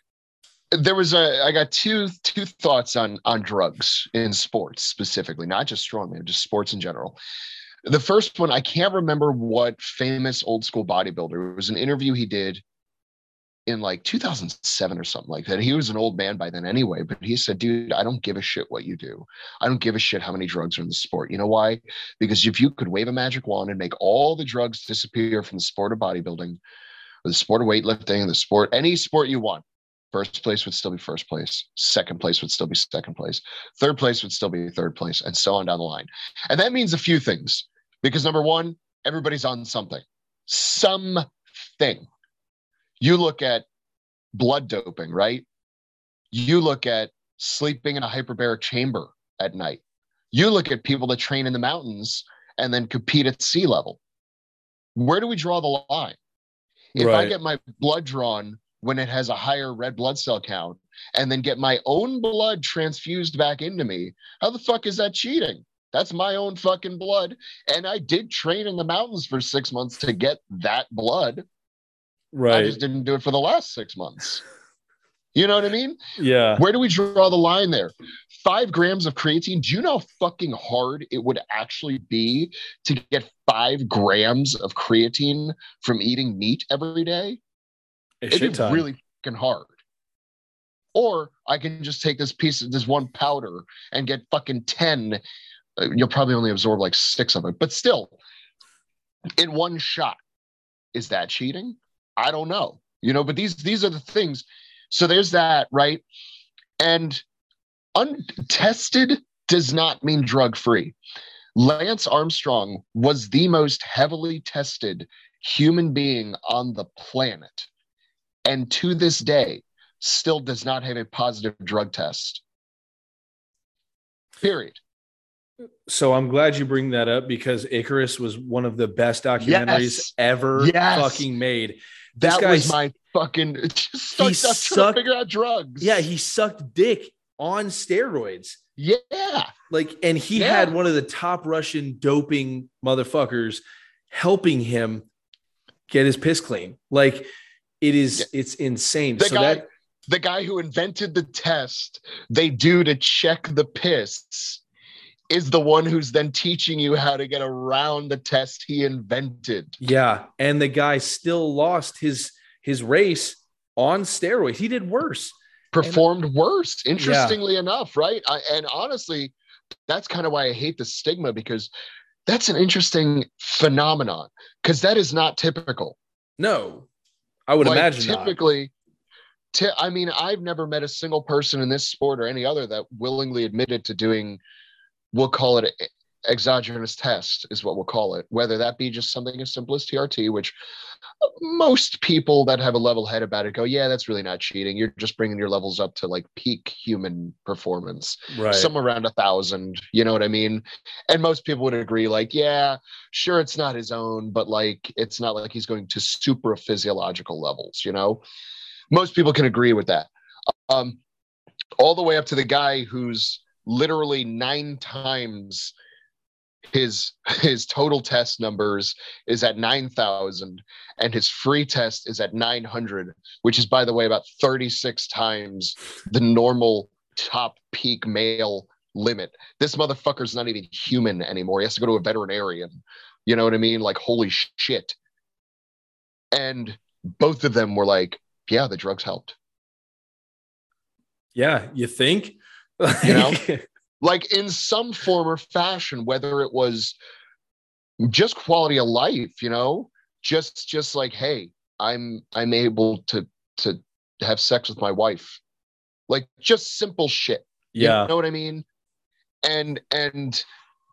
There was a i got two two thoughts on on drugs in sports specifically not just strongman just sports in general. The first one i can't remember what famous old school bodybuilder it was an interview he did in like 2007 or something like that. He was an old man by then anyway but he said dude i don't give a shit what you do. I don't give a shit how many drugs are in the sport. You know why? Because if you could wave a magic wand and make all the drugs disappear from the sport of bodybuilding or the sport of weightlifting the sport any sport you want First place would still be first place. Second place would still be second place. Third place would still be third place, and so on down the line. And that means a few things because number one, everybody's on something, something. You look at blood doping, right? You look at sleeping in a hyperbaric chamber at night. You look at people that train in the mountains and then compete at sea level. Where do we draw the line? If I get my blood drawn when it has a higher red blood cell count and then get my own blood transfused back into me, how the fuck is that cheating? That's my own fucking blood. And I did train in the mountains for six months to get that blood. Right. I just didn't do it for the last six months. You know what I mean? Yeah. Where do we draw the line there? Five grams of creatine. Do you know how fucking hard it would actually be to get five grams of creatine from eating meat every day? A It'd be ton. really fucking hard. Or I can just take this piece of this one powder and get fucking 10. Uh, You'll probably only absorb like six of it, but still, in one shot. Is that cheating? I don't know. You know, but these these are the things. So there's that, right? And untested does not mean drug free. Lance Armstrong was the most heavily tested human being on the planet. And to this day, still does not have a positive drug test. Period. So I'm glad you bring that up because Icarus was one of the best documentaries Yes. ever Yes. fucking made. This That was my fucking just He stuck, stuck trying sucked- to figure out drugs. Yeah, he sucked dick on steroids. yeah. Like, and he Yeah. had one of the top Russian doping motherfuckers helping him get his piss clean. Like, it is, it's insane. The so guy- that the guy who invented the test they do to check the piss is the one who's then teaching you how to get around the test he invented. Yeah, and the guy still lost his his race on steroids. He did worse. Performed worse, interestingly enough, right? I, and honestly, that's kind of why I hate the stigma because that's an interesting phenomenon because that is not typical. No, I would Like, imagine typically ti- i mean i've never met a single person in this sport or any other that willingly admitted to doing we'll call it a exogenous test is what we'll call it whether that be just something as simple as trt which most people that have a level head about it go yeah that's really not cheating. You're just bringing your levels up to like peak human performance. Right. somewhere around a thousand you know what i mean? And most people would agree like yeah sure it's not his own but like it's not like he's going to super physiological levels you know? Most people can agree with that. Um all the way up to the guy who's literally nine times his his total test numbers is at 9000 and his free test is at 900 which is by the way about 36 times the normal top peak male limit. This motherfucker's not even human anymore. He has to go to a veterinarian. You know what i mean? Like holy shit. And both of them were like yeah the drugs helped. Yeah, you think? You know? Like in some form or fashion whether it was just quality of life you know just just like hey i'm i'm able to to have sex with my wife. Like just simple shit. Yeah. You know what I mean? And and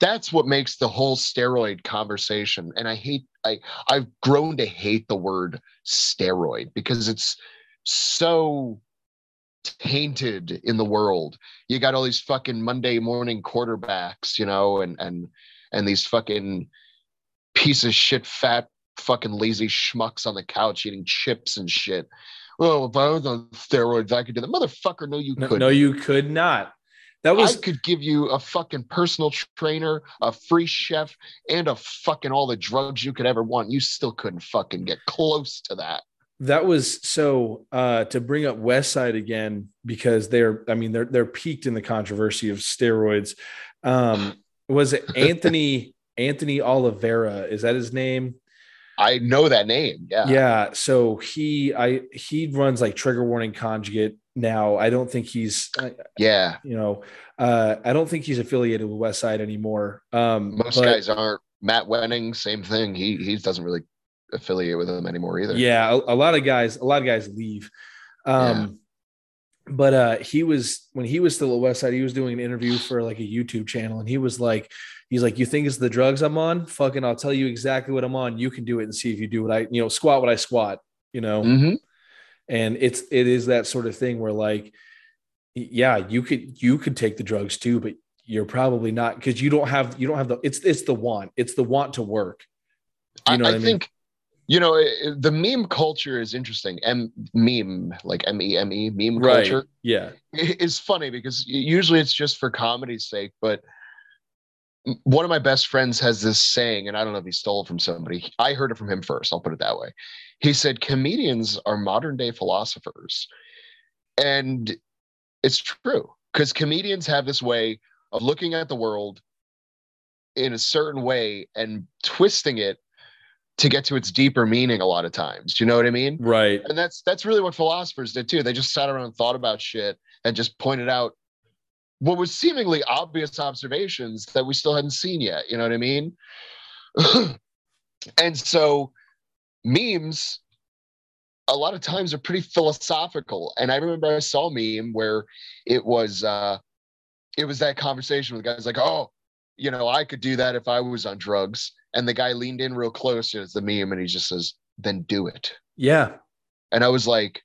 that's what makes the whole steroid conversation. And I hate I I've grown to hate the word steroid because it's so tainted in the world. You got all these fucking Monday morning quarterbacks, you know, and and and these fucking piece of shit fat fucking lazy schmucks on the couch eating chips and shit. Well, if I was on steroids, I could do that. Motherfucker, no, you No, couldn't. no, you could not. That was I could give you a fucking personal trainer, a free chef, and a fucking all the drugs you could ever want. You still couldn't fucking get close to that. That was so uh to bring up West Side again because they're I mean they're they're peaked in the controversy of steroids. Um was it Anthony Anthony Oliveira? Is that his name? I know that name. Yeah. Yeah. So he I he runs like trigger warning conjugate now. I don't think he's Yeah. you know uh I don't think he's affiliated with West Side anymore. Um Most but- guys aren't. Matt Wenning, same thing. He he doesn't really affiliate with them anymore either. Yeah, a, a lot of guys, a lot of guys leave. Um, but uh, he was when he was still at West Side, he was doing an interview for like a YouTube channel, and he was like, he's like, you think it's the drugs I'm on? Fucking, I'll tell you exactly what I'm on. You can do it and see if you do what I, you know, squat what I squat, you know. hmm And it's it is that sort of thing where like, yeah, you could you could take the drugs too, but you're probably not because you don't have you don't have the it's it's the want it's the want to work. I, You know I what I mean? think you know it- the meme culture is interesting. M meme like M E M E meme culture Yeah. is funny because usually it's just for comedy's sake. But one of my best friends has this saying, and I don't know if he stole it from somebody. I heard it from him first. I'll put it that way. He said, "Comedians are modern day philosophers," and it's true because comedians have this way of looking at the world in a certain way and twisting it to get to its deeper meaning a lot of times you know what i mean? Right. and that's that's really what philosophers did too. They just sat around and thought about shit and just pointed out what was seemingly obvious observations that we still hadn't seen yet you know what i mean? And so memes a lot of times are pretty philosophical. And i remember i saw a meme where it was uh it was that conversation with guys like oh you know i could do that if i was on drugs and the guy leaned in real close and it's the meme and he just says then do it Yeah. and I was like,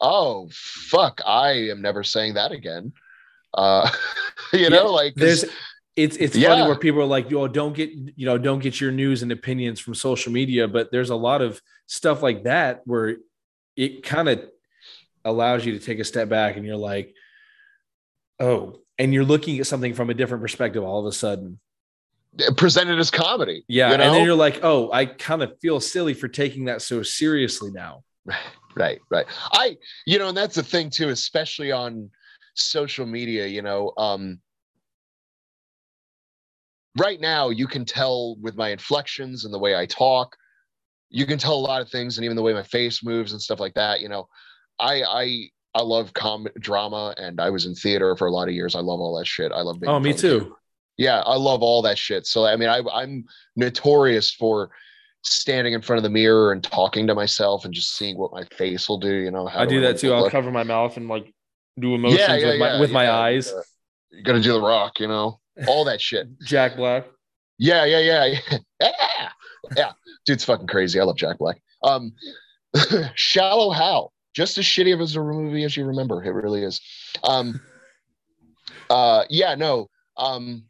"Oh fuck, I am never saying that again." Uh, you know, like there's it's it's funny where people are like, "Yo, don't get you know, don't get your news and opinions from social media." But there's a lot of stuff like that where it kind of allows you to take a step back and you're like, "Oh," and you're looking at something from a different perspective all of a sudden. Presented as comedy. Yeah, you know? and then you're like, "Oh, I kind of feel silly for taking that so seriously now." right, right. Right. I, you know, and that's the thing too, especially on social media. You know, um, right now you can tell with my inflections and the way I talk, you can tell a lot of things, and even the way my face moves and stuff like that. You know, I, I. I love com drama and I was in theater for a lot of years. I love all that shit. I love being Oh, me too. Yeah i love all that shit. So i mean I, i'm notorious for standing in front of the mirror and talking to myself and just seeing what my face will do you know how I do that want it too. to I'll look. cover my mouth and like do emotions with my with my eyes. yeah. you gotta do the rock you know all that shit. Jack Black. yeah yeah yeah yeah. Yeah. Yeah. Dude's fucking crazy. I love jack black. Um shallow hal. Just as shitty of a movie as you remember. It really is. Um uh yeah no. Um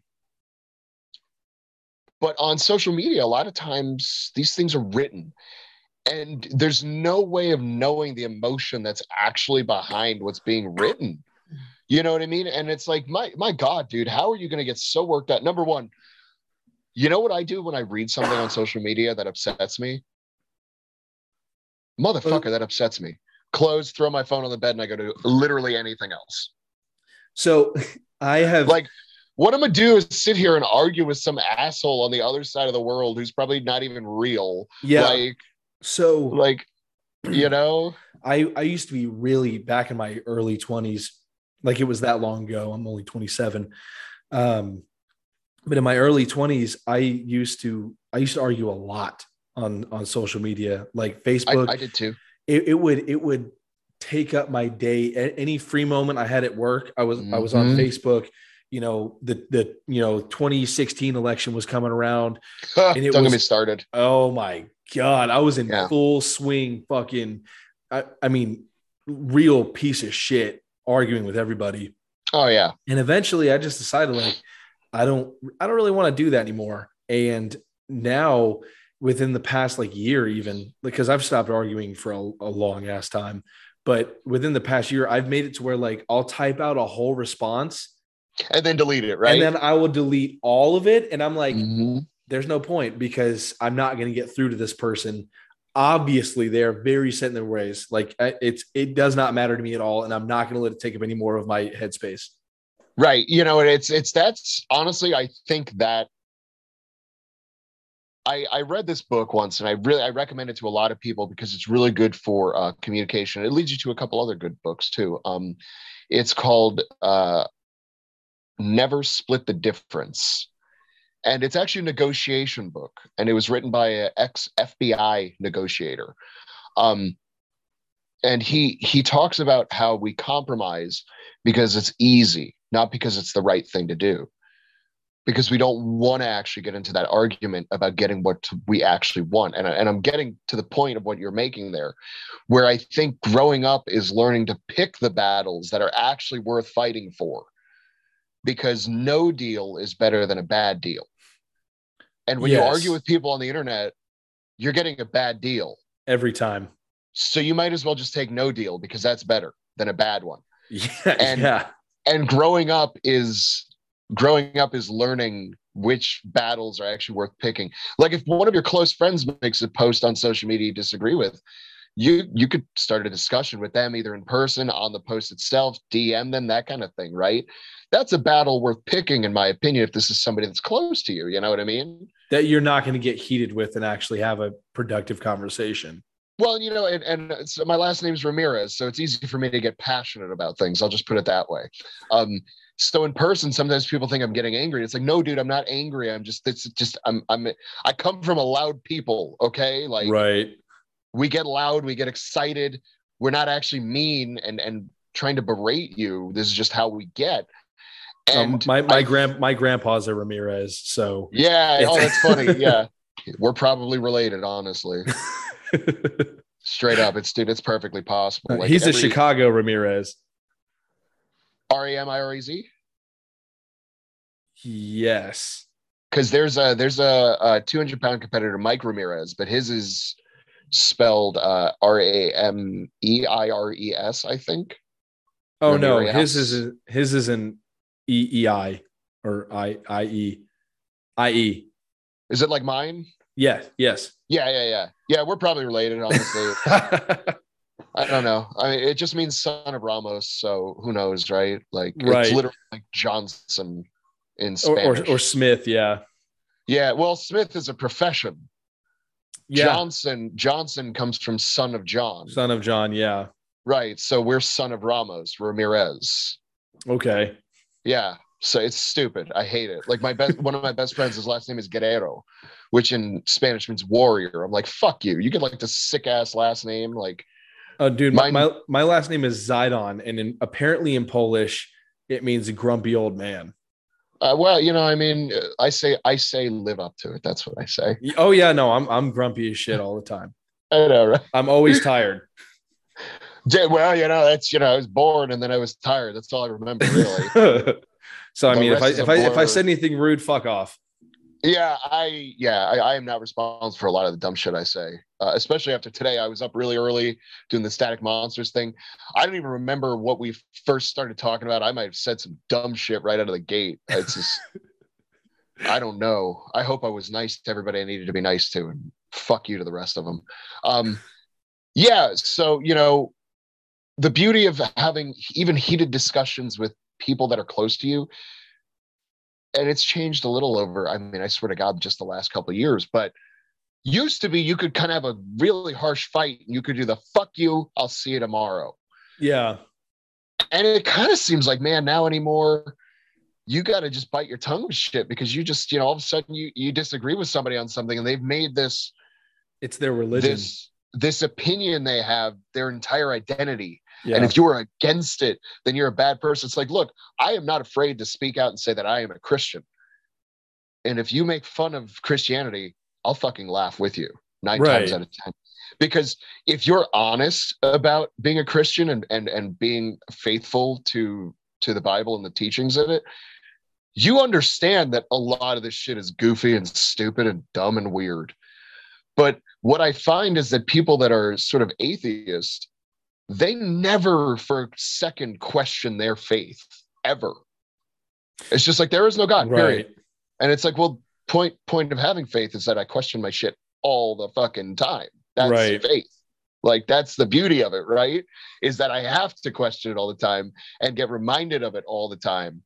but on social media a lot of times these things are written. And there's no way of knowing the emotion that's actually behind what's being written. You know what i mean? And it's like my my god dude how are you going to get so worked out number one you know what i do when i read something on social media that upsets me? Motherfucker that upsets me. Close throw my phone on the bed and i go to literally anything else. So I have like what i'm gonna do is sit here and argue with some asshole on the other side of the world who's probably not even real yeah. like so like you know I I used to be really back in my early 20s, like it was that long ago. I'm only 27. Um, but in my early 20s, I used to I used to argue a lot on on social media, like Facebook. I did too it, it would it would take up my day. A- Any free moment I had at work, I was I was on Mhm. Facebook. You know the the you know 2016 election was coming around. Don't it get was- me started. Oh my god, I was in Yeah. full swing. Fucking, I, I mean, real piece of shit arguing with everybody. Oh yeah. And eventually, I just decided like, I don't, I don't really want to do that anymore. And now, within the past like year, even because I've stopped arguing for a, a long ass time, but within the past year, I've made it to where like I'll type out a whole response And then delete it, right? and then I will delete all of it, and I'm like, Mhm. there's no point because I'm not going to get through to this person. Obviously, they're very set in their ways. Like it's it does not matter to me at all, and I'm not going to let it take up any more of my headspace. Right. You know, it's it's that's honestly, I think that I I read this book once and I really I recommend it to a lot of people because it's really good for uh, communication. It leads you to a couple other good books too. Um, it's called uh, Never Split the Difference. And it's actually a negotiation book, and it was written by an ex FBI negotiator. Um, and he he talks about how we compromise because it's easy, not because it's the right thing to do. Because we don't want to actually get into that argument about getting what we actually want. And, and I'm getting to the point of what you're making there, where I think growing up is learning to pick the battles that are actually worth fighting for. Because no deal is better than a bad deal. And when you argue with people on the internet, you're getting a bad deal. Every time. So you might as well just take no deal because that's better than a bad one. Yeah. And- yeah. and growing up is growing up is learning which battles are actually worth picking like if one of your close friends makes a post on social media you disagree with you you could start a discussion with them either in person on the post itself dm them that kind of thing right? That's a battle worth picking in my opinion if this is somebody that's close to you you know what i mean? That you're not going to get heated with and actually have a productive conversation. well you know and, and so my last name's ramirez so it's easy for me to get passionate about things. I'll just put it that way. Um so in person sometimes people think i'm getting angry. It's like no dude i'm not angry. I'm just it's just i'm i'm i come from a loud people okay? Like right. We get loud we get excited. We're not actually mean and and trying to berate you. This is just how we get. Um, and my my I- grand my grandpa's a Ramirez, so yeah oh that's funny. Yeah. We're probably related honestly. Straight up. It's dude it's perfectly possible. Like, he's a Chicago Ramirez. r-e-m-i-r-e-z Yes. because there's a there's a, a 200 pound competitor mike ramirez but his is spelled uh r-a-m-e-i-r-e-s i think Oh no, his is his is an E E I or I I E I E. is it like mine Yeah. Yes. yeah yeah yeah yeah we're probably related honestly i don't know i mean it just means son of ramos so who knows right like Right. it's literally like johnson in or, spanish or or Smith. Yeah. yeah well smith is a profession Yeah. johnson johnson comes from son of john Son of John. Yeah. right so we're son of ramos ramirez Okay. Yeah. So it's stupid. I hate it. Like my best one of my best friends, his last name is Guerrero, which in Spanish means warrior. I'm like, fuck you. You get like the sick ass last name. Like, Oh, dude, my, my my last name is Zidon, and in, apparently in Polish it means grumpy old man. Uh, well, you know, I mean, I say I say live up to it. That's what I say. Oh yeah, no, I'm I'm grumpy as shit all the time. I know, right? I'm always tired. Well, you know, that's you know, I was born and then I was tired. That's all I remember, really. so I The mean, if I if I if I said anything rude, fuck off. Yeah, I yeah, I, I am not responsible for a lot of the dumb shit I say. Uh, especially after today, I was up really early doing the static monsters thing. I don't even remember what we first started talking about. I might have said some dumb shit right out of the gate. It's just I don't know. I hope I was nice to everybody I needed to be nice to, and fuck you to the rest of them. Um, yeah. So you know, the beauty of having even heated discussions with people that are close to you, and it's changed a little over. I mean, I swear to God, just the last couple of years, but used to be you could kind of have a really harsh fight and you could do the fuck you, I'll see you tomorrow. Yeah, And it kind of seems like, man, now anymore, you got to just bite your tongue with shit because you just, you know, all of a sudden you you disagree with somebody on something and they've made this it's their religion. this this opinion they have their entire identity Yeah. And if you are against it, then you're a bad person. It's like, look, I am not afraid to speak out and say that I am a Christian. And if you make fun of Christianity, I'll fucking laugh with you nine Right. times out of 10. Because if you're honest about being a Christian and, and, and being faithful to, to the Bible and the teachings of it, you understand that a lot of this shit is goofy and stupid and dumb and weird. But what I find is that people that are sort of atheist, they never for a second question their faith ever. It's just like there is no God, period. right. And it's like, well, point point of having faith is that I question my shit all the fucking time. That's Right. faith. Like that's the beauty of it, right? Is that I have to question it all the time and get reminded of it all the time.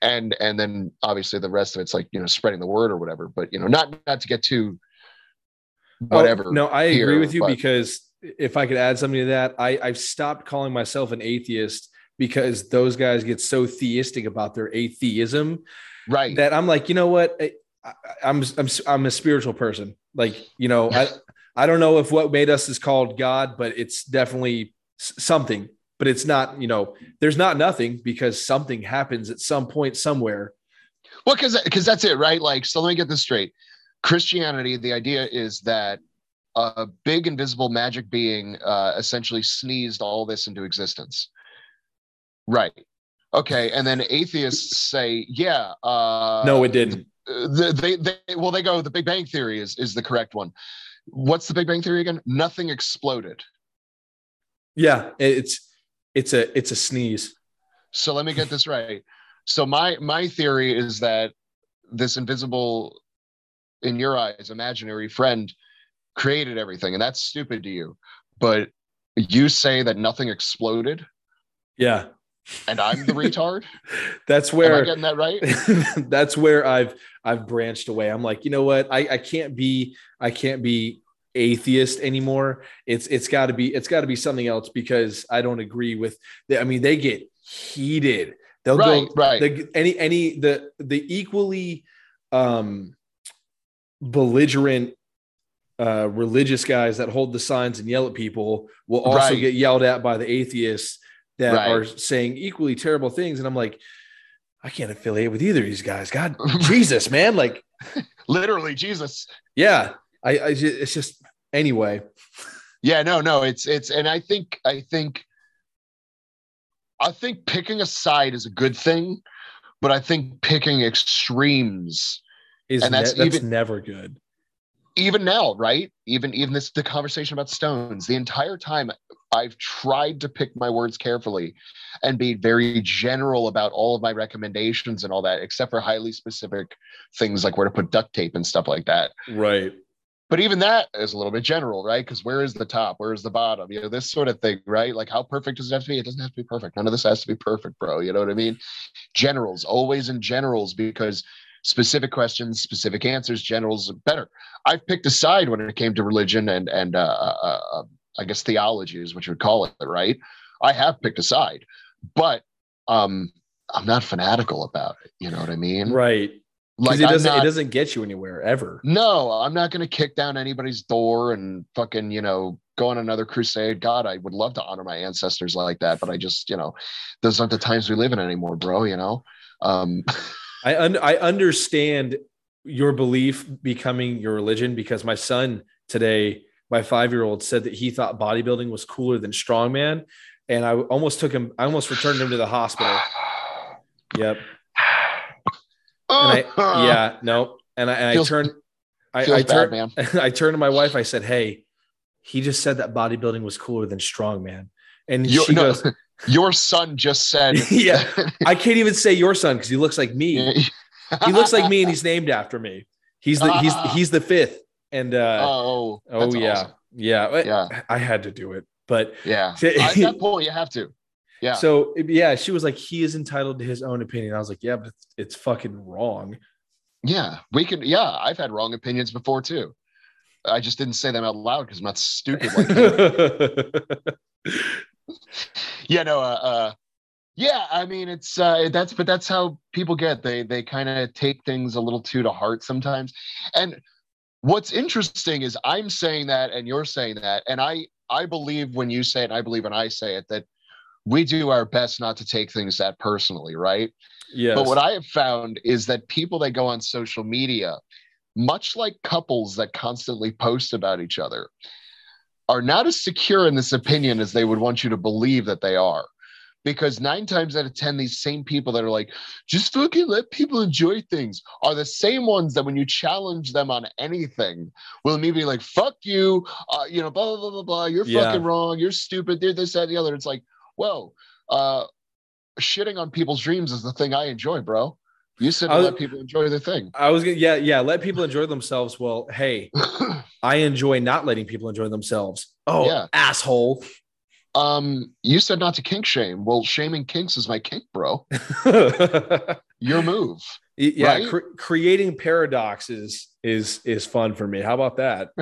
And and then obviously the rest of it's like, you know, spreading the word or whatever. But you know, not not to get too Oh, whatever. no, I agree with you but- because if I could add something to that, I, I've stopped calling myself an atheist because those guys get so theistic about their atheism right. that I'm like, you know what? I, I, I'm I'm I'm a spiritual person. Like, you know, I I don't know if what made us is called God, but it's definitely something. But it's not, you know, there's not nothing because something happens at some point somewhere. Well, because because that's it, right? Like, so let me get this straight. Christianity, the idea is that a big invisible magic being uh, essentially sneezed all this into existence. Right. Okay. And then atheists say, yeah. Uh, No, it didn't. The, they, they, well, they go, the Big Bang Theory is, is the correct one. What's the Big Bang Theory again? Nothing exploded. Yeah, it's it's a it's a sneeze. So let me get this right. So my my theory is that this invisible, in your eyes, imaginary friend created everything, and that's stupid to you. But you say that nothing exploded, Yeah, and I'm the retard. that's Am I where getting that right? that's where I've I've branched away. I'm like, you know what? I I can't be I can't be atheist anymore. It's it's got to be it's got to be something else because I don't agree with. The, I mean, they get heated. They'll Right, go right. the, any any the the equally um belligerent uh religious guys that hold the signs and yell at people will also Right. get yelled at by the atheists that Right. are saying equally terrible things and i'm like i can't affiliate with either of these guys god jesus man like Literally, Jesus. yeah i, I it's just anyway Yeah, no, no. It's it's, and I think I think I think picking a side is a good thing, but I think picking extremes is And that's ne- that's even- never good even now, right? Even even this the conversation about stones. The entire time I've tried to pick my words carefully and be very general about all of my recommendations and all that, except for highly specific things like where to put duct tape and stuff like that. right But even that is a little bit general, right? Because where is the top? Where is the bottom? You know, this sort of thing, right? Like how perfect does it have to be? It doesn't have to be perfect. None of this has to be perfect, bro. You know what I mean? Generals, always in generals, because specific questions, specific answers, generals better. I've picked a side when it came to religion and and uh, uh, uh, I guess theology is what you would call it, right? I have picked a side, but um, I'm not fanatical about it. You know what I mean? right Like it doesn't not- it doesn't get you anywhere ever no, I'm not going to kick down anybody's door and fucking, you know, go on another crusade. God, I would love to honor my ancestors like that, but I just, you know, those aren't the times we live in anymore, bro. You know, um, I un- I understand your belief becoming your religion because my son today, my five year old, said that he thought bodybuilding was cooler than strongman, and I almost took him. I almost returned him to the hospital. Yep. And I uh-huh. yeah no, and I, and I turned. I, feels I bad, turned. man. I turned to my wife. I said, "Hey, he just said that bodybuilding was cooler than strongman," and Your, she no, goes, your son just said, "Yeah, I can't even say your son because he looks like me." he looks like me and he's named after me. He's the he's he's the fifth. And uh oh, oh yeah. awesome. yeah. Yeah. I had to do it. But yeah. At that point, you have to. Yeah. so yeah, she was like, he is entitled to his own opinion. I was like, yeah, but it's, fucking wrong. Yeah, we can. Yeah, I've had wrong opinions before too. I just didn't say them out loud because I'm not stupid like. yeah, no, uh, uh, yeah. I mean, it's uh, that's but that's how people get. They they kind of take things a little too to heart sometimes. And what's interesting is I'm saying that, and you're saying that, and I I believe when you say it, and I believe when I say it that we do our best not to take things that personally, right? Yeah. But what I have found is that people that go on social media, much like couples that constantly post about each other, are not as secure in this opinion as they would want you to believe that they are. Because nine times out of 10, these same people that are like, just fucking let people enjoy things are the same ones that when you challenge them on anything, will immediately be like, fuck you, uh, you know, blah, blah, blah, blah, blah. You're Yeah. fucking wrong. You're stupid. Did this, that, and the other. It's like, whoa, uh, shitting on people's dreams is the thing I enjoy, bro. You said to was- let people enjoy the thing. I was gonna, yeah, yeah. Let people enjoy themselves. Well, hey, I enjoy not letting people enjoy themselves. Oh, Yeah. asshole. um, you said not to kink shame. Well, shaming kinks is my kink, bro. Your move. yeah, Right? cre- creating paradoxes is is fun for me. How about that?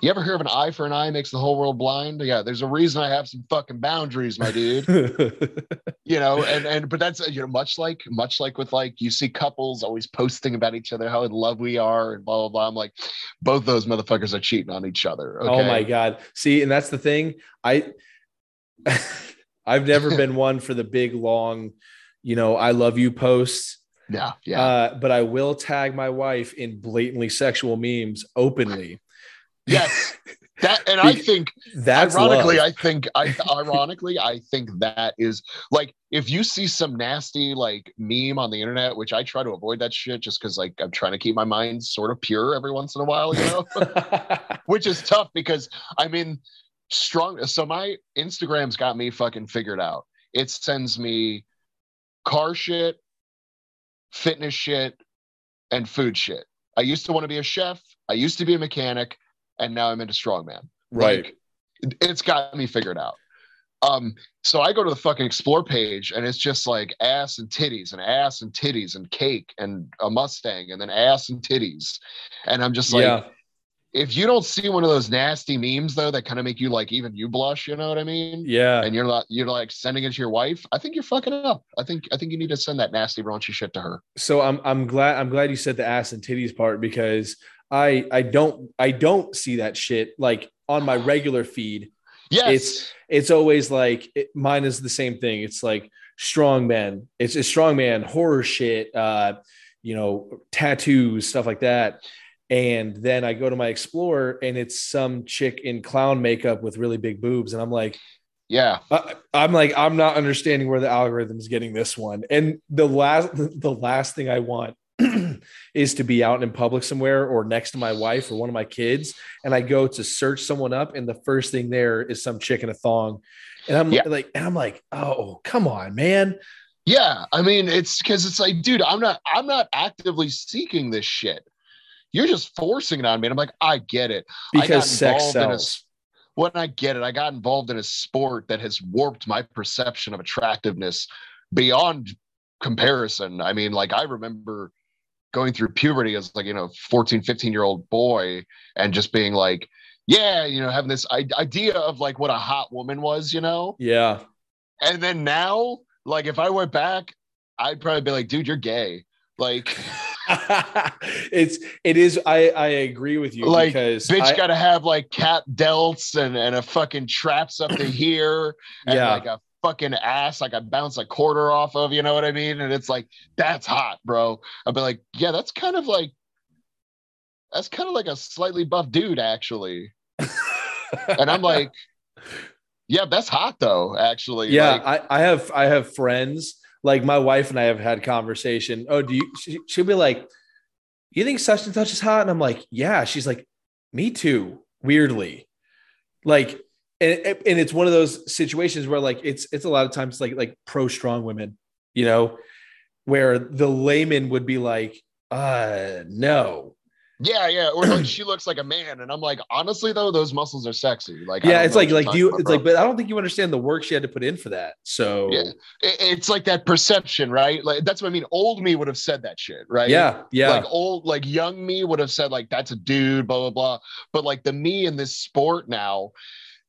You ever hear of an eye for an eye makes the whole world blind? Yeah, there's a reason I have some fucking boundaries, my dude. you know, and and but that's you know much like much like with like you see couples always posting about each other how in love we are and blah blah blah. I'm like, both those motherfuckers are cheating on each other. Oh my god. See, and that's the thing. I I've never been one for the big long, you know, I love you posts. Yeah, yeah. Uh, but I will tag my wife in blatantly sexual memes openly. Yes. That and I think That's ironically, love. I think I ironically, I think that is like if you see some nasty like meme on the internet, which I try to avoid that shit just because like I'm trying to keep my mind sort of pure every once in a while, you know, which is tough because I mean strong so my Instagram's got me fucking figured out. It sends me car shit, fitness shit, and food shit. I used to want to be a chef, I used to be a mechanic, and now I'm into strongman. right. Like, it- it's got me figured out. Um, so I go to the fucking explore page and it's just like ass and titties and ass and titties and cake and a Mustang and then ass and titties. And I'm just like, yeah. if you don't see one of those nasty memes though that kind of make you like even you blush, you know what I mean? Yeah. And you're not you're like sending it to your wife. I think you're fucking up. I think I think you need to send that nasty raunchy shit to her. so I'm I'm glad I'm glad you said the ass and titties part because I I don't I don't see that shit like on my regular feed. Yes. It's it's always like it, mine is the same thing. It's like strong men. It's a strong man horror shit. Uh, you know, tattoos, stuff like that. And then I go to my Explorer and it's some chick in clown makeup with really big boobs, and I'm like, yeah. I, I'm like, I'm not understanding where the algorithm is getting this one. And the last, the last thing I want is to be out in public somewhere or next to my wife or one of my kids, and I go to search someone up, and the first thing there is some chick in a thong, and I'm Yeah. like, and I'm like, oh, come on, man. Yeah, I mean, it's because it's like, dude, I'm not, I'm not actively seeking this shit. You're just forcing it on me. And I'm like, I get it. Because sex involved in a- sells. When I get it, I got involved in a sport that has warped my perception of attractiveness beyond comparison. I mean, like, I remember going through puberty as like, you know, 14, 15 year old boy and just being like, yeah, you know, having this I- idea of like what a hot woman was, you know? Yeah. And then now, like if I went back, I'd probably be like, dude, you're gay. Like, it's it is I I agree with you Like, because bitch I- gotta have like cat delts and, and a fucking traps up to here and Yeah. like a fucking ass like I bounce a quarter off of, you know what I mean? And it's like, that's hot, bro. I'd be like, yeah, that's kind of like that's kind of like a slightly buff dude, actually. And I'm like, yeah, that's hot though, actually. yeah Like, I, I have i have friends like my wife and i have had conversation oh do you she, she'll be like you think such and such is hot and i'm like yeah she's like me too weirdly like and, and it's one of those situations where like it's it's a lot of times like like pro strong women you know where the layman would be like uh no Yeah, yeah. Or like she looks like a man, and I'm like, honestly though, those muscles are sexy. Like, yeah it's like like do you about, it's bro. like but i don't think you understand the work she had to put in for that so Yeah. It- it's like that perception, right? Like that's what I mean. Old me would have said that shit, right? yeah yeah Like old, like young me would have said like that's a dude, blah blah blah. But like the me in this sport now,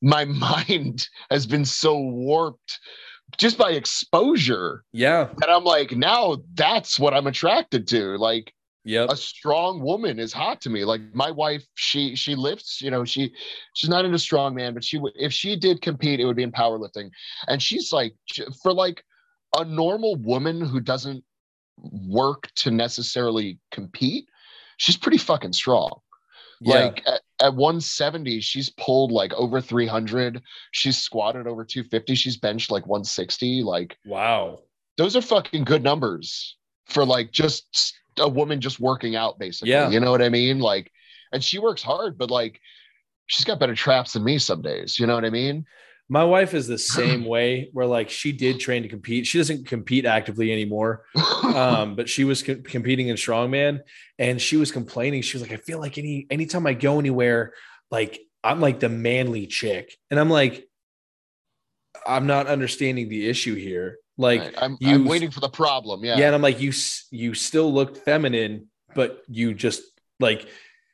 my mind has been so warped just by exposure yeah And I'm like now that's what I'm attracted to. Like Yep. a strong woman is hot to me. Like my wife, she she lifts. You know, she she's not into strongman, but she would if she did compete, it would be in powerlifting. And she's like for like a normal woman who doesn't work to necessarily compete, she's pretty fucking strong. Yeah. Like at, at 170, she's pulled like over 300. She's squatted over 250. She's benched like 160. Like wow. those are fucking good numbers for like just a woman just working out, basically. Yeah. You know what I mean? Like, and she works hard, but like she's got better traps than me some days. You know what I mean? My wife is the same way where like she did train to compete. She doesn't compete actively anymore. Um, but she was co- competing in strongman and she was complaining. She was like, I feel like any anytime I go anywhere, like I'm like the manly chick. And I'm like, I'm not understanding the issue here. Like Right. I'm, you- I'm waiting for the problem. Yeah. yeah. and I'm like, you you still look feminine, but you just like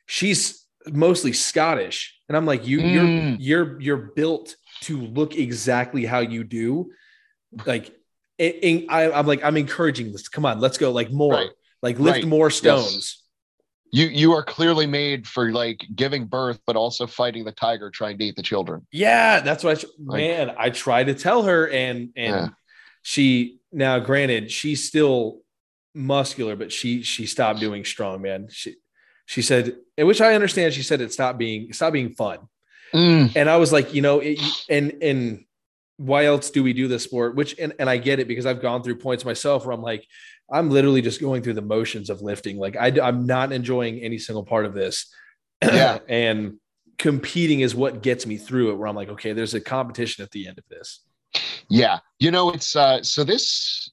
she's mostly Scottish. And I'm like, you Mm. you're you're you're built to look exactly how you do. Like it, it- I, I'm like, I'm encouraging this. Come on, let's go. Like more, Right. like lift Right. more stones. You you are clearly made for like giving birth, but also fighting the tiger trying to eat the children. Yeah, that's what I, Like- man, I try to tell her and, and Yeah. she, now granted, she's still muscular, but she, she stopped doing strong, man. She, she said, which I understand. She said it stopped being, stopped being fun. Mm. And I was like, you know, it, and, and why else do we do this sport? Which, and, and I get it because I've gone through points myself where I'm like, I'm literally just going through the motions of lifting. Like I, I'm not enjoying any single part of this. Yeah. and competing is what gets me through it where I'm like, okay, there's a competition at the end of this. Yeah, you know it's uh so this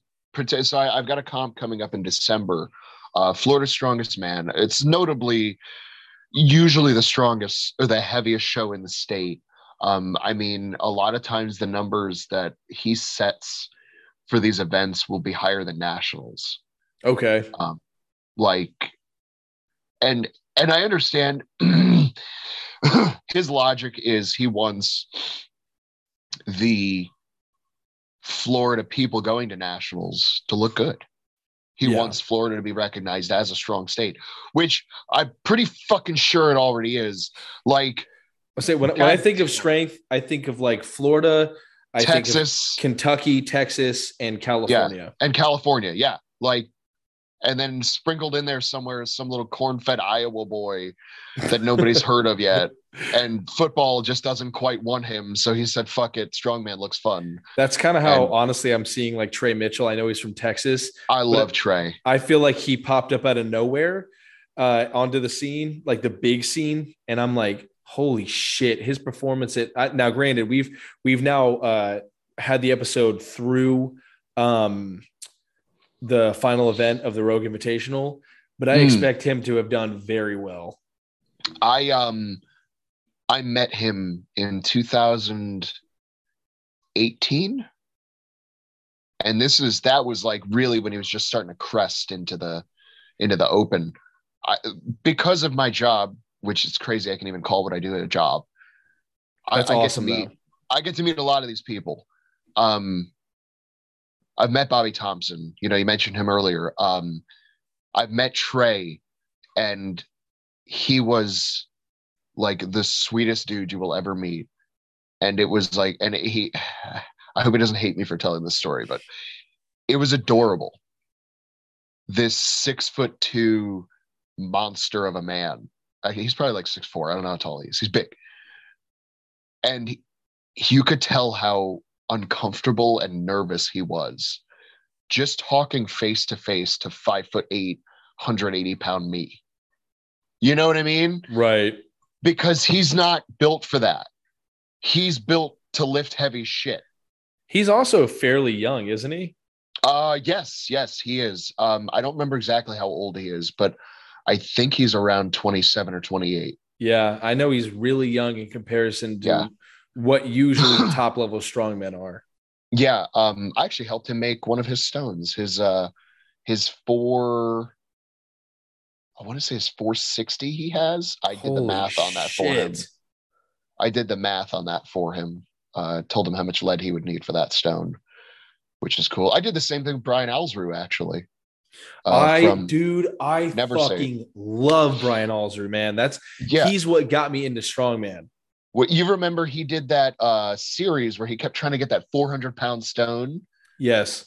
so I, I've got a comp coming up in December. Uh, Florida's Strongest Man. It's notably usually the strongest or the heaviest show in the state. Um, I mean, a lot of times the numbers that he sets for these events will be higher than nationals. Okay. Like, and and I understand his logic is he wants the Florida people going to nationals to look good. He Yeah. wants Florida to be recognized as a strong state, which I'm pretty fucking sure it already is. Like I say when, when I think of strength, I think of like Florida, I Texas think of Kentucky, Texas, and California. and California, yeah. Like, and then sprinkled in there somewhere is some little corn-fed Iowa boy that nobody's heard of yet. And football just doesn't quite want him, so he said, "Fuck it, strongman looks fun." That's kind of how And- honestly I'm seeing like Trey Mitchell. I know he's from Texas. I love Trey. I feel like he popped up out of nowhere uh, onto the scene, like the big scene, and I'm like, holy shit! His performance at I, now, granted, we've we've now uh, had the episode through um, the final event of the Rogue Invitational, but I Hmm. expect him to have done very well. I um, I met him in 2018, and this is that was like really when he was just starting to crest into the into the open. I, because of my job, which is crazy, I can even call what I do a job. That's I, I awesome. get to meet though. I get to meet a lot of these people. Um, I've met Bobby Thompson. You know, you mentioned him earlier. Um, I've met Trey, and he was like the sweetest dude you will ever meet. And it was like, and he, I hope he doesn't hate me for telling this story, but it was adorable. This six foot two monster of a man. Uh, he's probably like six four. I don't know how tall he is. He's big, and he- you could tell how uncomfortable and nervous he was just talking face to face to five foot eight, 180 pound me. You know what I mean? Right. Because he's not built for that. He's built to lift heavy shit. He's also fairly young, isn't he? Uh yes, yes, he is. Um, I don't remember exactly how old he is, but I think he's around 27 or 28. Yeah, I know he's really young in comparison to Yeah. what usually the top level strongmen are. Yeah, um, I actually helped him make one of his stones. His uh his four I want to say his 460 he has. I did the math on that for him. I did the math on that for him. Uh, told him how much lead he would need for that stone, which is cool. I did the same thing with Brian Alsruhe, actually. Uh, I, dude, I Never fucking love Brian Alsruhe, man. That's yeah. he's what got me into strongman. What you remember? He did that uh series where he kept trying to get that 400 pound stone. Yes.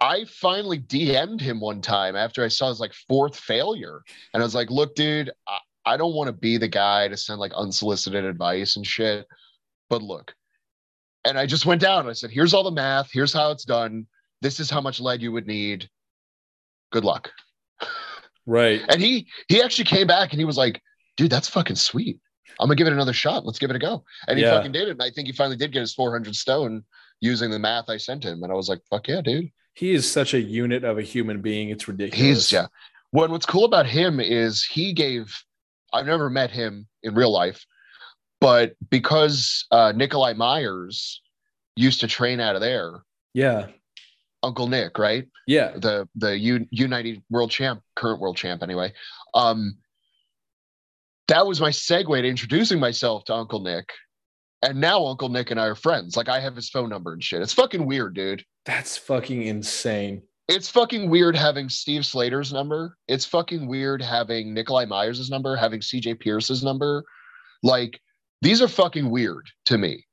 I finally DM'd him one time after I saw his like fourth failure, and I was like, "Look, dude, I, I don't want to be the guy to send like unsolicited advice and shit, but look." And I just went down. And I said, "Here's all the math. Here's how it's done. This is how much lead you would need. Good luck." Right. And he he actually came back and he was like, "Dude, that's fucking sweet. I'm gonna give it another shot. Let's give it a go." And he Yeah. fucking did it. And I think he finally did get his 400 stone using the math I sent him. And I was like, "Fuck yeah, dude." He is such a unit of a human being. It's ridiculous. He's yeah. What what's cool about him is he gave. I've never met him in real life, but because uh, Nikolai Myers used to train out of there, Yeah. Uncle Nick, right? Yeah. the the U United World Champ, current World Champ anyway. Um, that was my segue to introducing myself to Uncle Nick, and now Uncle Nick and I are friends. Like I have his phone number and shit. It's fucking weird, dude. That's fucking insane. It's fucking weird having Steve Slater's number. It's fucking weird having Nikolai Myers' number, having CJ Pierce's number. Like these are fucking weird to me.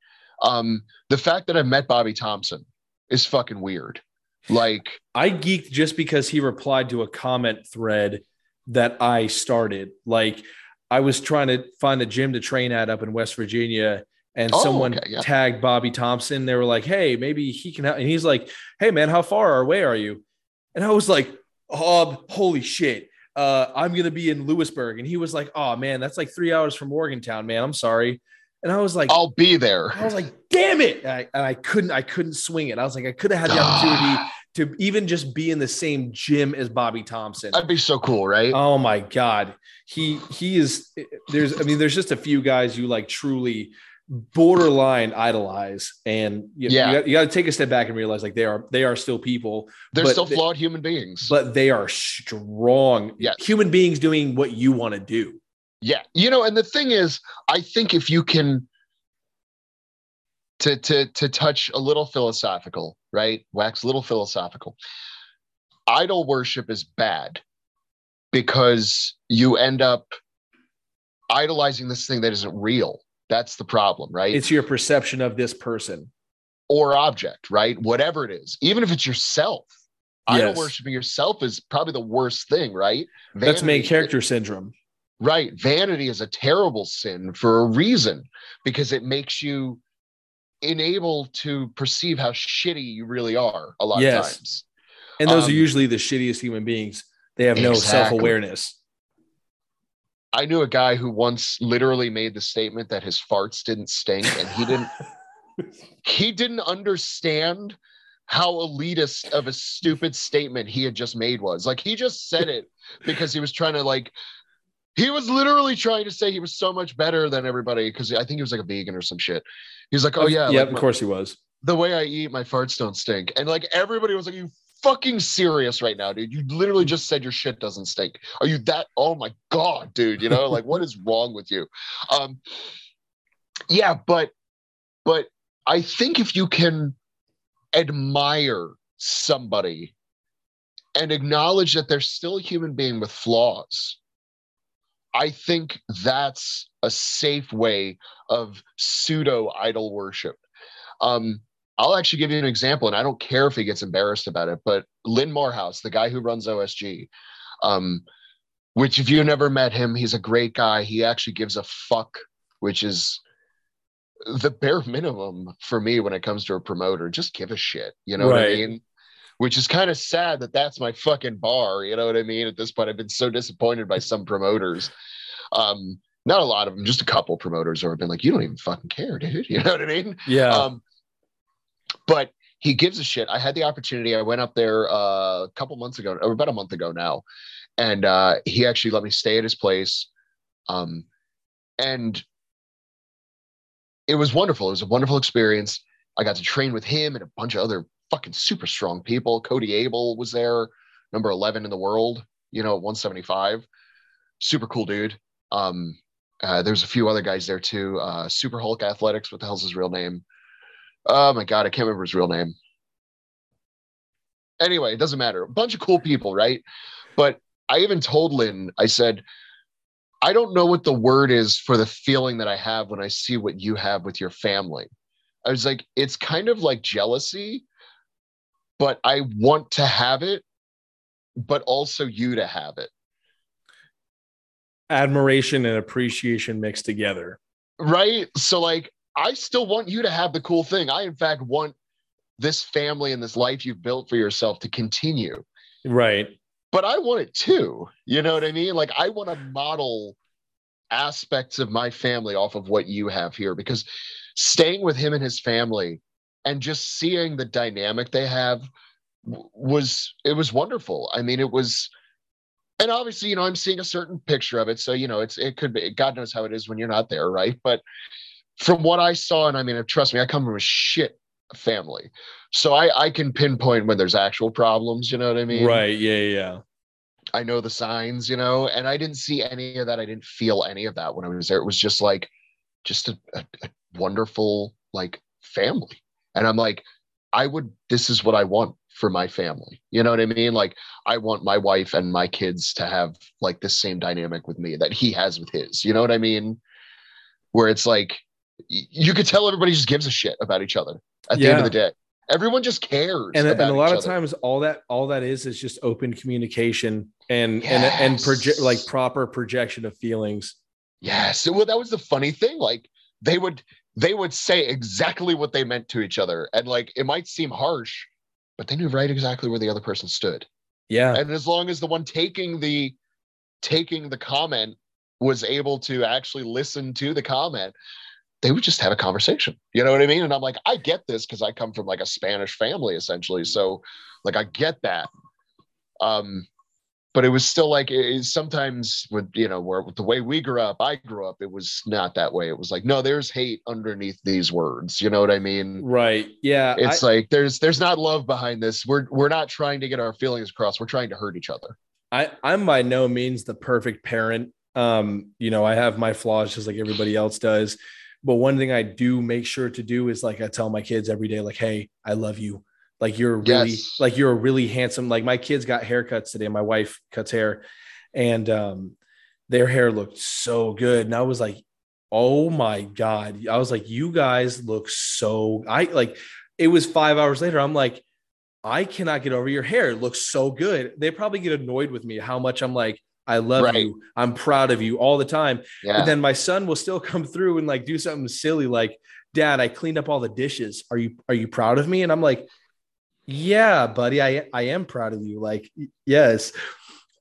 Um, the fact that I met Bobby Thompson is fucking weird. Like I geeked just because he replied to a comment thread that I started. Like I was trying to find a gym to train at up in West Virginia, and Oh, someone okay, yeah. tagged Bobby Thompson. They were like, "Hey, maybe he can help." And he's like, "Hey, man, how far away are you?" And I was like, "Oh, holy shit." Uh, I'm gonna be in Lewisburg, and he was like, "Oh man, that's like three hours from Morgantown, man. I'm sorry." And I was like, I'll be there. I was like, damn it. And I, and I couldn't, I couldn't swing it. I was like, I could have had the opportunity to even just be in the same gym as Bobby Thompson. That'd be so cool, right? Oh my God. He, he is, there's, I mean, there's just a few guys you like truly borderline idolize. And you, Yeah. you got, you got to take a step back and realize like they are, they are still people, They're still they- flawed human beings. but they are strong human beings doing what you want to do. yeah, you know, and the thing is, I think if you can to to to touch a little philosophical, right? Wax a little philosophical. Idol worship is bad because you end up idolizing this thing that isn't real. That's the problem, right? It's your perception of this person. or object, right? Whatever it is, even if it's yourself. Idol worshiping yourself is probably the worst thing, right? That's main Vanity- character syndrome. Right. Vanity is a terrible sin for a reason because it makes you unable to perceive how shitty you really are a lot Yes. of times. And those Um, are usually the shittiest human beings. They have no Exactly. self awareness. I knew a guy who once literally made the statement that his farts didn't stink and he didn't he didn't understand how elitist of a stupid statement he had just made was. Like he just said it because he was trying to like he was literally trying to say he was so much better than everybody because I think he was like a vegan or some shit. He was like, "Oh yeah, yeah, like, of course he was. the way I eat, my farts don't stink." And like everybody was like, "You fucking serious right now, dude? You literally just said your shit doesn't stink. Are you that? Oh my god, dude! You know, like what is wrong with you?" Um, yeah, but but I think if you can admire somebody and acknowledge that they're still a human being with flaws, I think that's a safe way of pseudo idol worship. Um, I'll actually give you an example, and I don't care if he gets embarrassed about it, but Lynn Morehouse, the guy who runs OSG, um, which if you've never met him, he's a great guy. He actually gives a fuck, which is the bare minimum for me when it comes to a promoter. Just give a shit. You know what I mean? Which is kind of sad that that's my fucking bar. You know what I mean? At this point, I've been so disappointed by some promoters. Um, not a lot of them, just a couple promoters who have been like, you don't even fucking care, dude. You know what I mean? Yeah. Um, but he gives a shit. I had the opportunity. I went up there uh, a couple months ago, or about a month ago now, and uh, he actually let me stay at his place. Um, and it was wonderful. It was a wonderful experience. I got to train with him and a bunch of other fucking super strong people. Cody Abel was there, number 11 in the world, you know, 175. Super cool dude. Um, uh, there's a few other guys there too. Uh, Super Hulk Athletics. What the hell's his real name? Oh my god, I can't remember his real name. Anyway, it doesn't matter. A bunch of cool people, right? But I even told Lynn, I said, I don't know what the word is for the feeling that I have when I see what you have with your family. I was like, it's kind of like jealousy, but I want to have it, but also you to have it. Admiration and appreciation mixed together. Right. So, like, I still want you to have the cool thing. I, in fact, want this family and this life you've built for yourself to continue. Right. But I want it too. You know what I mean? Like, I want to model aspects of my family off of what you have here because staying with him and his family and just seeing the dynamic they have was it was wonderful. I mean, it was and obviously, you know, I'm seeing a certain picture of it. So, you know, it's it could be God knows how it is when you're not there, right? But from what I saw, and I mean, trust me, I come from a shit family. So I I can pinpoint when there's actual problems, you know what I mean? Right. Yeah, yeah. I know the signs, you know, and I didn't see any of that. I didn't feel any of that when I was there. It was just like just a, a, a wonderful like family. And I'm like, I would this is what I want for my family. You know what I mean? Like I want my wife and my kids to have like the same dynamic with me that he has with his. You know what I mean? Where it's like you could tell everybody just gives a shit about each other at the end of the day. Everyone just cares. And, and a lot of other. times all that all that is is just open communication and yes. and and project like proper projection of feelings. Yes. Well, that was the funny thing. Like they would they would say exactly what they meant to each other. And like it might seem harsh, but they knew right exactly where the other person stood. Yeah. And as long as the one taking the taking the comment was able to actually listen to the comment, they would just have a conversation. You know what I mean? And I'm like, I get this because I come from like a Spanish family essentially. So like I get that. Um, but it was still like it, sometimes with you know where the way we grew up i grew up it was not that way. It was like no there's hate underneath these words. You know what i mean? Right. Yeah it's I, like there's there's not love behind this. We're we're not trying to get our feelings across. We're trying to hurt each other. I i'm by no means the perfect parent. Um you know i have my flaws just like everybody else does but one thing i do make sure to do is like i tell my kids every day like hey i love you like you're really yes. like you're a really handsome. Like my kids got haircuts today. My wife cuts hair, and um, their hair looked so good. And I was like, oh my god! I was like, you guys look so. I like. It was five hours later. I'm like, I cannot get over your hair. It looks so good. They probably get annoyed with me how much I'm like, I love right. you. I'm proud of you all the time. Yeah. But then my son will still come through and like do something silly like, Dad, I cleaned up all the dishes. Are you are you proud of me? And I'm like, yeah, buddy, I I am proud of you. Like, yes.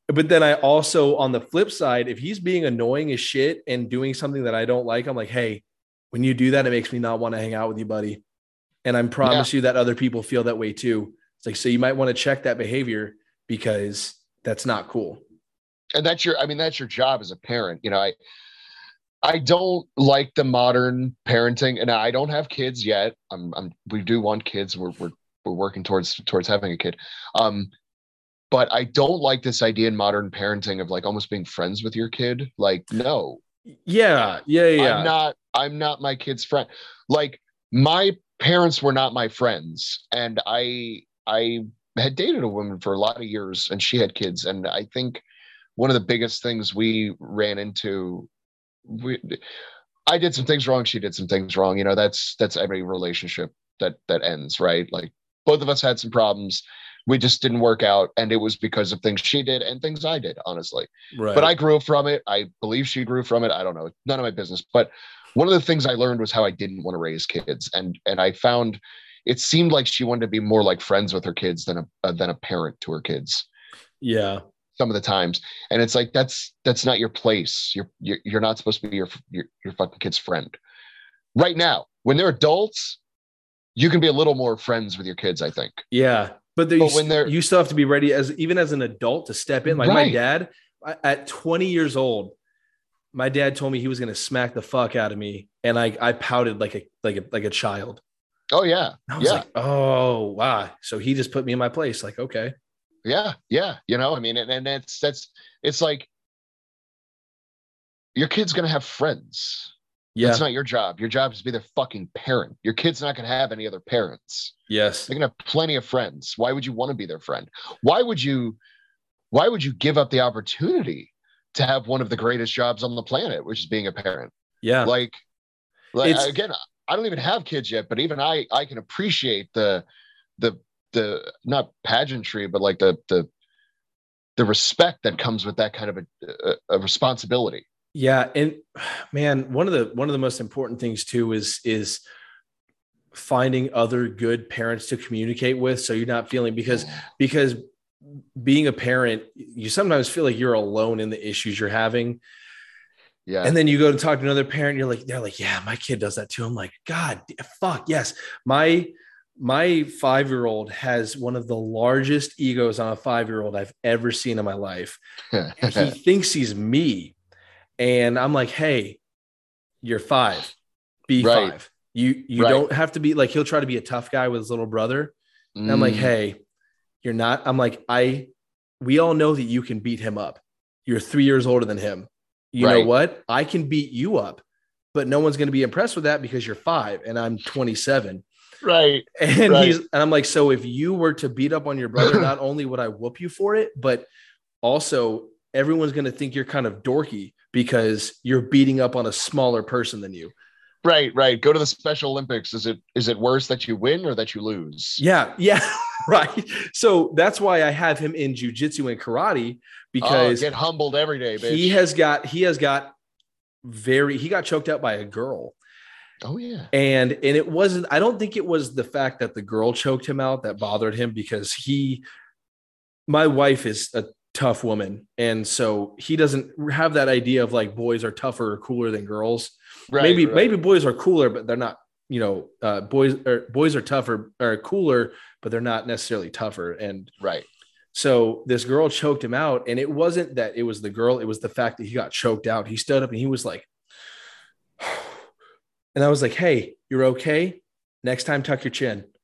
But then I also, on the flip side, if he's being annoying as shit and doing something that I don't like, I'm like, hey, when you do that, it makes me not want to hang out with you, buddy. And I promise yeah. you that other people feel that way too. It's like, so you might want to check that behavior because that's not cool. And that's your, I mean, that's your job as a parent. You know, I, I don't like the modern parenting, and I don't have kids yet. I'm, I'm we do want kids. We're, we're we're working towards towards having a kid. Um, but I don't like this idea in modern parenting of like almost being friends with your kid. Like, no. Yeah, yeah, yeah. I'm not. I'm not my kid's friend. Like my parents were not my friends, and I I had dated a woman for a lot of years, and she had kids, and I think one of the biggest things we ran into we I did some things wrong. She did some things wrong. You know, that's that's every relationship that that ends, right? Like both of us had some problems we just didn't work out and it was because of things she did and things i did honestly right. but i grew from it i believe she grew from it i don't know none of my business but one of the things i learned was how i didn't want to raise kids and and i found it seemed like she wanted to be more like friends with her kids than a uh, than a parent to her kids yeah some of the times and it's like that's that's not your place you're you're, you're not supposed to be your, your your fucking kid's friend right now when they're adults you can be a little more friends with your kids, I think. Yeah. But, but you, when they're, you still have to be ready as even as an adult to step in. Like right. my dad at 20 years old, my dad told me he was going to smack the fuck out of me. And I, I pouted like a, like a, like a child. Oh yeah. I was yeah. like, oh wow. So he just put me in my place. Like, okay. Yeah. Yeah. You know, I mean, and, and it's, that's, it's like your kid's going to have friends Yeah. It's not your job. Your job is to be their fucking parent. Your kid's not going to have any other parents. yes. They're going to have plenty of friends. Why would you want to be their friend? Why would you why would you give up the opportunity to have one of the greatest jobs on the planet, which is being a parent? Yeah. Like like It's- again, I don't even have kids yet, but even I I can appreciate the the the not pageantry, but like the the the respect that comes with that kind of a, a, a responsibility. Yeah, and man, one of the one of the most important things too is is finding other good parents to communicate with so you're not feeling because mm. because being a parent you sometimes feel like you're alone in the issues you're having yeah. and then you go to talk to another parent you're like they're like yeah my kid does that too i'm like god fuck yes my my five year old has one of the largest egos on a five year old i've ever seen in my life he thinks he's me. And I'm like, hey, you're five, be Right. five. You you Right. don't have to be like he'll try to be a tough guy with his little brother. And I'm like, Mm, hey, you're not. I'm like, I we all know that you can beat him up. You're three years older than him. You know what? I can beat you up, but no one's gonna be impressed with that because you're five and I'm 27. Right. And Right. he's and I'm like, so if you were to beat up on your brother, not only would I whoop you for it, but also everyone's gonna think you're kind of dorky because you're beating up on a smaller person than you. Right, right. Go to the Special Olympics. Is it is it worse that you win or that you lose? Yeah, yeah, right. So that's why I have him in jujitsu and karate Oh, because get humbled every day, bitch. he has got he has got very he got choked out by a girl. Oh yeah. and and it wasn't i don't think it was the fact that the girl choked him out that bothered him because he my wife is a tough woman and so he doesn't have that idea of like boys are tougher or cooler than girls Right, maybe right. maybe boys are cooler but they're not you know uh, boys or boys are tougher or cooler but they're not necessarily tougher and right. so this girl choked him out, and it wasn't that it was the girl; it was the fact that he got choked out. He stood up and he was like, and I was like, "Hey, you're okay. Next time, tuck your chin."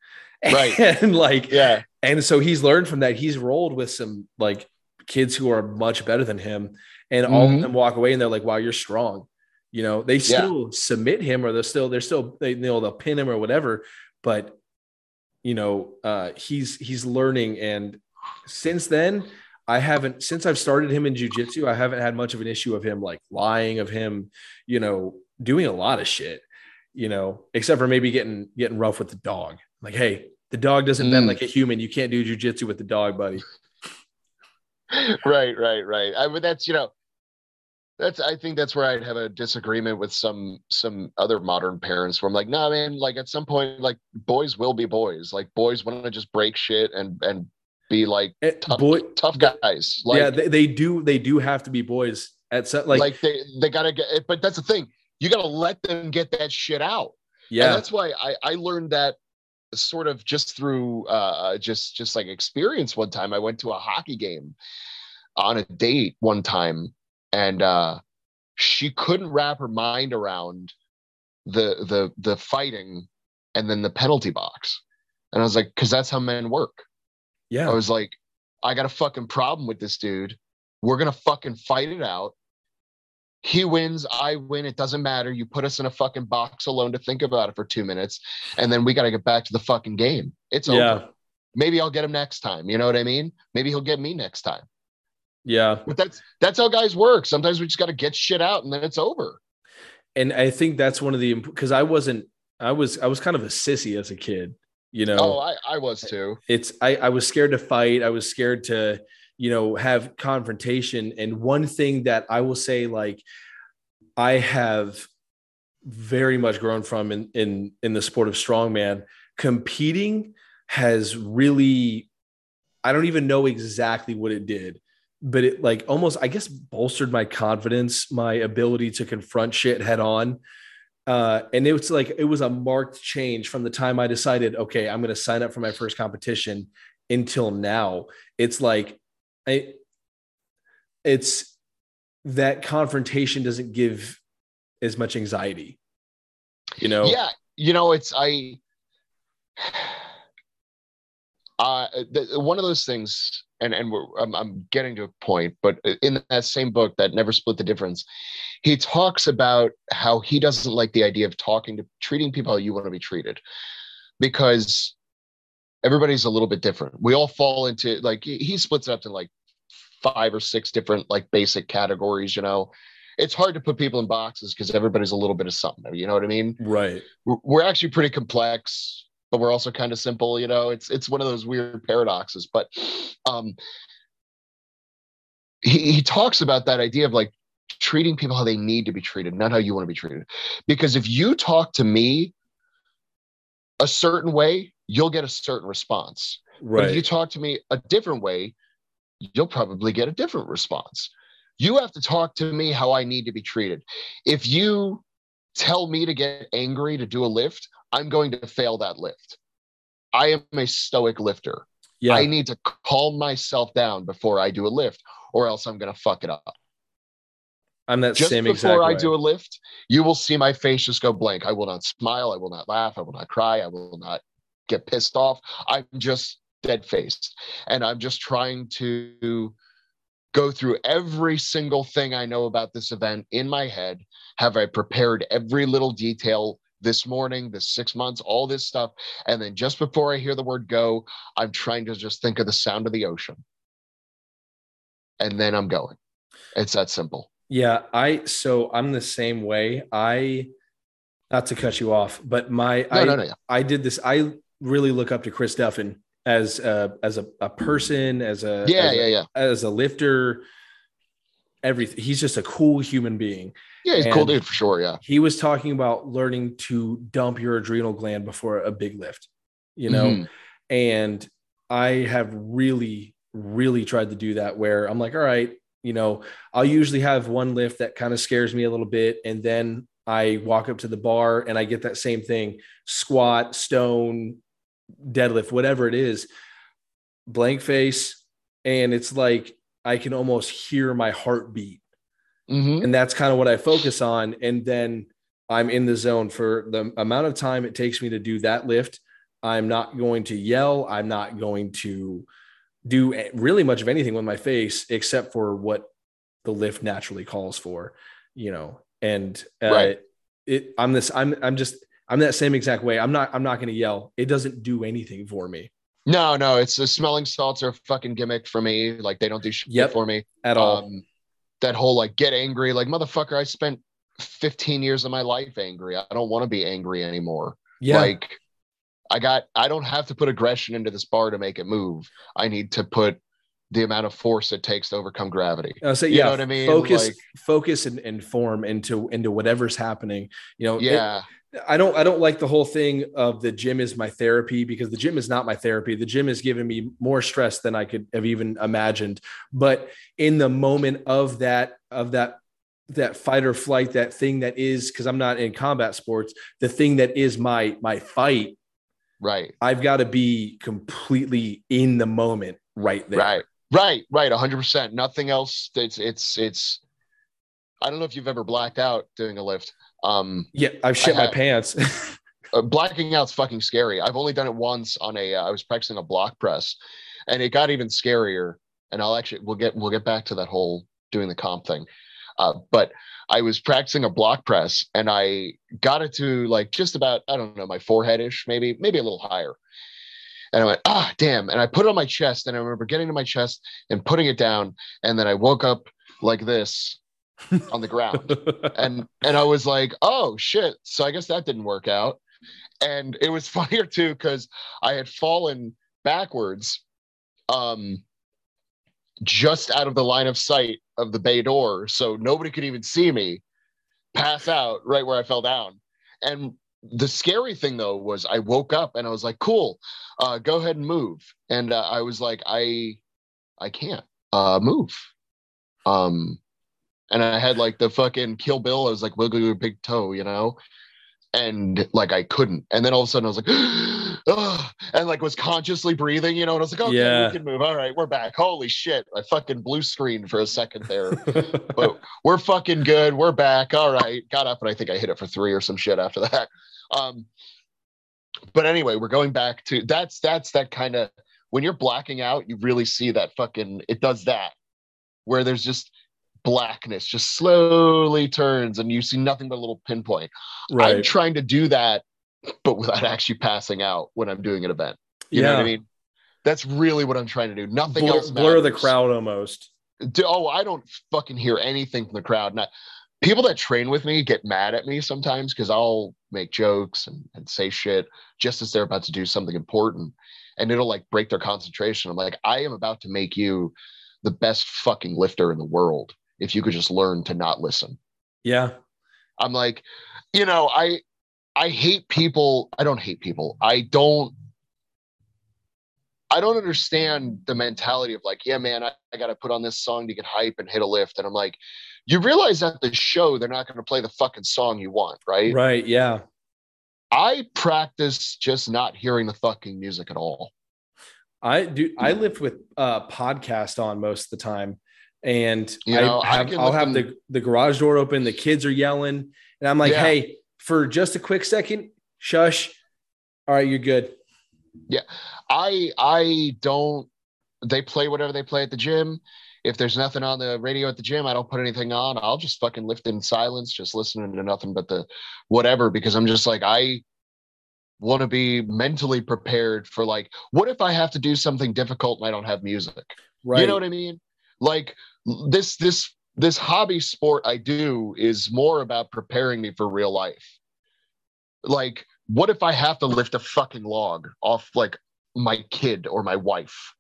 Right. and like, Yeah. and so he's learned from that. He's rolled with some like kids who are much better than him, and all of Mhm. them walk away and they're like, "Wow, you're strong." You know, they still submit him, or they're still they're still they you know they'll pin him or whatever, but you know uh, he's he's learning, and since then I haven't since I've started him in jujitsu, I haven't had much of an issue of him like lying, of him, you know, doing a lot of shit, you know, except for maybe getting getting rough with the dog. Like, hey, the dog doesn't bend Mm. like a human. You can't do jujitsu with the dog, buddy. right, right, right. I mean, that's you know, that's I think that's where I'd have a disagreement with some some other modern parents where I'm like, nah, man, like at some point, like boys will be boys. Like boys want to just break shit and and be like Eh, tough, boy, tough guys. Like, yeah, they, they do. They do have to be boys at some like, like, they they gotta get. But that's the thing. You gotta let them get that shit out. And yeah, that's why I, I learned that sort of just through uh, just just like experience one time i went to a hockey game on a date one time and uh, she couldn't wrap her mind around the the the fighting and then the penalty box and i was like because that's how men work yeah, I was like, I got a fucking problem with this dude. We're gonna fucking fight it out. He wins, I win. It doesn't matter. You put us in a fucking box alone to think about it for two minutes, and then we got to get back to the fucking game. It's yeah, over. Maybe I'll get him next time. You know what I mean? Maybe he'll get me next time. yeah. But that's that's how guys work. Sometimes we just got to get shit out, and then it's over. And I think that's one of the because I wasn't. I was I was kind of a sissy as a kid. You know, Oh, I I was too. it's I, I was scared to fight i was scared to you know have confrontation. And one thing that i will say like i have very much grown from in in in the sport of strongman. Competing has really i don't even know exactly what it did but it like almost i guess bolstered my confidence my ability to confront shit head on. Uh, and it was like it was a marked change from the time I decided, okay, I'm going to sign up for my first competition until now. It's like, I, it's that confrontation doesn't give as much anxiety, you know? Yeah, you know, it's I. uh, one of those things, and and I'm, I'm getting to a point, but in that same book, that never split the difference, he talks about how he doesn't like the idea of talking to treating people how you want to be treated, because everybody's a little bit different. We all fall into like he splits it up to like five or six different like basic categories. You know, it's hard to put people in boxes because everybody's a little bit of something. You know what I mean? Right. We're actually pretty complex but we're also kind of simple. You know, it's it's one of those weird paradoxes. But um, he he talks about that idea of like treating people how they need to be treated, not how you want to be treated. Because if you talk to me a certain way, you'll get a certain response. Right. But if you talk to me a different way, you'll probably get a different response. You have to talk to me how I need to be treated. If you tell me to get angry to do a lift, I'm going to fail that lift. I am a stoic lifter. Yeah. I need to calm myself down before I do a lift, or else I'm going to fuck it up. I'm that just same exact. before I do a lift, you will see my face just go blank. I will not smile. I will not laugh. I will not cry. I will not get pissed off. I'm just dead faced, and I'm just trying to go through every single thing I know about this event in my head. Have I prepared every little detail this morning, this six months, all this stuff. And then just before I hear the word go, I'm trying to just think of the sound of the ocean. And then I'm going. It's that simple. Yeah. I, so I'm the same way. I, not to cut you off, but my, no, I, no, no, yeah. I did this. I really look up to Chris Duffin as a, as a, a person, as a, yeah, as yeah, a, yeah. As a lifter, everything. He's just a cool human being. Yeah, he's and cool dude for sure. Yeah. He was talking about learning to dump your adrenal gland before a big lift, you know, mm-hmm. and I have really, really tried to do that where I'm like, all right, you know, I'll usually have one lift that kind of scares me a little bit. And then I walk up to the bar and I get that same thing squat, stone, deadlift, whatever it is, blank face. And it's like I can almost hear my heartbeat Mm-hmm. And that's kind of what I focus on. And then I'm in the zone for the amount of time it takes me to do that lift. I'm not going to yell. I'm not going to do really much of anything with my face except for what the lift naturally calls for, you know. And uh, right. it, I'm this. I'm. I'm just. I'm that same exact way. I'm not. I'm not going to yell. It doesn't do anything for me. No, no. It's the smelling salts are a fucking gimmick for me. Like they don't do shit yep, for me at all. Um, that whole like get angry, like motherfucker, I spent 15 years of my life angry. I don't want to be angry anymore. Yeah. Like I got I don't have to put aggression into this bar to make it move. I need to put the amount of force it takes to overcome gravity. Uh, so, you yeah, know what I mean? Focus, like, focus and, and form into into whatever's happening. You know, yeah. It, I don't I don't like the whole thing of the gym is my therapy because the gym is not my therapy. The gym has given me more stress than I could have even imagined. But in the moment of that of that that fight or flight, that thing that is because I'm not in combat sports, the thing that is my my fight, right? I've got to be completely in the moment right there. Right, right, right. 100. percent Nothing else. It's it's it's. I don't know if you've ever blacked out doing a lift. Um, yeah, I've shit my pants. uh, blacking out's fucking scary. I've only done it once on a. Uh, I was practicing a block press, and it got even scarier. And I'll actually we'll get we'll get back to that whole doing the comp thing. Uh, but I was practicing a block press, and I got it to like just about I don't know my forehead ish, maybe maybe a little higher. And I went, ah, damn. And I put it on my chest. And I remember getting to my chest and putting it down. And then I woke up like this on the ground. and and I was like, oh shit. So I guess that didn't work out. And it was funnier too, because I had fallen backwards um just out of the line of sight of the bay door. So nobody could even see me pass out right where I fell down. And the scary thing though was I woke up and I was like, cool, uh, go ahead and move. And uh, I was like, I I can't uh, move. Um, and I had like the fucking Kill Bill. I was like wiggling your big toe, you know, and like I couldn't. And then all of a sudden I was like, and like was consciously breathing, you know. And I was like, okay, yeah. we can move. All right, we're back. Holy shit! I fucking blue screen for a second there, but we're fucking good. We're back. All right, got up and I think I hit it for three or some shit after that. Um, but anyway, we're going back to that's that's that kind of when you're blacking out, you really see that fucking it does that where there's just blackness just slowly turns and you see nothing but a little pinpoint. Right. I'm trying to do that, but without actually passing out when I'm doing an event. You know what I mean? That's really what I'm trying to do. Nothing blur, else. blur the crowd almost. Oh, I don't fucking hear anything from the crowd. Not people that train with me get mad at me sometimes because I'll make jokes and, and say shit just as they're about to do something important. And it'll like break their concentration. I'm like, I am about to make you the best fucking lifter in the world if you could just learn to not listen. Yeah. I'm like, you know, I I hate people. I don't hate people. I don't I don't understand the mentality of like, yeah, man, I, I gotta put on this song to get hype and hit a lift. And I'm like, you realize at the show they're not gonna play the fucking song you want, right? Right. Yeah. I practice just not hearing the fucking music at all. I do. I lift with uh podcast on most of the time, and You know, I I have, can I'll have them- the the garage door open. The kids are yelling, and I'm like, Yeah. "Hey, for just a quick second, shush. All right, you're good." Yeah, I I don't they play whatever they play at the gym. If there's nothing on the radio at the gym, I don't put anything on. I'll just fucking lift in silence, just listening to nothing but the whatever because I'm just like I want to be mentally prepared for like what if I have to do something difficult and I don't have music? Right. You know what I mean? Like this this this hobby sport I do is more about preparing me for real life. Like what if I have to lift a fucking log off like my kid or my wife?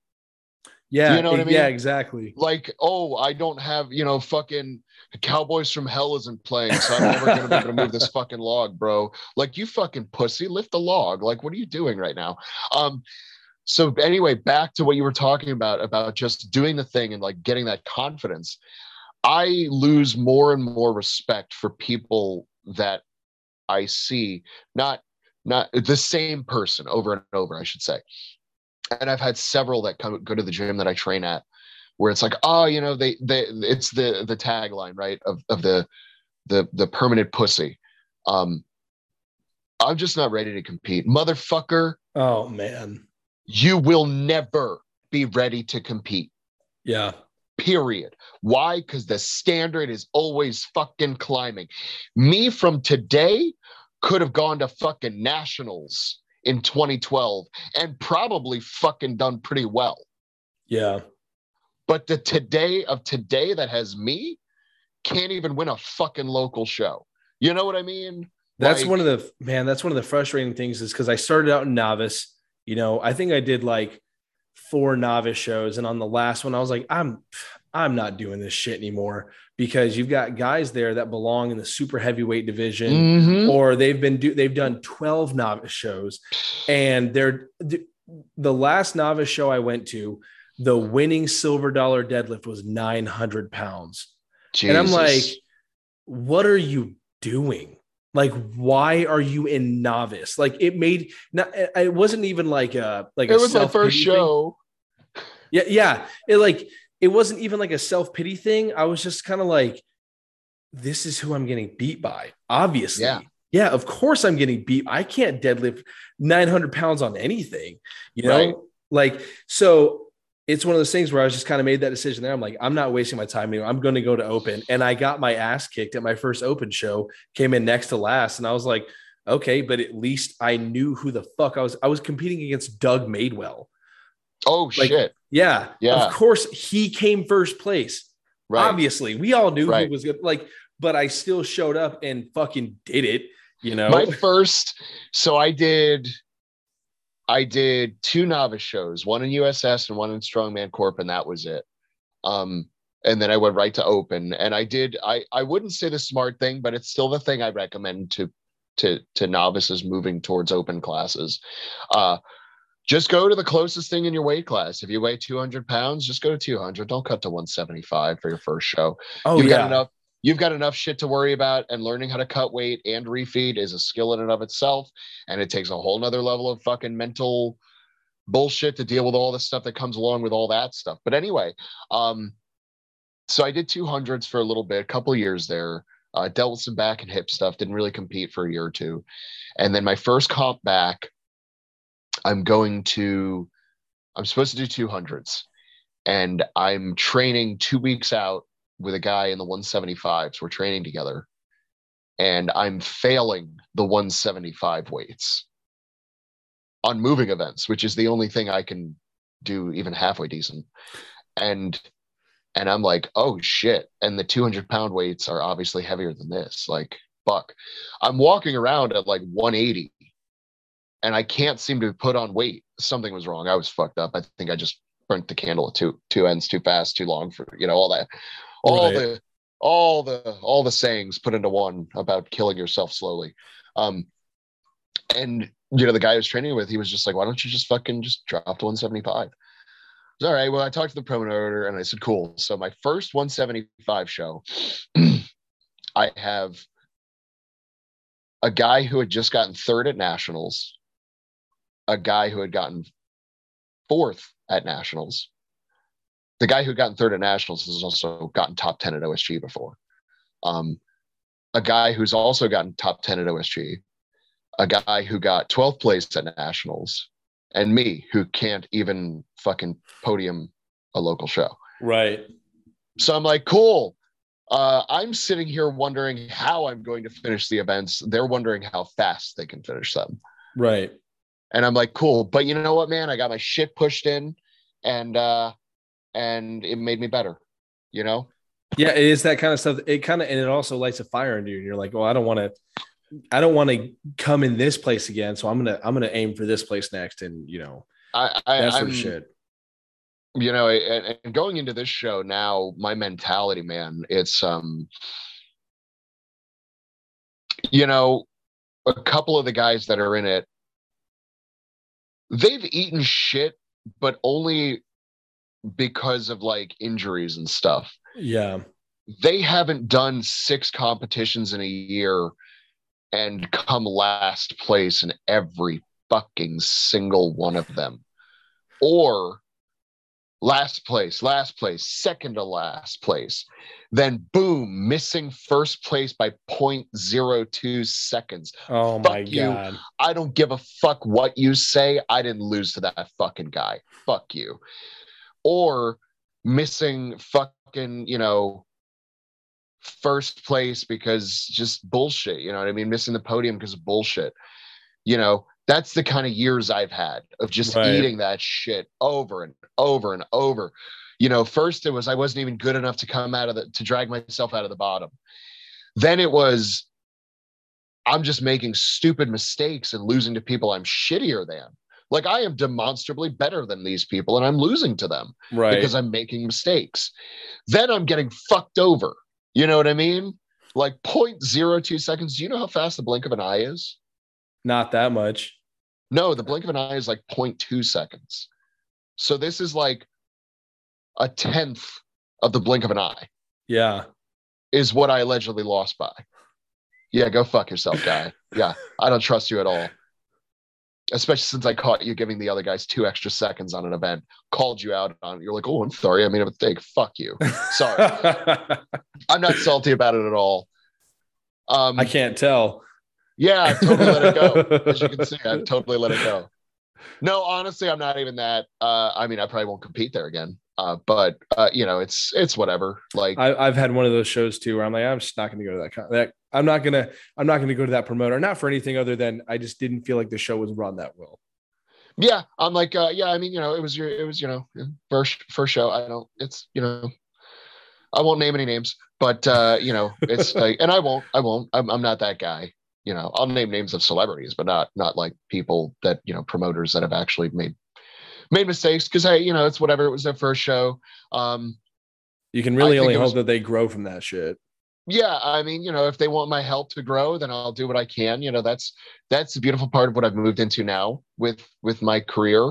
yeah. you know what I mean? Yeah. Exactly. Like, oh, I don't have, you know, fucking Cowboys from Hell isn't playing, so I'm never gonna be able to move this fucking log, bro. Like, you fucking pussy, lift the log. Like, what are you doing right now? Um, so anyway, back to what you were talking about about just doing the thing and like getting that confidence. I lose more and more respect for people that I see, not not the same person over and over, I should say. And I've had several that come go to the gym that I train at, where it's like, oh, you know, they they it's the the tagline, right, of of the the the permanent pussy. Um, I'm just not ready to compete, motherfucker. Oh man. You will never be ready to compete. Yeah. Period. Why? Because the standard is always fucking climbing. Me from today could have gone to fucking nationals in 2012 and probably fucking done pretty well. Yeah. But the today of today that has me can't even win a fucking local show. You know what I mean? That's Like- one of the man. That's one of the frustrating things is because I started out in novice. You know, I think I did like four novice shows, and on the last one, I was like, I'm, I'm not doing this shit anymore because you've got guys there that belong in the super heavyweight division, Mhm. or they've been do they've done twelve novice shows, and they're the, last novice show I went to, the winning silver dollar deadlift was nine hundred pounds. And I'm like, what are you doing? Like, why are you in novice? Like, it made not. It wasn't even like a like. it was my self-pity first thing. show. Yeah, yeah. It like it wasn't even like a self pity thing. I was just kind of like, this is who I'm getting beat by. Obviously, Yeah. yeah. Of course, I'm getting beat. I can't deadlift 900 pounds on anything. You know, Right. like so. It's one of those things where I was just kind of made that decision there. I'm like, I'm not wasting my time anymore. I'm going to go to open. And I got my ass kicked at my first open show, came in next to last. And I was like, okay, but at least I knew who the fuck I was. I was competing against Doug Madewell. Oh Like, shit. Yeah. Yeah. Of course, he came first place. Right. Obviously, we all knew Right. he was good. Like, but I still showed up and fucking did it. You know, my first so i did i did two novice shows one in uss and one in strongman corp and that was it um and then i went right to open and i did i i wouldn't say the smart thing but it's still the thing i recommend to to to novices moving towards open classes uh just go to the closest thing in your weight class. If you weigh 200 pounds, just go to 200. Don't cut to 175 for your first show oh you've yeah, got enough you've got enough shit to worry about and learning how to cut weight and refeed is a skill in and of itself and it takes a whole nother level of fucking mental bullshit to deal with all the stuff that comes along with all that stuff. But anyway um so i did 200s for a little bit a couple years there. Uh, dealt with some back and hip stuff didn't really compete for a year or two. And then my first comp back i'm going to I'm supposed to do 200s, and I'm training two weeks out with a guy in the 175s. We're training together, and I'm failing the 175 weights on moving events, which is the only thing I can do even halfway decent. And and I'm like, oh shit. And the 200 pound weights are obviously heavier than this. Like, fuck. I'm walking around at like 180 and I can't seem to put on weight. Something was wrong. I was fucked up. I think I just burnt the candle at two two ends too fast, too long for you know all that, all the all the all the sayings put into one about killing yourself slowly. Um, and you know the guy I was training with, he was just like, "Why don't you just fucking just drop to 175?" all right. Well, I talked to the promoter and I said, cool. So my first 175 show, I have a guy who had just gotten third at nationals, a guy who had gotten fourth at nationals. The guy who got in third at nationals has also gotten top 10 at OSG before. Um, a guy who's also gotten top 10 at OSG, a guy who got 12th place at nationals, and me who can't even fucking podium a local show. Right. So I'm like, cool. Uh, I'm sitting here wondering how I'm going to finish the events. They're wondering how fast they can finish them. Right. And I'm like, cool. But you know what, man? I got my shit pushed in and uh and it made me better, you know? Yeah, it is that kind of stuff. It kind of and it also lights a fire under you. And you're like, well, I don't want to I don't want to come in this place again, so I'm gonna I'm gonna aim for this place next, and you know, I, I that sort I'm, of shit. You know, and, and going into this show now, my mentality, man, it's um, you know, a couple of the guys that are in it, they've eaten shit, but only because of like injuries and stuff. Yeah. They haven't done six competitions in a year and come last place in every fucking single one of them. Or last place, last place, second to last place. Then boom, missing first place by 0.02 seconds. Oh fuck my you. god. I don't give a fuck what you say. I didn't lose to that fucking guy. Fuck you. Or missing fucking, you know, first place because just bullshit. You know what I mean? Missing the podium because of bullshit. You know, that's the kind of years I've had of just right. eating that shit over and over and over. You know, first it was I wasn't even good enough to come out of the to drag myself out of the bottom. Then it was I'm just making stupid mistakes and losing to people I'm shittier than. Like I am demonstrably better than these people and I'm losing to them right. because I'm making mistakes. Then I'm getting fucked over you know what I mean? Like 0.02 seconds. Do you know how fast the blink of an eye is? Not that much. No, the blink of an eye is like 0.2 seconds. So this is like a tenth of the blink of an eye. Yeah. Is what I allegedly lost by. Yeah, go fuck yourself, guy. yeah, I don't trust you at all especially since I caught you giving the other guys two extra seconds on an event, called you out on it. You're like, oh, I'm sorry. I made a mistake. Fuck you. Sorry. I'm not salty about it at all. Um, I can't tell. Yeah, I totally let it go. As you can see, I totally let it go. No, honestly, I'm not even that. Uh, I mean, I probably won't compete there again. Uh, but uh, you know, it's it's whatever. Like I, have had one of those shows too, where I'm like, I'm just not going to go to that that I'm not gonna I'm not gonna go to that promoter, not for anything other than I just didn't feel like the show was run that well. Yeah, I'm like, uh, yeah, I mean, you know, it was your, it was, you know, first first show. I don't, it's, you know, I won't name any names, but uh, you know, it's like, and I won't, I won't. I'm, I'm not that guy. You know, I'll name names of celebrities, but not not like people that you know promoters that have actually made made mistakes because I, you know, it's whatever. It was their first show. Um, you can really only hope was, that they grow from that shit yeah i mean you know if they want my help to grow then i'll do what i can you know that's that's the beautiful part of what i've moved into now with with my career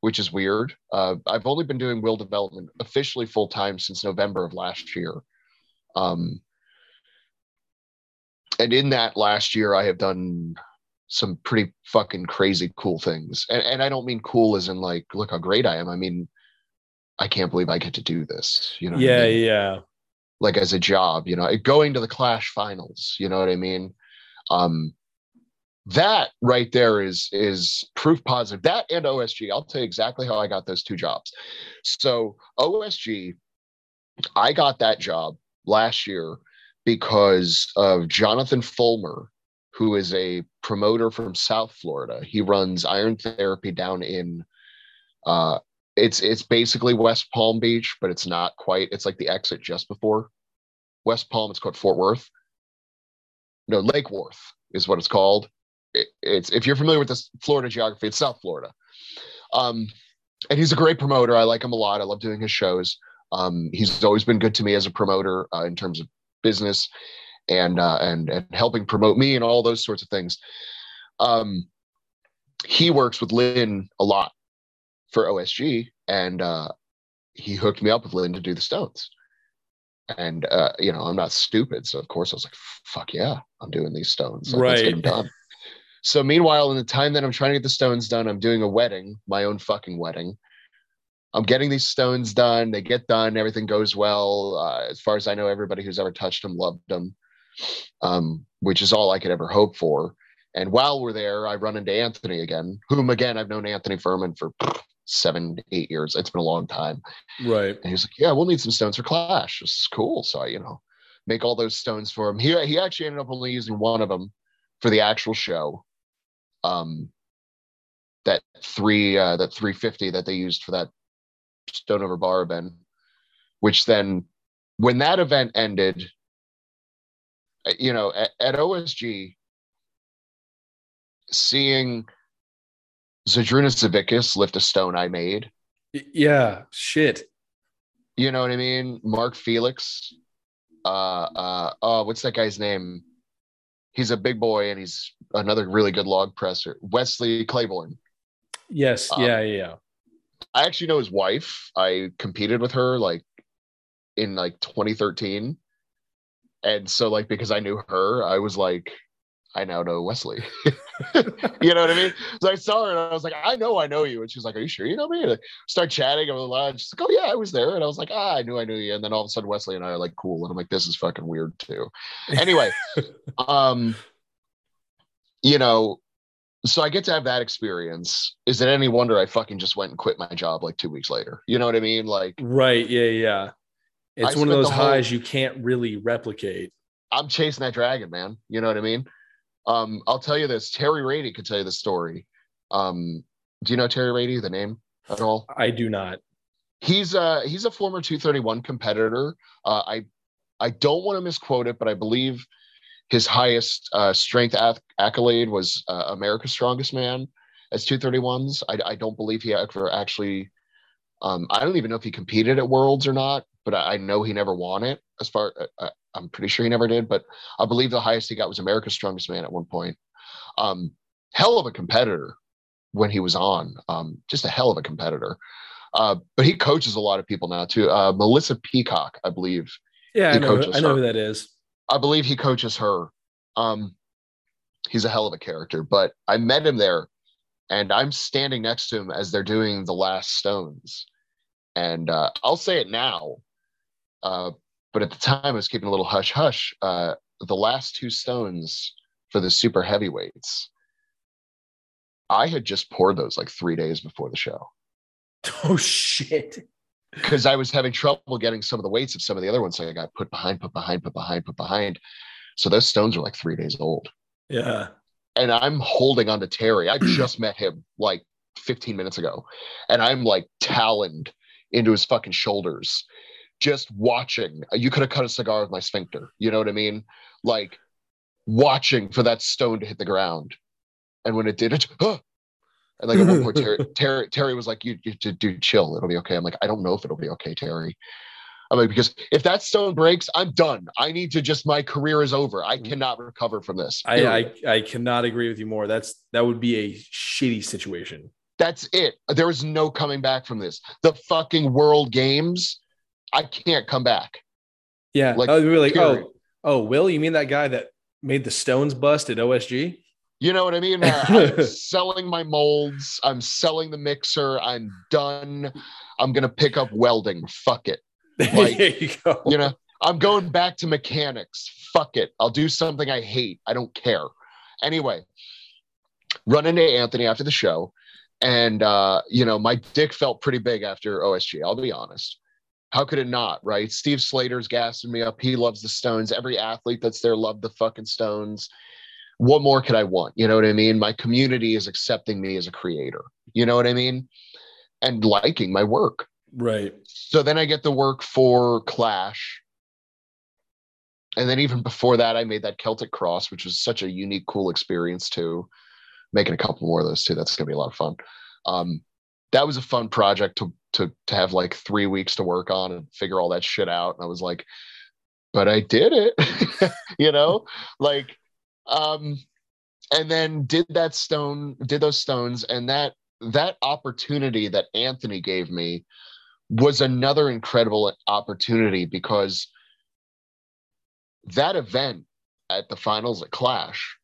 which is weird uh, i've only been doing will development officially full time since november of last year um, and in that last year i have done some pretty fucking crazy cool things and, and i don't mean cool as in like look how great i am i mean i can't believe i get to do this you know yeah I mean? yeah like as a job, you know, going to the Clash finals, you know what I mean? Um, that right there is is proof positive. That and OSG. I'll tell you exactly how I got those two jobs. So OSG, I got that job last year because of Jonathan Fulmer, who is a promoter from South Florida. He runs Iron Therapy down in uh it's it's basically West Palm Beach, but it's not quite. It's like the exit just before West Palm. It's called Fort Worth. No, Lake Worth is what it's called. It, it's if you're familiar with this Florida geography, it's South Florida. Um, and he's a great promoter. I like him a lot. I love doing his shows. Um, he's always been good to me as a promoter uh, in terms of business and uh, and and helping promote me and all those sorts of things. Um, he works with Lynn a lot for OSG, and uh, he hooked me up with Lynn to do the Stones. And uh, you know, I'm not stupid, so of course I was like, "Fuck yeah, I'm doing these Stones. Like, let's get Right. them done." So meanwhile, in the time that I'm trying to get the Stones done, I'm doing a wedding, my own fucking wedding. I'm getting these stones done. They get done. Everything goes well. Uh, as far as I know, everybody who's ever touched them loved them, um, which is all I could ever hope for. And while we're there, I run into Anthony again, whom again I've known Anthony Furman for seven, eight years. It's been a long time. Right. And he's like, "Yeah, we'll need some stones for Clash. This is cool." So I, you know, make all those stones for him. He he actually ended up only using one of them for the actual show. Um, that three uh, that three fifty that they used for that stone over bar event, which then when that event ended, you know, at, at OSG, seeing Zydrunas Savickas lift a stone I made Yeah. Shit. You know what I mean? Mark Felix. Uh uh oh, what's that guy's name? He's a big boy and he's another really good log presser. Wesley Claiborne. Yes. Um, yeah. Yeah. yeah. I actually know his wife. I competed with her like in like 2013. And so like because I knew her, I was like, I now know Wesley. you know what I mean? So I saw her and I was like, I know I know you. And she's like, Are you sure you know me? And like, start chatting over the lunch. She's like, Oh yeah, I was there. And I was like, Ah, I knew I knew you. And then all of a sudden Wesley and I are like cool. And I'm like, this is fucking weird too. Anyway, um, you know, so I get to have that experience. Is it any wonder I fucking just went and quit my job like two weeks later? You know what I mean? Like Right. Yeah. Yeah. It's I one of those whole- highs you can't really replicate. I'm chasing that dragon, man. You know what I mean? Um, I'll tell you this. Terry Rady could tell you the story. Um, do you know Terry Rady, the name at all? I do not. He's a he's a former 231 competitor. Uh, I I don't want to misquote it, but I believe his highest uh, strength acc- accolade was uh, America's Strongest Man as 231s. I, I don't believe he ever actually. Um, I don't even know if he competed at Worlds or not, but I, I know he never won it. As far uh, I'm pretty sure he never did, but I believe the highest he got was America's Strongest Man at one point. Um, hell of a competitor when he was on. Um, just a hell of a competitor. Uh, but he coaches a lot of people now too. Uh, Melissa Peacock, I believe. Yeah. I know. I know her. who that is. I believe he coaches her. Um, he's a hell of a character, but I met him there and I'm standing next to him as they're doing the last stones. And uh, I'll say it now, uh, but at the time I was keeping a little hush hush. Uh, the last two stones for the super heavyweights, I had just poured those like three days before the show Oh shit. because I was having trouble getting some of the weights of some of the other ones. So I got put behind, put behind, put behind, put behind. So those stones are like three days old. Yeah. and I'm holding on to Terry. I just met him like 15 minutes ago, and I'm like taloned into his fucking shoulders, just watching. You could have cut a cigar with my sphincter. You know what I mean? Like watching for that stone to hit the ground, and when it did, it. Huh! And like at one point, Terry, Terry, Terry was like, "You, you, dude, chill. It'll be okay." I'm like, "I don't know if it'll be okay, Terry." I'm like, because if that stone breaks, I'm done. I need to just. My career is over. I mm-hmm. cannot recover from this. I. I I cannot agree with you more. That's that would be a shitty situation. That's it. There is no coming back from this. The fucking world games, I can't come back. Yeah. Like, Like, oh, like period. oh, oh, Will, you mean that guy that made the stones bust at OSG? You know what I mean? Uh, I'm selling my molds. I'm selling the mixer. I'm done. I'm gonna pick up welding. Fuck it. Like, there you go. You know, I'm going back to mechanics. Fuck it. I'll do something I hate. I don't care. Anyway, run into Anthony after the show, and uh, you know my dick felt pretty big after OSG. I'll be honest. How could it not, right? Steve Slater's gassing me up. He loves the Stones. Every athlete that's there loved the fucking Stones. What more could I want? You know what I mean? My community is accepting me as a creator. You know what I mean? And liking my work. Right. So then I get the work for Clash. And then even before that, I made that Celtic Cross, which was such a unique, cool experience too. Making a couple more of those too. That's gonna be a lot of fun. Um, that was a fun project to to to have like three weeks to work on and figure all that shit out. And I was like, but I did it, you know, like, um, and then did that stone, did those stones, and that that opportunity that Anthony gave me was another incredible opportunity because that event at the finals at Clash,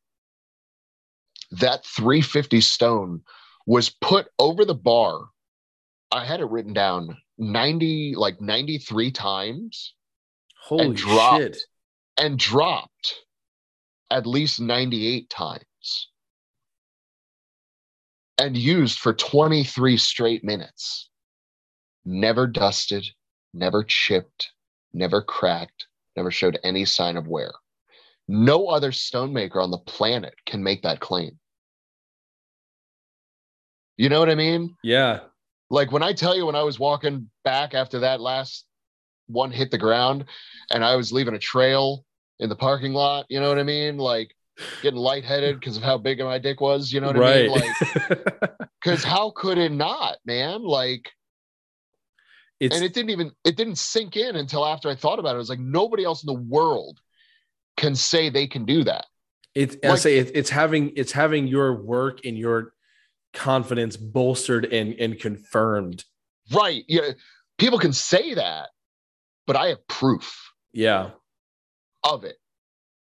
that 350 stone was put over the bar I had it written down 90, like 93 times. Holy and dropped, shit. And dropped at least 98 times. And used for 23 straight minutes. Never dusted, never chipped, never cracked, never showed any sign of wear. No other stonemaker on the planet can make that claim. You know what I mean? Yeah. Like when I tell you when I was walking back after that last one hit the ground and I was leaving a trail in the parking lot, you know what I mean? Like getting lightheaded because of how big my dick was, you know what right. I mean? Like because how could it not, man? Like it's and it didn't even it didn't sink in until after I thought about it. It was like nobody else in the world can say they can do that. it's I like- say it, it's having it's having your work and your confidence bolstered and and confirmed. Right. Yeah. People can say that, but I have proof. Yeah. of it.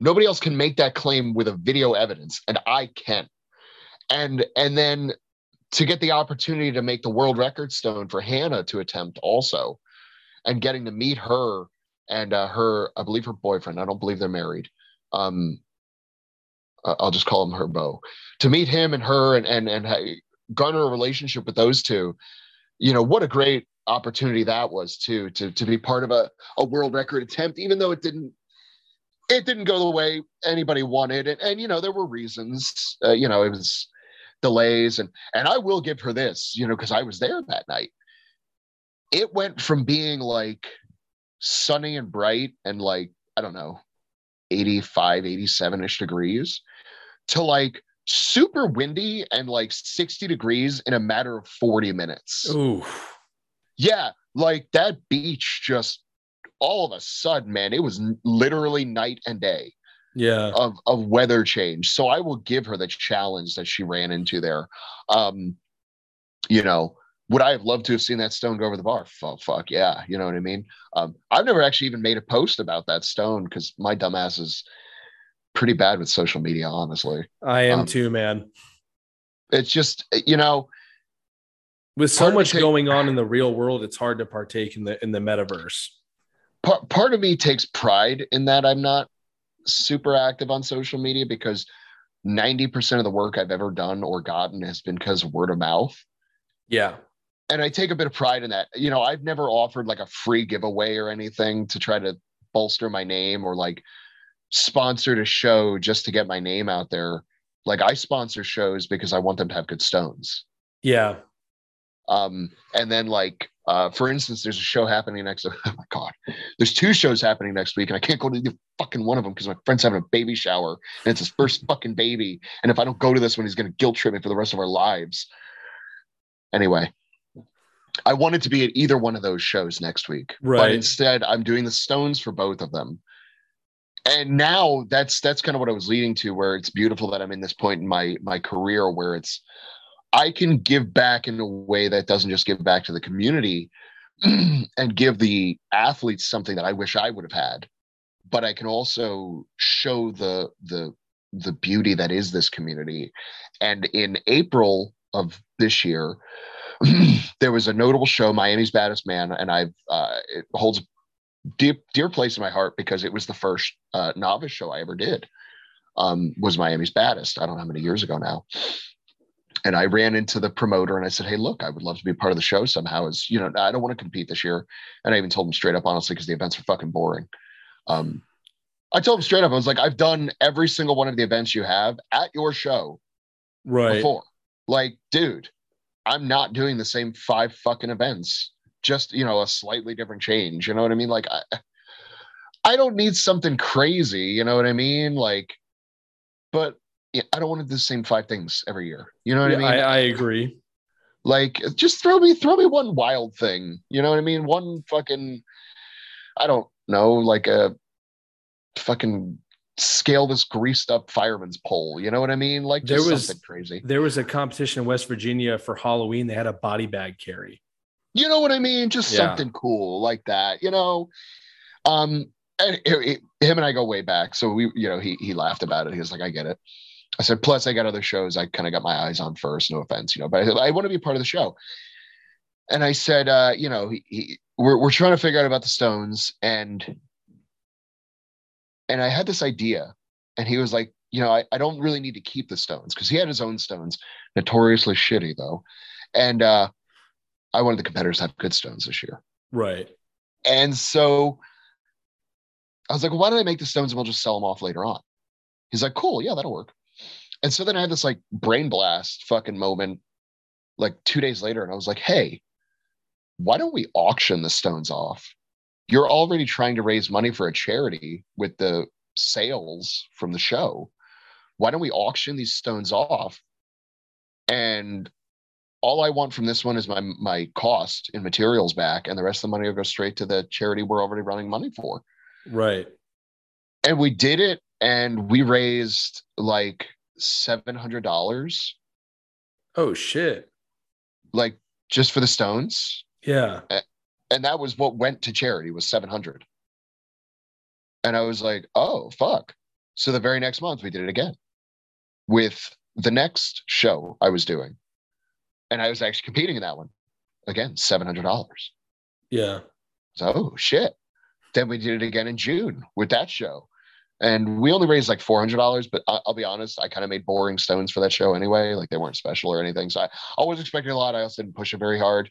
Nobody else can make that claim with a video evidence, and I can. And and then to get the opportunity to make the world record stone for Hannah to attempt also, and getting to meet her and uh, her, I believe her boyfriend. I don't believe they're married. Um, I'll just call him her beau. To meet him and her and and and garner a relationship with those two, you know what a great opportunity that was too to to be part of a a world record attempt, even though it didn't it didn't go the way anybody wanted. And, and you know there were reasons uh, you know it was delays. And and i will give her this you know because i was there that night. It went from being like sunny and bright and like i don't know 85 87ish degrees to like super windy and like 60 degrees in a matter of 40 minutes Ooh. yeah like that beach just all of a sudden man it was literally night and day Yeah. of of weather change so i will give her the challenge that she ran into there um you know would i have loved to have seen that stone go over the bar fuck, fuck yeah you know what i mean um i've never actually even made a post about that stone because my dumbass is pretty bad with social media honestly I am um, too, man. it's just you know With so part of me much take- going on in the real world, it's hard to partake in the in the metaverse. part, part of me takes pride in that I'm not super active on social media because 90% of the work I've ever done or gotten has been because word of mouth. Yeah. And I take a bit of pride in that. You know, I've never offered like a free giveaway or anything to try to bolster my name or like sponsored a show just to get my name out there. Like I sponsor shows because I want them to have good stones. Yeah. Um, and then like uh, for instance, there's a show happening next. Oh my god, there's two shows happening next week, and I can't go to either fucking one of them because my friend's having a baby shower, and it's his first fucking baby. And if I don't go to this one, he's gonna guilt trip me for the rest of our lives. Anyway, I wanted to be at either one of those shows next week, but instead, I'm doing the Stones for both of them. And now that's that's kind of what I was leading to, where it's beautiful that I'm in this point in my my career where it's I can give back in a way that doesn't just give back to the community and give the athletes something that I wish I would have had, but I can also show the the the beauty that is this community. And in April of this year, there was a notable show, Miami's Baddest Man, and I've uh, it holds a dear dear place in my heart because it was the first uh, novice show I ever did. Um, was Miami's Baddest. I don't know how many years ago now. and I ran into the promoter and I said, Hey, look, I would love to be part of the show somehow. As you know, I don't want to compete this year. And I even told him straight up, honestly, because the events are fucking boring. Um, I told him straight up, I was like, I've done every single one of the events you have at your show right. before. Like, dude, I'm not doing the same five fucking events, just you know, a slightly different change. You know what I mean? Like I I don't need something crazy, you know what I mean? Like, but yeah, I don't want to do the same five things every year. You know what Yeah, I mean? I, I agree. like just throw me throw me one wild thing. You know what I mean? One fucking I don't know, like a fucking scale this greased up fireman's pole. You know what I mean? Like There just was- something crazy. There was a competition in West Virginia for Halloween. They had a body bag carry. You know what I mean? Just Yeah. something cool like that. You know, um, and it- it- him and I go way back. So we, you know, he he laughed about it. He was like, "I get it." I said, "Plus, I got other shows. I kind of got my eyes on first. No offense, you know, but I, I want to be part of the show." And I said, uh, "You know, he, he, we're we're trying to figure out about the Stones, and and I had this idea, and he was like, you know, I, I don't really need to keep the Stones because he had his own Stones, notoriously shitty though, and uh, I wanted the competitors to have good Stones this year." Right. And so I was like, well, why don't I make the stones and we'll just sell them off later on? He's like, cool, yeah, that'll work. And so then I had this like brain blast fucking moment like two days later, and I was like, hey, why don't we auction the stones off? You're already trying to raise money for a charity with the sales from the show. Why don't we auction these stones off? And all I want from this one is my my cost in materials back, and the rest of the money will go straight to the charity we're already running money for. Right. And we did it, and we raised like seven hundred dollars, Oh shit. like just for the stones, Yeah. And that was what went to charity was seven hundred. And I was like, oh fuck! So the very next month we did it again with the next show I was doing, and I was actually competing in that one again, seven hundred dollars. Yeah. So, oh shit. Then we did it again in June with that show. And we only raised like $400, but I- I'll be honest, I kind of made boring stones for that show anyway. Like they weren't special or anything. So I, I was expecting a lot. I also didn't push it very hard.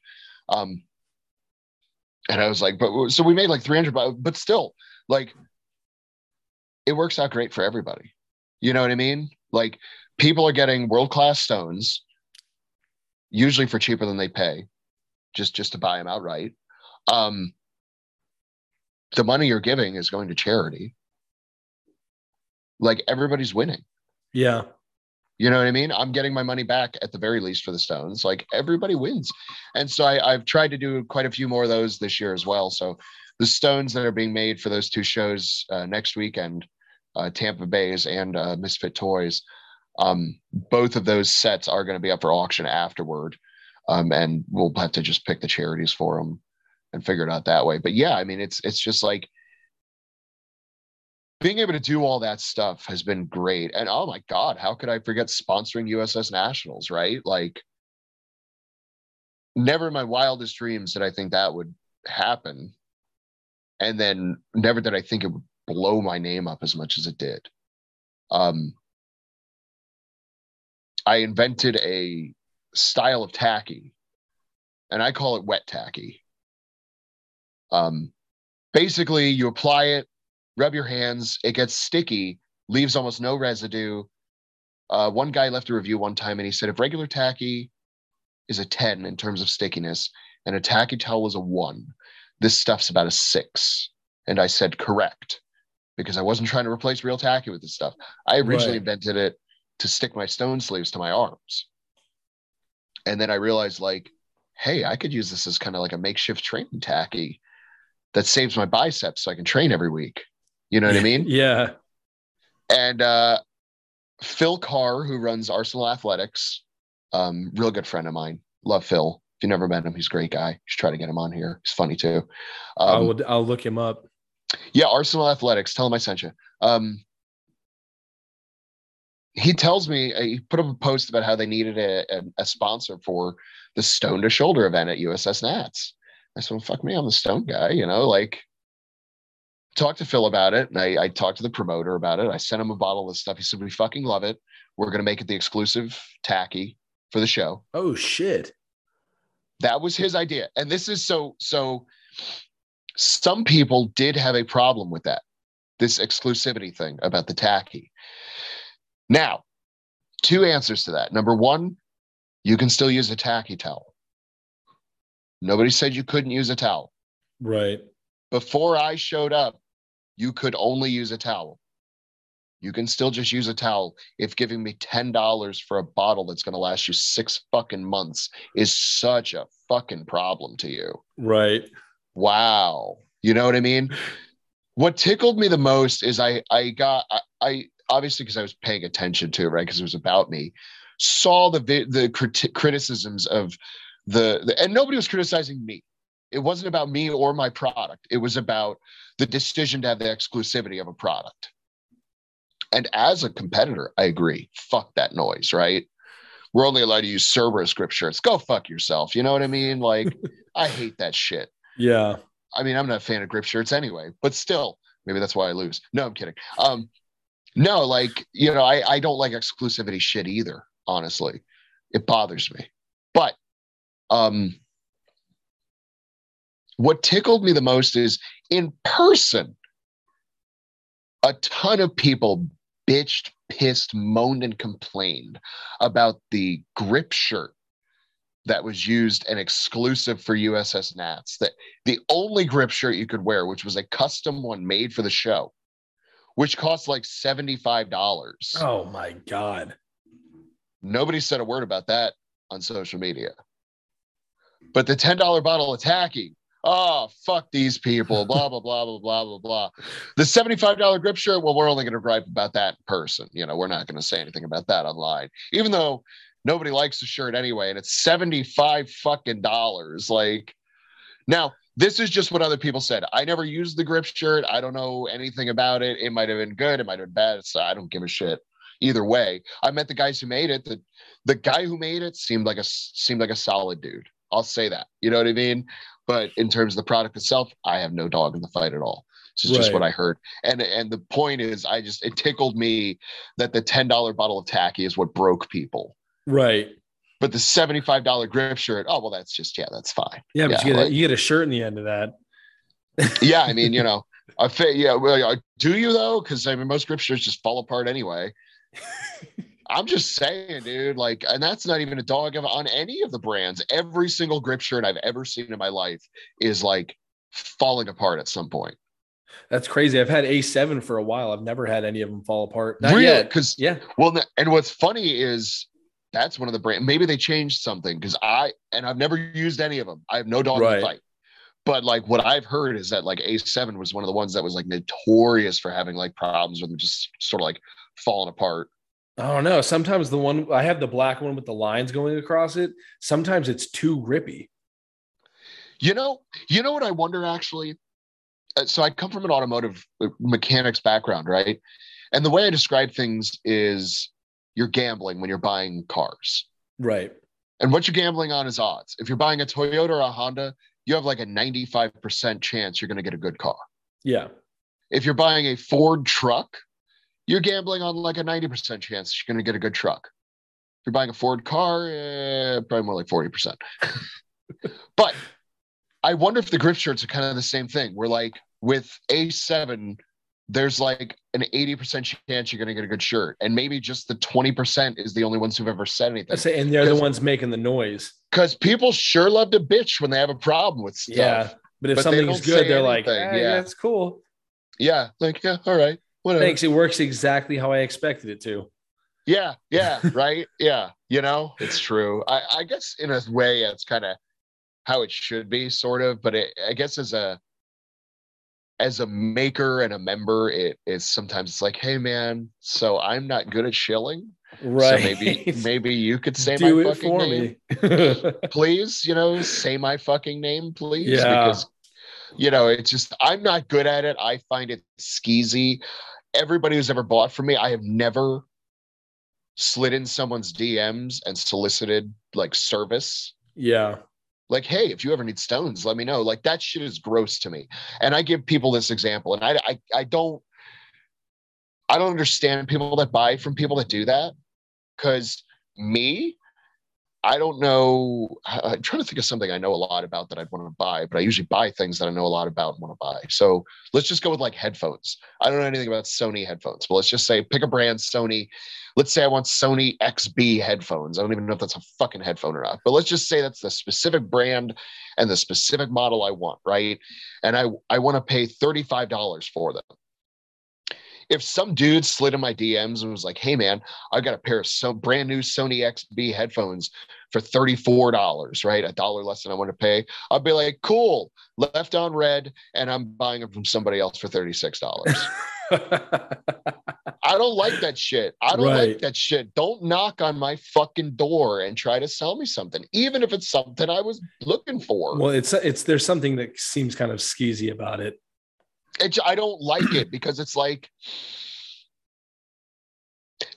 Um, and I was like, but so we made like 300, but, still, like, it works out great for everybody. You know what I mean? Like, people are getting world class stones, usually for cheaper than they pay, just just to buy them outright. Um, the money you're giving is going to charity. Like everybody's winning. Yeah. You know what I mean? I'm getting my money back at the very least for the Stones. Like everybody wins. And so I, I've tried to do quite a few more of those this year as well. So the Stones that are being made for those two shows uh, next weekend, uh, Tampa Bay's and uh, Misfit Toys, um, both of those sets are going to be up for auction afterward. Um, and we'll have to just pick the charities for them and figure it out that way. But yeah, I mean, it's it's just like being able to do all that stuff has been great. And oh my God, how could I forget sponsoring USS Nationals, right? Like, never in my wildest dreams did I think that would happen. And then never did I think it would blow my name up as much as it did. Um, I invented a style of tacky, and I call it wet tacky. Um, basically, you apply it, rub your hands, it gets sticky, leaves almost no residue. Uh, one guy left a review one time and he said if regular tacky is a 10 in terms of stickiness and a tacky towel is a one, this stuff's about a six. And I said, correct, because I wasn't trying to replace real tacky with this stuff. I originally Right. invented it to stick my stone sleeves to my arms. And then I realized, like, hey, I could use this as kind of like a makeshift training tacky that saves my biceps so I can train every week. You know what I mean? Yeah. And uh, Phil Carr, who runs Arsenal Athletics, um, real good friend of mine. Love Phil. If you never met him, he's a great guy. You should try to get him on here. He's funny too. I Um, will I'll look him up. yeah, Arsenal Athletics. Tell him I sent you. Um, he tells me uh, he put up a post about how they needed a, a, a sponsor for the Stone to Shoulder event at USS Nats. I said, well, "Fuck me, I'm the Stone guy." You know, like talked to Phil about it, and I, I talked to the promoter about it. I sent him a bottle of stuff. He said, "We fucking love it. We're gonna make it the exclusive tacky for the show. Oh shit. That was his idea. And this is so so some people did have a problem with that. This exclusivity thing about the tacky. Now, two answers to that. Number 1, you can still use a tacky towel. Nobody said you couldn't use a towel. Right. Before I showed up, you could only use a towel. You can still just use a towel if giving me $10 for a bottle that's going to last you six fucking months is such a fucking problem to you. Right. Wow. You know what I mean? What tickled me the most is I I got I, I obviously because I was paying attention to it, right? Because it was about me, saw the the crit- criticisms of the, the and nobody was criticizing me. It wasn't about me or my product. It was about the decision to have the exclusivity of a product. And as a competitor, I agree. Fuck that noise, right? We're only allowed to use Cerberus grip shirts. Go fuck yourself. You know what I mean? Like, I hate that shit. Yeah. I mean, I'm not a fan of grip shirts anyway, but still, maybe that's why I lose. No, I'm kidding. Um, no, like, you know, I, I don't like exclusivity shit either, honestly. It bothers me. But um what tickled me the most is in person, a ton of people bitched, pissed, moaned, and complained about the grip shirt that was used and exclusive for USS Nats. That the only grip shirt you could wear, which was a custom one made for the show, which cost like $75. Oh my God. Nobody said a word about that on social media. But the $10 bottle of tacky, oh, fuck these people, blah, blah, blah, blah, blah, blah, blah. The $75 grip shirt, well, we're only going to gripe about that person. You know, we're not going to say anything about that online, even though nobody likes the shirt anyway. And it's 75 fucking dollars. Like, now, this is just what other people said. I never used the grip shirt. I don't know anything about it. It might have been good. It might have been bad. So I don't give a shit either way. I met the guys who made it. The, the guy who made it seemed like a seemed like a solid dude. I'll say that. You know what I mean? But in terms of the product itself, I have no dog in the fight at all. This is right. just what I heard. And and the point is, I just it tickled me that the ten dollar bottle of tacky is what broke people. Right. But the seventy five dollar grip shirt, oh well, that's just yeah, that's fine. Yeah, but yeah, you, get like, a, you get a shirt in the end of that. yeah, I mean, you know, a fit. Yeah, well, uh, do you though? Because I mean, most grip shirts just fall apart anyway. I'm just saying, dude. Like, and that's not even a dog on any of the brands. Every single grip shirt I've ever seen in my life is like falling apart at some point. That's crazy. I've had A7 for a while. I've never had any of them fall apart. Not really? Because yeah. Well, and what's funny is that's one of the brand. Maybe they changed something because I and I've never used any of them. I have no dog right. in the fight. But like what I've heard is that like A7 was one of the ones that was like notorious for having like problems with them just sort of like falling apart. I don't know. Sometimes the one I have the black one with the lines going across it. Sometimes it's too grippy. You know, you know what I wonder actually. Uh, so I come from an automotive uh, mechanics background, right? And the way I describe things is you're gambling when you're buying cars. Right. And what you're gambling on is odds. If you're buying a Toyota or a Honda, you have like a 95% chance you're going to get a good car. Yeah. If you're buying a Ford truck, you're gambling on like a 90% chance you're going to get a good truck. If you're buying a Ford car, eh, probably more like 40%. but I wonder if the grip shirts are kind of the same thing. We're like with A7, there's like an 80% chance you're going to get a good shirt. And maybe just the 20% is the only ones who've ever said anything. Say, and they're the ones making the noise. Because people sure love to bitch when they have a problem with stuff. Yeah. But if but something's good, they're anything. like, eh, yeah, that's cool. Yeah. Like, yeah, all right. Whatever. Thanks. It works exactly how I expected it to. Yeah, yeah, right. Yeah, you know, it's true. I, I guess in a way, it's kind of how it should be, sort of. But it, I guess as a as a maker and a member, it is sometimes it's like, hey man, so I'm not good at shilling. Right. So maybe maybe you could say Do my fucking name. please, you know, say my fucking name, please. Yeah. Because you know, it's just I'm not good at it. I find it skeezy everybody who's ever bought from me, I have never slid in someone's DMs and solicited like service. Yeah. Like, hey, if you ever need stones, let me know. Like that shit is gross to me. And I give people this example, and I I, I don't I don't understand people that buy from people that do that. Cause me, I don't know. I'm trying to think of something I know a lot about that I'd want to buy, but I usually buy things that I know a lot about and want to buy. So let's just go with like headphones. I don't know anything about Sony headphones, but let's just say pick a brand, Sony. Let's say I want Sony XB headphones. I don't even know if that's a fucking headphone or not, but let's just say that's the specific brand and the specific model I want, right? And I I want to pay $35 for them if some dude slid in my DMs and was like, "Hey man, I got a pair of so brand new Sony XB headphones for $34, right? A dollar less than I want to pay." I'd be like, "Cool, left on red and I'm buying them from somebody else for $36." I don't like that shit. I don't right. like that shit. Don't knock on my fucking door and try to sell me something, even if it's something I was looking for. Well, it's it's there's something that seems kind of skeezy about it it, I don't like it because it's like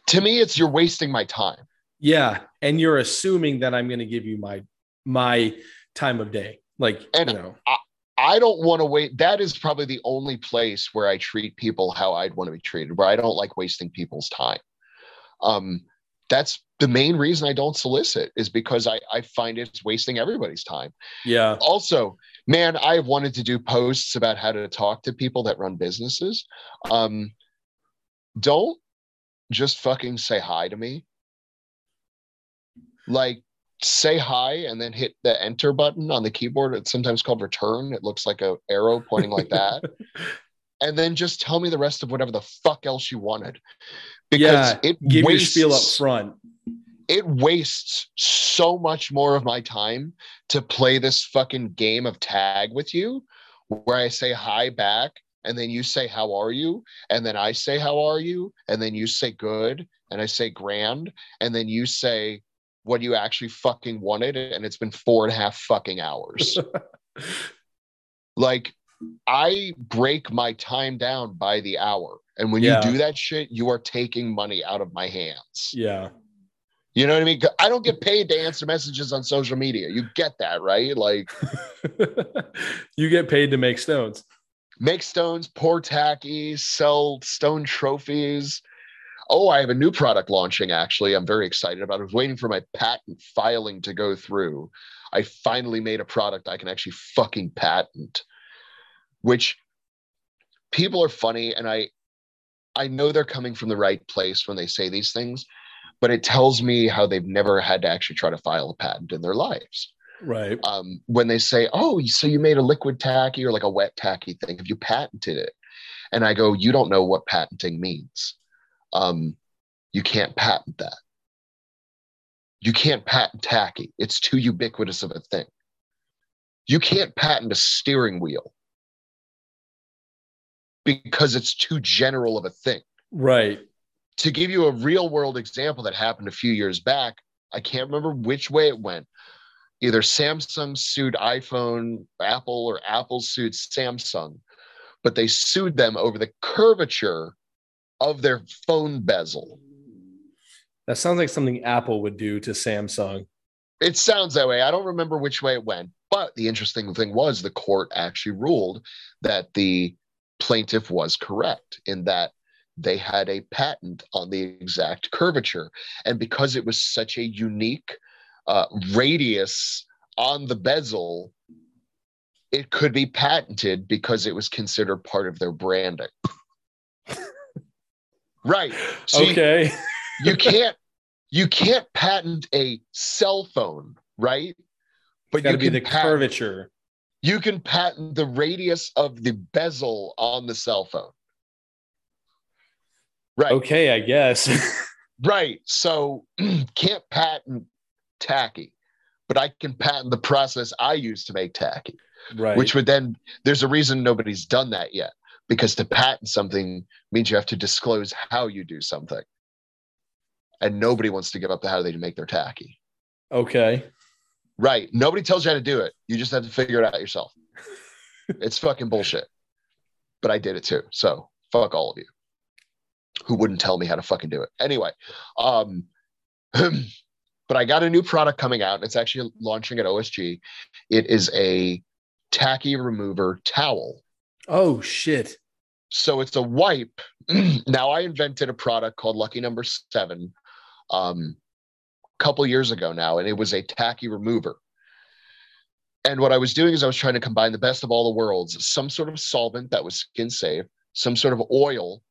to me it's you're wasting my time. Yeah, and you're assuming that I'm going to give you my my time of day. Like, and you know. I, I don't want to wait. That is probably the only place where I treat people how I'd want to be treated, where I don't like wasting people's time. Um, that's the main reason I don't solicit is because I, I find it's wasting everybody's time. Yeah. Also, man, I've wanted to do posts about how to talk to people that run businesses. Um, don't just fucking say hi to me. Like, say hi and then hit the enter button on the keyboard. It's sometimes called return. It looks like a arrow pointing like that. and then just tell me the rest of whatever the fuck else you wanted. Because yeah, it give wastes, your spiel up front. It wastes so much more of my time to play this fucking game of tag with you, where I say hi back, and then you say how are you, and then I say how are you, and then you say good, and I say grand, and then you say what you actually fucking wanted, and it's been four and a half fucking hours. like I break my time down by the hour. And when yeah. you do that shit, you are taking money out of my hands. Yeah. You know what I mean? I don't get paid to answer messages on social media. You get that, right? Like, you get paid to make stones. Make stones, pour tacky, sell stone trophies. Oh, I have a new product launching, actually. I'm very excited about it. I was waiting for my patent filing to go through. I finally made a product I can actually fucking patent which people are funny and I I know they're coming from the right place when they say these things, but it tells me how they've never had to actually try to file a patent in their lives. Right. Um, when they say, "Oh, so you made a liquid tacky or like a wet tacky thing? Have you patented it?" And I go, "You don't know what patenting means. Um, you can't patent that. You can't patent tacky. It's too ubiquitous of a thing. You can't patent a steering wheel because it's too general of a thing. Right. To give you a real world example that happened a few years back, I can't remember which way it went. Either Samsung sued iPhone, Apple, or Apple sued Samsung, but they sued them over the curvature of their phone bezel. That sounds like something Apple would do to Samsung. It sounds that way. I don't remember which way it went, but the interesting thing was the court actually ruled that the plaintiff was correct in that they had a patent on the exact curvature. And because it was such a unique uh, radius on the bezel, it could be patented because it was considered part of their branding. right. See, okay. you can't you can't patent a cell phone, right? But you can be the patent, curvature you can patent the radius of the bezel on the cell phone. Right. Okay, I guess. right. So can't patent tacky, but I can patent the process I use to make tacky. Right. Which would then there's a reason nobody's done that yet. Because to patent something means you have to disclose how you do something. And nobody wants to give up the how they make their tacky. Okay. Right. Nobody tells you how to do it. You just have to figure it out yourself. it's fucking bullshit. But I did it too. So fuck all of you who wouldn't tell me how to fucking do it. Anyway, um, but I got a new product coming out. It's actually launching at OSG. It is a tacky remover towel. Oh shit. So it's a wipe. now I invented a product called Lucky Number Seven. Um, couple years ago now, and it was a tacky remover. And what I was doing is I was trying to combine the best of all the worlds, some sort of solvent that was skin safe, some sort of oil,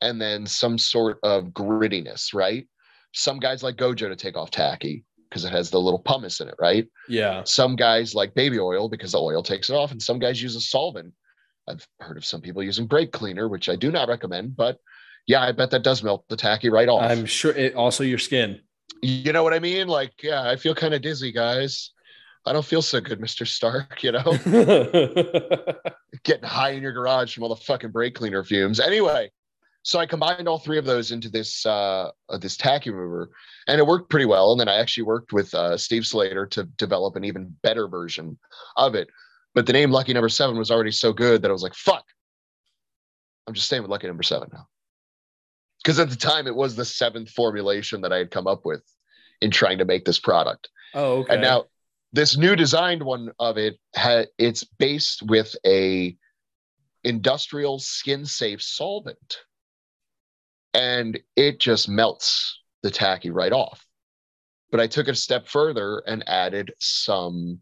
and then some sort of grittiness, right? Some guys like Gojo to take off tacky because it has the little pumice in it, right? Yeah. Some guys like baby oil because the oil takes it off, and some guys use a solvent. I've heard of some people using brake cleaner, which I do not recommend, but yeah, I bet that does melt the tacky right off. I'm sure it also your skin. You know what I mean? Like, yeah, I feel kind of dizzy, guys. I don't feel so good, Mr. Stark, you know? Getting high in your garage from all the fucking brake cleaner fumes. Anyway, so I combined all three of those into this uh, uh, this tacky remover, and it worked pretty well. And then I actually worked with uh, Steve Slater to develop an even better version of it. But the name Lucky Number Seven was already so good that I was like, "Fuck, I'm just staying with Lucky Number Seven now." Because at the time, it was the seventh formulation that I had come up with in trying to make this product. oh, okay. And now this new designed one of it ha- it's based with a industrial skin safe solvent and it just melts the tacky right off. But i took it a step further and added some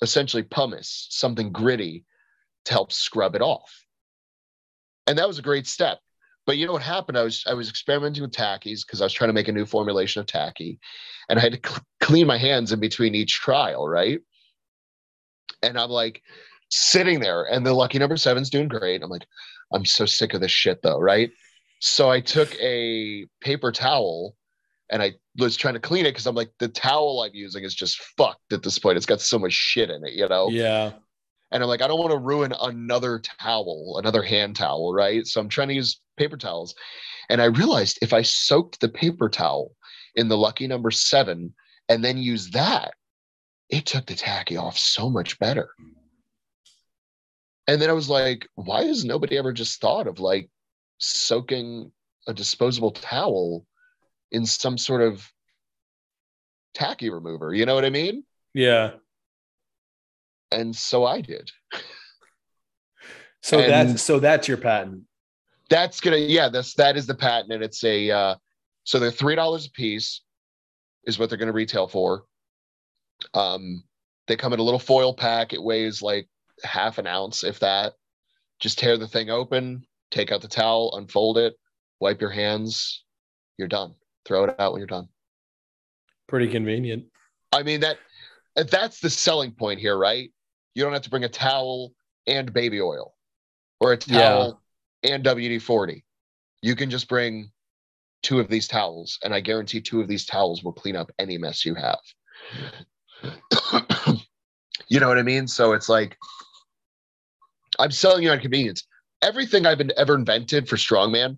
essentially pumice something gritty to help scrub it off. And that was a great step. But you know what happened? I was i was experimenting with tackies because i was trying to make a new formulation of tacky and i had to cl- clean my hands in between each trial right? And i'm like sitting there and the lucky number seven's doing great. I'm like i'm so sick of this shit though right so i took a paper towel and i was trying to clean it because i'm like the towel i'm using is just fucked at this point it's got so much shit in it you know yeah. and I'm like, I don't want to ruin another towel, another hand towel, right? So I'm trying to use paper towels. And I realized if I soaked the paper towel in the lucky number seven and then use that, it took the tacky off so much better. And then I was like, why has nobody ever just thought of like soaking a disposable towel in some sort of tacky remover? You know what I mean? Yeah. And so I did. So And- that's so that's your patent. that's gonna yeah that's that is the patent and it's a uh so they're three dollars a piece is what they're gonna retail for um they come in a little foil pack it weighs like half an ounce if that just tear the thing open take out the towel unfold it wipe your hands you're done. Throw it out when you're done. Pretty convenient. i mean that that's the selling point here right? You don't have to bring a towel and baby oil or a Yeah. towel and wd-40 you can just bring two of these towels and i guarantee two of these towels will clean up any mess you have. You know what i mean? So it's like i'm selling you on convenience everything i've been ever invented for strongman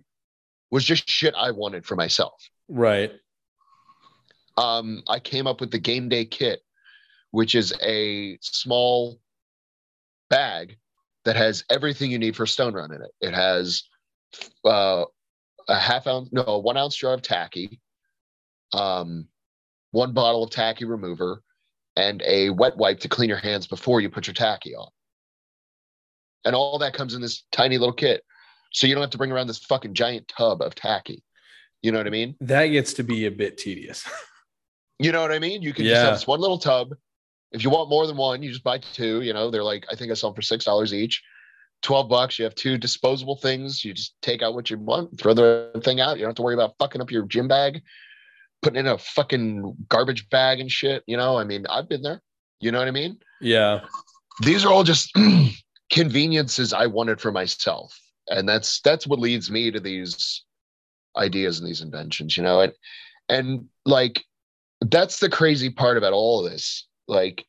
was just shit i wanted for myself Right. um, I came up with the game day kit, which is a small bag that has everything you need for stone run in it. It has uh, a half ounce, no, a one ounce jar of tacky, um, one bottle of tacky remover, and a wet wipe to clean your hands before you put your tacky on. And all that comes in this tiny little kit. So you don't have to bring around this fucking giant tub of tacky. You know what I mean? That gets to be a bit tedious. You know what I mean? You can just have this one little tub. If you want more than one, you just buy two. You know, they're like, I think I sell them for six dollars each. 12 bucks. You have two disposable things. You just take out what you want, throw the thing out. You don't have to worry about fucking up your gym bag, putting in a fucking garbage bag and shit. You know, I mean, I've been there. You know what I mean? yeah. These are all just conveniences I wanted for myself. And that's that's what leads me to these ideas and these inventions, you know. And and like that's the crazy part about all of this. Like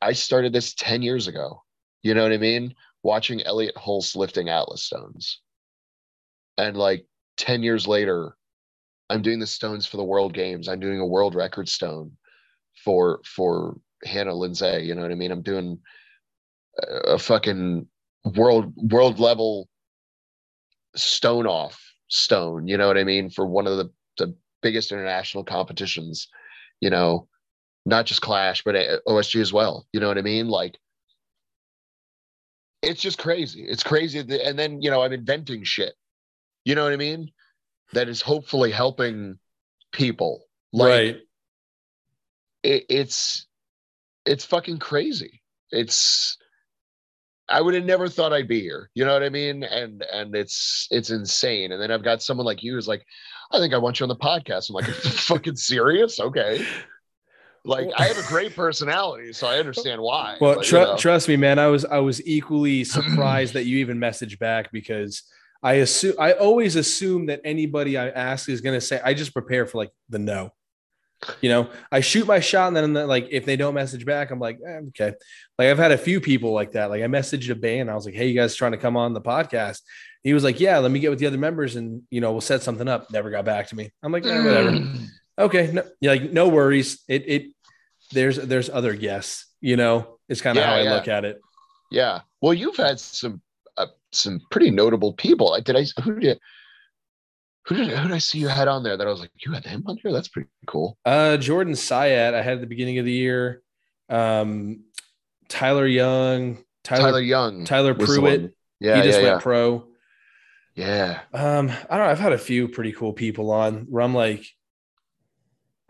I started this 10 years ago. You know what I mean? Watching Elliot Hulse lifting Atlas stones. And like 10 years later, I'm doing the stones for the world games. I'm doing a world record stone for for Hannah Linzay. You know what I mean? I'm doing a fucking world world level stone off stone. You know what I mean? For one of the the biggest international competitions. You know, not just Clash, but OSG as well. You know what I mean? Like, it's just crazy. It's crazy. that- And then you know, I'm inventing shit. You know what I mean? That is hopefully helping people. Like, right. it, it's it's fucking crazy. It's I would have never thought I'd be here. You know what I mean? And and it's it's insane. And then I've got someone like you who's like, I think I want you on the podcast. I'm like, fucking serious? Okay. Like I have a great personality, so I understand why. Well, but, tr- you know. trust me, man. I was I was equally surprised that you even messaged back because I assume I always assume that anybody I ask is going to say I just prepare for like the no. You know, I shoot my shot, and then like if they don't message back, I'm like, eh, okay. Like I've had a few people like that. Like I messaged a band, I was like, hey, you guys trying to come on the podcast? He was like, yeah, let me get with the other members, and you know, we'll set something up. Never got back to me. I'm like, eh, whatever. okay, no, yeah, like no worries. It it there's there's other guests. You know, it's kind of Yeah, how I yeah. look at it. Yeah. Well, you've had some uh, some pretty notable people. Did I who did who did who did I see you had on there that I was like, you had him on here? That's pretty cool. Uh, Jordan Syat, I had at the beginning of the year. Um, Tyler Young, Tyler, Tyler Young. Tyler Pruitt. Yeah, he just yeah, went yeah. pro. yeah. Um, I don't know. I've had a few pretty cool people on where I'm like,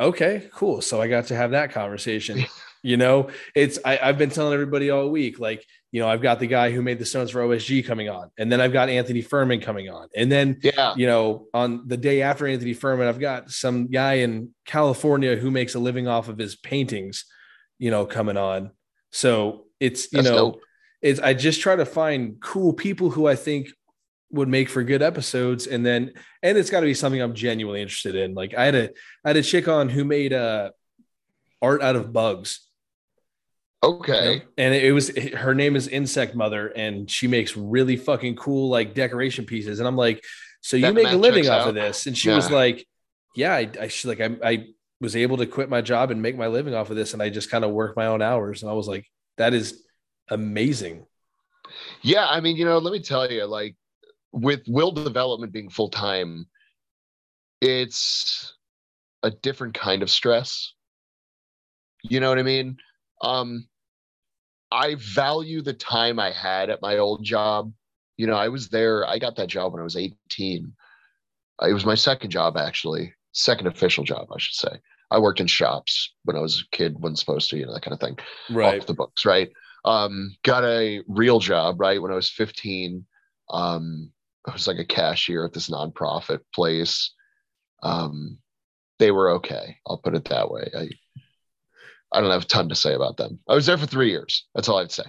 okay, cool. So I got to have that conversation. you know, it's I, I've been telling everybody all week, like, you know, I've got the guy who made the Stones for OSG coming on, and then I've got Anthony Furman coming on, and then Yeah. you know, on the day after Anthony Furman, I've got some guy in California who makes a living off of his paintings, you know, coming on. So it's you That's know, dope. it's I just try to find cool people who I think would make for good episodes, and then and it's got to be something I'm genuinely interested in. Like I had a I had a chick on who made uh art out of bugs. You know? Okay. And it was her name is Insect Mother, and she makes really fucking cool like decoration pieces. And I'm like, so you That make a living off out. of this? And she was like, yeah, I, I she like I, I was able to quit my job and make my living off of this, and I just kind of work my own hours. And I was like, that is amazing. Yeah, I mean, you know, let me tell you, like with will development being full time, it's a different kind of stress. You know what I mean? Um I value the time I had at my old job. You know, I was there, I got that job when I was 18. Uh, It was my second job actually, second official job, I should say. I worked in shops when I was a kid, wasn't supposed to, you know, that kind of thing Right. off the books, right? Um, got a real job, right? When I was 15, um, I was like a cashier at this nonprofit place. Um, they were okay. I'll put it that way. I, I don't have a ton to say about them. I was there for three years. That's all I'd say.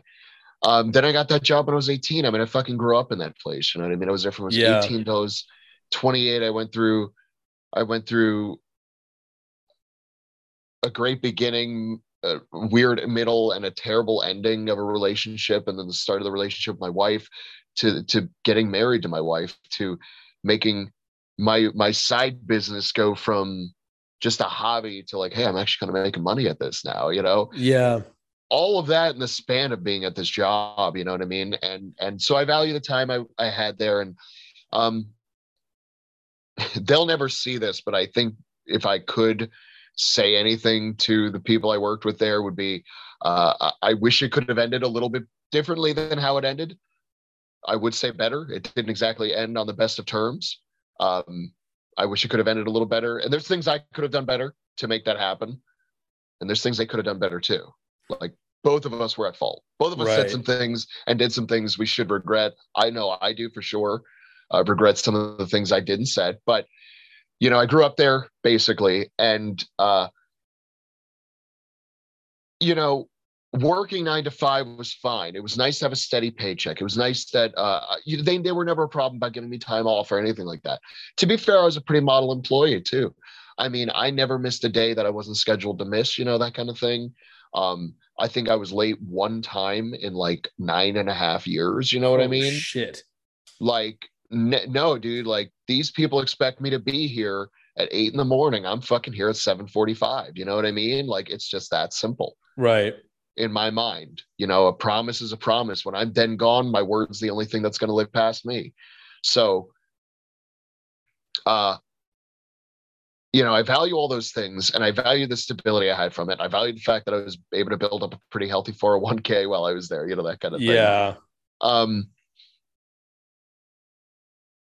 Um, then I got that job when I was 18. I mean, I fucking grew up in that place. You know what I mean? I was there from I was Yeah. 18 till I was 28. I went through, I went through a great beginning, a weird middle, and a terrible ending of a relationship, and then the start of the relationship with my wife, to to getting married to my wife, to making my my side business go from just a hobby to like, hey, I'm actually kind of making money at this now, you know? Yeah. all of that in the span of being at this job you know what i mean? And and so i value the time i, I had there and um they'll never see this but i think if i could say anything to the people i worked with there would be uh i I wish it could have ended a little bit differently than how it ended. I would say better. It didn't exactly end on the best of terms. Um i wish it could have ended a little better and there's things i could have done better to make that happen and there's things they could have done better too like both of us were at fault. Both of us Right. said some things and did some things we should regret. I know I do for sure. I regret some of the things I didn't said, but you know, I grew up there basically, and uh, you know, working nine to five was fine. It was nice to have a steady paycheck. It was nice that uh, you, they they were never a problem about giving me time off or anything like that. To be fair, I was a pretty model employee too. I mean, I never missed a day that I wasn't scheduled to miss. You know that kind of thing. Um, I think I was late one time in like nine and a half years. You know what I Oh, mean? Shit. Like, n- no, dude. Like these people expect me to be here at eight in the morning. I'm fucking here at seven forty-five. You know what I mean? Like it's just that simple Right. In my mind. You know, a promise is a promise. When I'm then gone, my word's the only thing that's going to live past me. So, uh, you know, I value all those things and I value the stability I had from it. I value the fact that I was able to build up a pretty healthy 401k while I was there, you know, that kind of thing. Yeah. Um,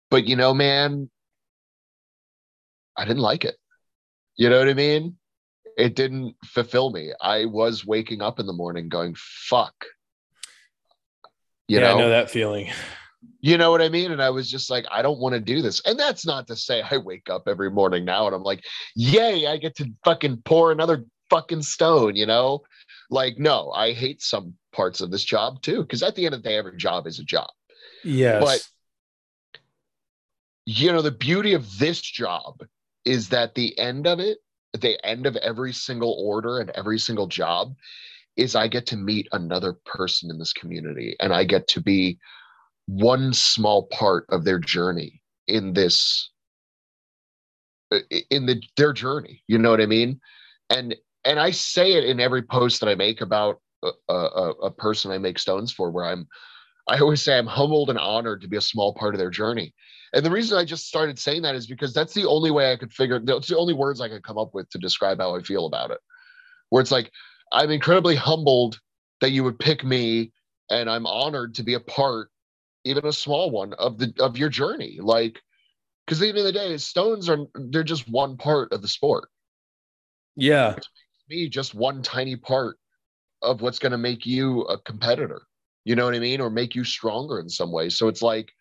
but you know, man, I didn't like it. You know what I mean? It didn't fulfill me. I was waking up in the morning going, fuck. You yeah, know? I know that feeling. You know what I mean? And I was just like, I don't want to do this. And that's not to say I wake up every morning now and I'm like, yay, I get to fucking pour another fucking stone, you know? Like, no, I hate some parts of this job too. Cause at the end of the day, every job is a job. Yes. But you know, the beauty of this job is that the end of it, the end of every single order and every single job is I get to meet another person in this community and I get to be one small part of their journey in this uh, in the their journey you know what i mean? And and i say it in every post that i make about a, a, a person i make stones for where i'm i always say i'm humbled and honored to be a small part of their journey and the reason i just started saying that is because that's the only way i could figure that's the only words i could come up with to describe how i feel about it. Where it's like i'm incredibly humbled that you would pick me and i'm honored to be a part even a small one of the of your journey. Like because at the end of the day stones are they're just one part of the sport. Yeah. Me just one tiny part of what's going to make you a competitor. You know what i mean? Or make you stronger in some way. So it's like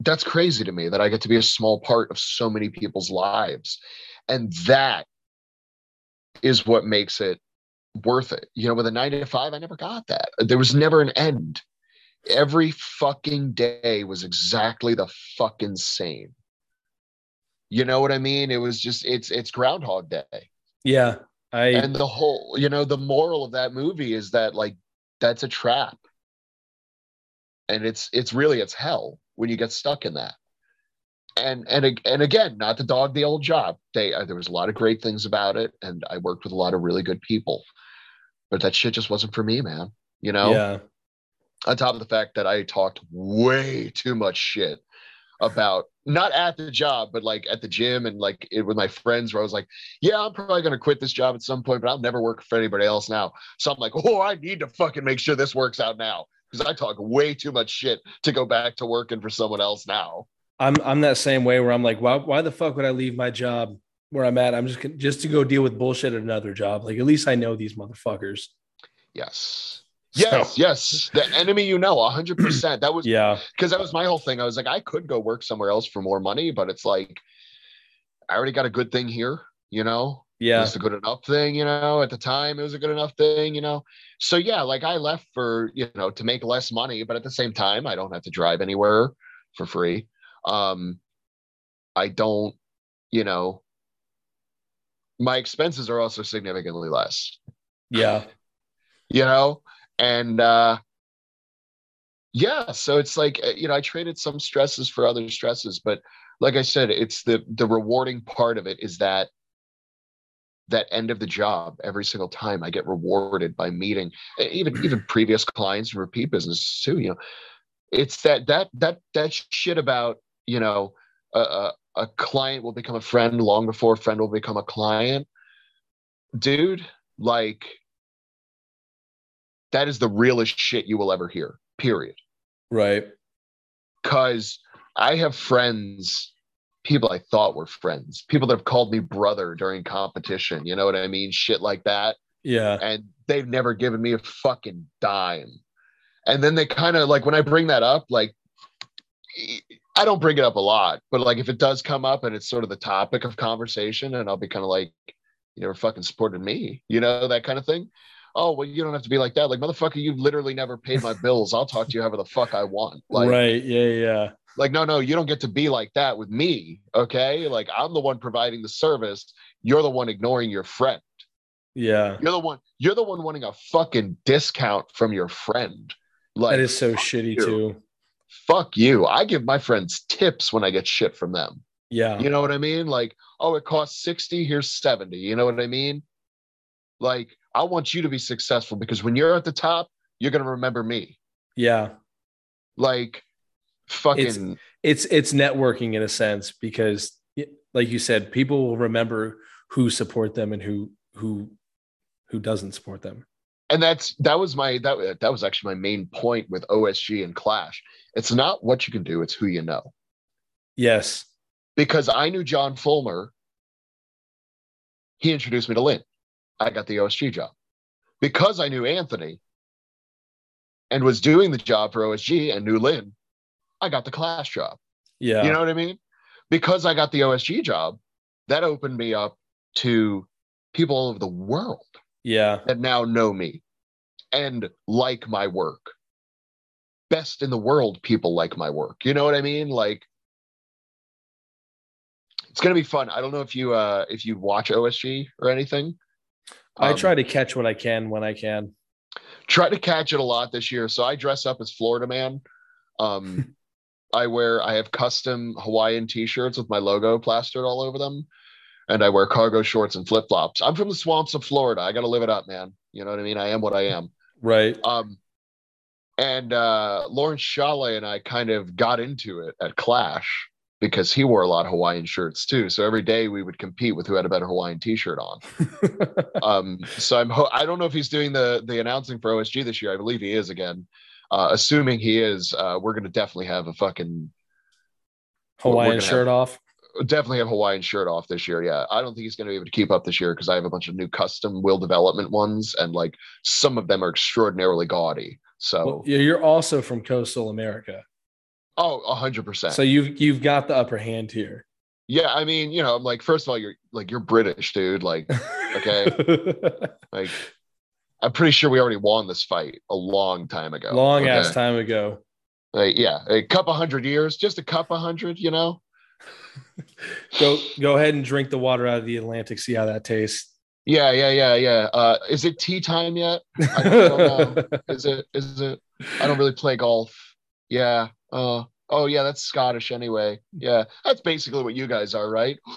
that's crazy to me that i get to be a small part of so many people's lives and that is what makes it worth it. You know, with a nine to five, I never got that. There was never an end. Every fucking day was exactly the fucking same. You know what I mean? It was just it's it's Groundhog Day. Yeah. I and the whole, you know, the moral of that movie is that like that's a trap. And it's it's really it's hell when you get stuck in that and and and again, not to dog the old job. They uh, there was a lot of great things about it, and I worked with a lot of really good people but that shit just wasn't for me, man. You know? Yeah. On top of the fact that I talked way too much shit about not at the job, but like at the gym and like it, with my friends, where I was like, yeah, I'm probably going to quit this job at some point, but I'll never work for anybody else now. So I'm like, oh, I need to fucking make sure this works out now because I talk way too much shit to go back to working for someone else now. I'm I'm that same way where I'm like, why why the fuck would I leave my job where I'm at. I'm just just to go deal with bullshit at another job. Like at least I know these motherfuckers. Yes. Yes, so. yes. The enemy you know, hundred percent. That was yeah. Because that was my whole thing. I was like, I could go work somewhere else for more money, but it's like I already got a good thing here, you know? Yeah. It's a good enough thing, you know. At the time, it was a good enough thing, you know. So yeah, like I left for, you know, to make less money, but at the same time, I don't have to drive anywhere for free. Um, I don't, you know, my expenses are also significantly less. Yeah. you know, and uh yeah, so it's like uh, you know, I traded some stresses for other stresses, but like I said, it's the the rewarding part of it is that that end of the job every single time I get rewarded by meeting even even previous clients and repeat business too. You know, it's that that that that shit about you know a, a client will become a friend long before a friend will become a client. Dude, like that is the realest shit you will ever hear, period. Right. Because I have friends, people I thought were friends, people that have called me brother during competition. You know what I mean? Shit like that. Yeah. And they've never given me a fucking dime. And then they kind of like when I bring that up, like I don't bring it up a lot, but like if it does come up and it's sort of the topic of conversation, and I'll be kind of like, you never fucking supported me, you know, that kind of thing. Oh, well, you don't have to be like that. Like, motherfucker, you've literally never paid my bills. I'll talk to you however the fuck I want. Like, right. Yeah. Yeah. Like, no, no, you don't get to be like that with me. Okay. Like, I'm the one providing the service. You're the one ignoring your friend. Yeah. You're the one, you're the one wanting a fucking discount from your friend. Like, that is so shitty, you. too fuck you. I give my friends tips when I get shit from them. Yeah. You know what I mean? Like, oh, it costs 60, here's 70. You know what I mean? Like, I want you to be successful because when you're at the top, you're gonna remember me. Yeah. Like fucking it's it's, it's networking in a sense because like you said, people will remember who support them and who who who doesn't support them and that's that was my that that was actually my main point with OSG and Clash. It's not what you can do; it's who you know. Yes. because I knew John Fulmer. He introduced me to Lynn. I got the OSG job because I knew Anthony and was doing the job for OSG and knew Lynn. I got the Clash job. Yeah. You know what I mean? Because I got the OSG job, that opened me up to people all over the world yeah. that now know me and like my work. Best in the world people like my work. You know what I mean? Like it's gonna be fun. I don't know if you uh if you watch OSG or anything. I Um, try to catch what I can when I can. try to catch it a lot this year. So I dress up as Florida man. Um, I wear I have custom Hawaiian t-shirts with my logo plastered all over them, and I wear cargo shorts and flip flops. I'm from the swamps of Florida. I got to live it up, man. You know what I mean? I am what I am. Right. Um, and uh, Laurence Shahlaei and I kind of got into it at Clash because he wore a lot of Hawaiian shirts too. So every day we would compete with who had a better Hawaiian t-shirt on. um, so I'm ho- I don't know if he's doing the the announcing for OSG this year. I believe he is again. Uh, assuming he is, uh, we're gonna definitely have a fucking Hawaiian shirt off. definitely have Hawaiian shirt off this year. Yeah, I don't think he's gonna be able to keep up this year because I have a bunch of new custom will development ones, and like some of them are extraordinarily gaudy. So Well, yeah, you're also from coastal America. oh, a hundred percent. So you've you've got the upper hand here. Yeah, I mean, you know, I'm like, first of all, you're like you're British, dude. Like, Okay. like I'm pretty sure we already won this fight a long time ago. Long okay? ass time ago. Like, yeah, a couple hundred years, just a couple hundred, you know. Go go ahead and drink the water out of the Atlantic. See how that tastes. Yeah, yeah, yeah, yeah. Uh, is it tea time yet? I don't know. Is it? Is it? I don't really play golf. Yeah. Uh, oh, yeah. That's Scottish anyway. Yeah, that's basically what you guys are, right?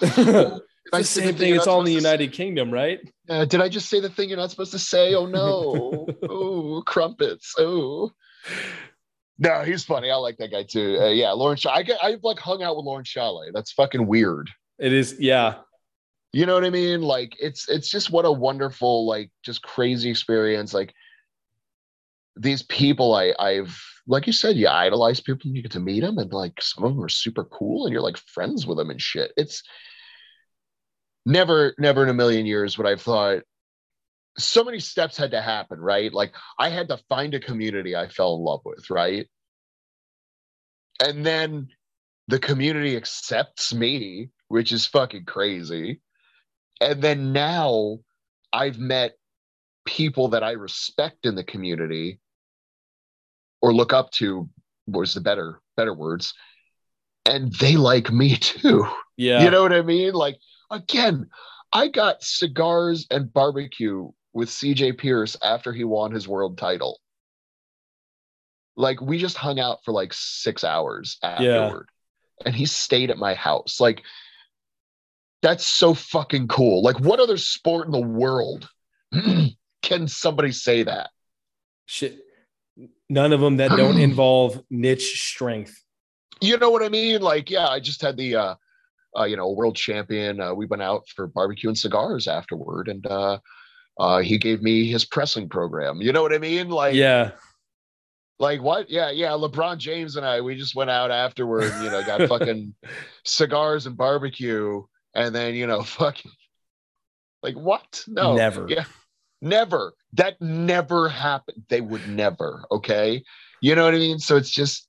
It's the same thing. It's all in the United Kingdom, right? Uh, did I just say the thing you're not supposed to say? Oh no! oh, crumpets! Oh. No, he's funny. I like that guy too. Uh, yeah, Laurence. Sh- I get. I've like hung out with Laurence Shahlaei. That's fucking weird. It is. Yeah. You know what I mean? Like it's it's just what a wonderful, like just crazy experience. Like these people I I've like you said, you idolize people and you get to meet them and like some of them are super cool and you're like friends with them and shit. It's never, never in a million years would I've thought so many steps had to happen, right? Like I had to find a community I fell in love with, right? And then the community accepts me, which is fucking crazy. And then now I've met people that I respect in the community or look up to was the better better words and they like me too Yeah. you know what i mean like again i got cigars and barbecue with cj pierce after he won his world title like we just hung out for like six hours afterward and he stayed at my house like that's so fucking cool like what other sport in the world can somebody say that Shit. None of them that don't involve niche strength. you know what I mean? Like, yeah, I just had the, uh, uh, you know, world champion. Uh, we went out for barbecue and cigars afterward, and uh, uh, he gave me his pressing program. You know what I mean? Like, Yeah. like what? Yeah, yeah. LeBron James and I, we just went out afterward. You know, got fucking cigars and barbecue, and then you know, fucking, like what? No, Never. Yeah, never. That never happened. They would never. Okay, you know what I mean? So it's just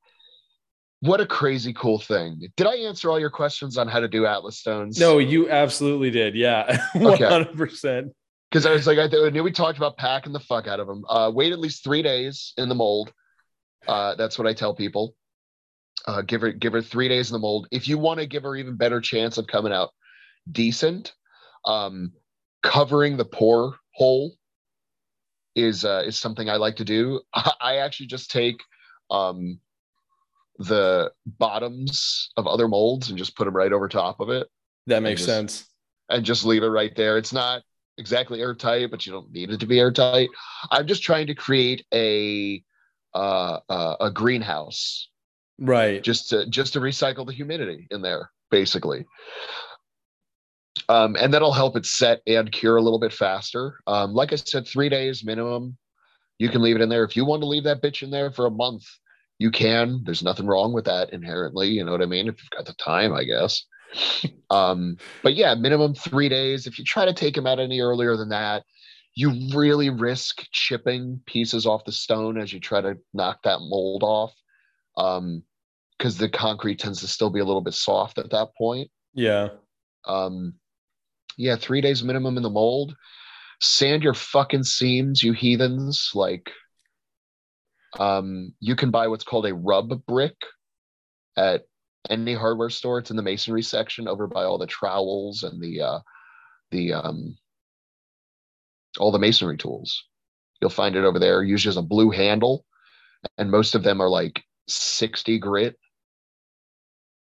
what a crazy cool thing. Did I answer all your questions on how to do Atlas stones? No, you absolutely did. Yeah. 100%. because I was like, I, knew we talked about packing the fuck out of them. Uh, wait at least three days in the mold. Uh, that's what I tell people. Uh, give her give her three days in the mold. If you want to give her even better chance of coming out decent, um, covering the pore hole is uh, is something I like to do. I, I actually just take um, the bottoms of other molds and just put them right over top of it That makes just- sense. and just leave it right there. It's not exactly airtight, but you don't need it to be airtight. I'm just trying to create a uh, uh, a greenhouse Right. just to just to recycle the humidity in there, basically. Um, and that'll help it set and cure a little bit faster. Um, like I said, three days minimum. You can leave it in there. If you want to leave that bitch in there for a month, you can. There's nothing wrong with that inherently. You know what I mean? If you've got the time, I guess. um, but yeah, minimum three days. If you try to take them out any earlier than that, you really risk chipping pieces off the stone as you try to knock that mold off. Um, because the concrete tends to still be a little bit soft at that point. Yeah. Um, yeah, three days minimum in the mold. Sand your fucking seams, you heathens. Like, um, you can buy what's called a rub brick at any hardware store. It's in the masonry section over by all the trowels and the uh, the um, all the masonry tools. You'll find it over there. Usually as a blue handle, and most of them are like 60 grit.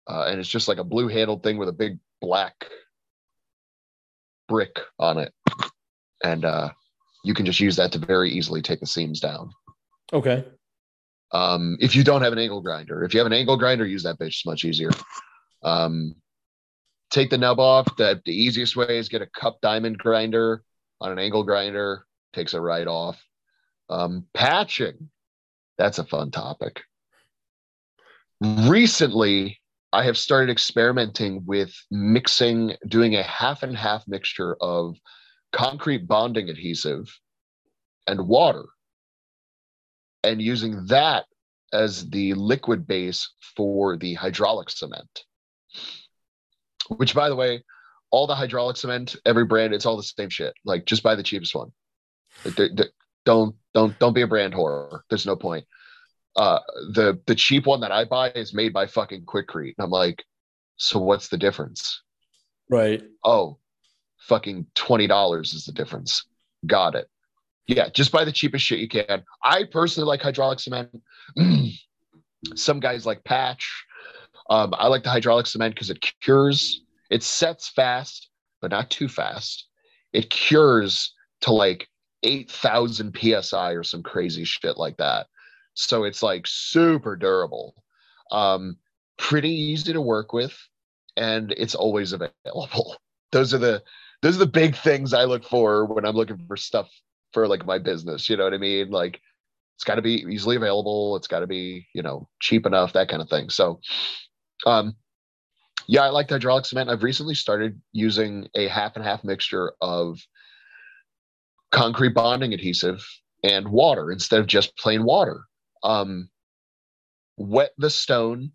Uh, and it's just like a blue handled thing with a big black brick on it. And uh, you can just use that to very easily take the seams down. Okay. Um, if you don't have an angle grinder, if you have an angle grinder, use that bitch. It's much easier. Um, take the nub off. The, the easiest way is get a cup diamond grinder on an angle grinder, takes it right off. Um, patching, that's a fun topic. Recently, I have started experimenting with mixing, doing a half and half mixture of concrete bonding adhesive and water, and using that as the liquid base for the hydraulic cement. Which, by the way, all the hydraulic cement, every brand, it's all the same shit. Like, just buy the cheapest one. Like, don't don't don't be a brand whore. There's no point uh, the the cheap one that I buy is made by fucking Quikrete. And I'm like, so what's the difference? Right. Oh, fucking twenty dollars is the difference. Got it. Yeah, just buy the cheapest shit you can. I personally like hydraulic cement. Some guys like patch. Um, I like the hydraulic cement because it cures. It sets fast, but not too fast. It cures to like eight thousand psi or some crazy shit like that. So it's like super durable, um, pretty easy to work with, and it's always available. Those are the those are the big things I look for when I'm looking for stuff for like my business. You know what I mean? Like it's got to be easily available. It's got to be you know cheap enough, that kind of thing. So, um, yeah, I like hydraulic cement. I've recently started using a half and half mixture of concrete bonding adhesive and water instead of just plain water um, wet the stone.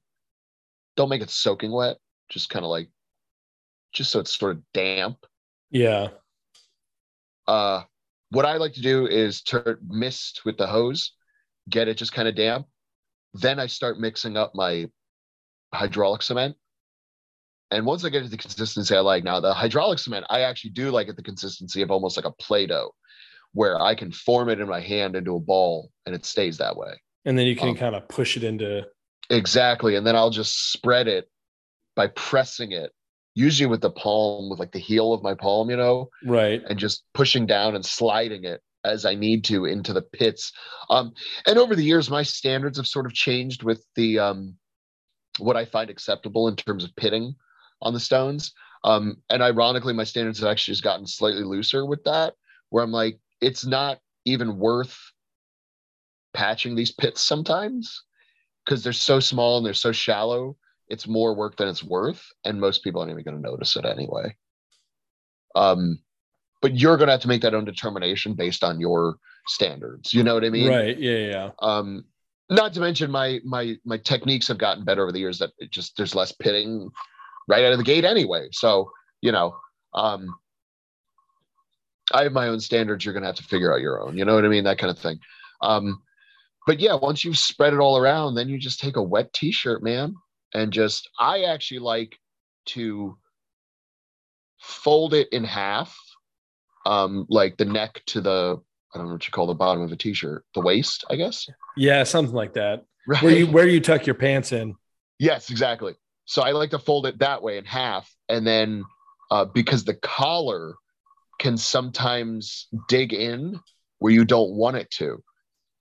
Don't make it soaking wet. Just kind of like, just so it's sort of damp. Yeah. Uh, what I like to do is turn mist with the hose, get it just kind of damp. Then I start mixing up my hydraulic cement. And once I get to the consistency I like now, the hydraulic cement, I actually do like it the consistency of almost like a Play Doh, where I can form it in my hand into a ball and it stays that way and then you can um, kind of push it into exactly and then i'll just spread it by pressing it usually with the palm with like the heel of my palm you know right. and just pushing down and sliding it as i need to into the pits. Um and over the years my standards have sort of changed with the um what i find acceptable in terms of pitting on the stones. Um and ironically my standards have actually just gotten slightly looser with that where i'm like it's not even worth patching these pits sometimes because they're so small and they're so shallow. It's more work than it's worth, and most people aren't even going to notice it anyway. Um, but you're going to have to make that own determination based on your standards. You know what I mean? Right. Yeah. Yeah. Um, not to mention my my my techniques have gotten better over the years. That it just there's less pitting right out of the gate anyway. So you know, um, I have my own standards. You're going to have to figure out your own. You know what I mean? That kind of thing. Um, but yeah, once you've spread it all around, then you just take a wet t-shirt, man, and just I actually like to fold it in half, um, like the neck to the I don't know what you call the bottom of a t-shirt, the waist, I guess. Yeah, something like that. Right. Where you where you tuck your pants in. Yes, exactly. So I like to fold it that way in half, and then uh, because the collar can sometimes dig in where you don't want it to.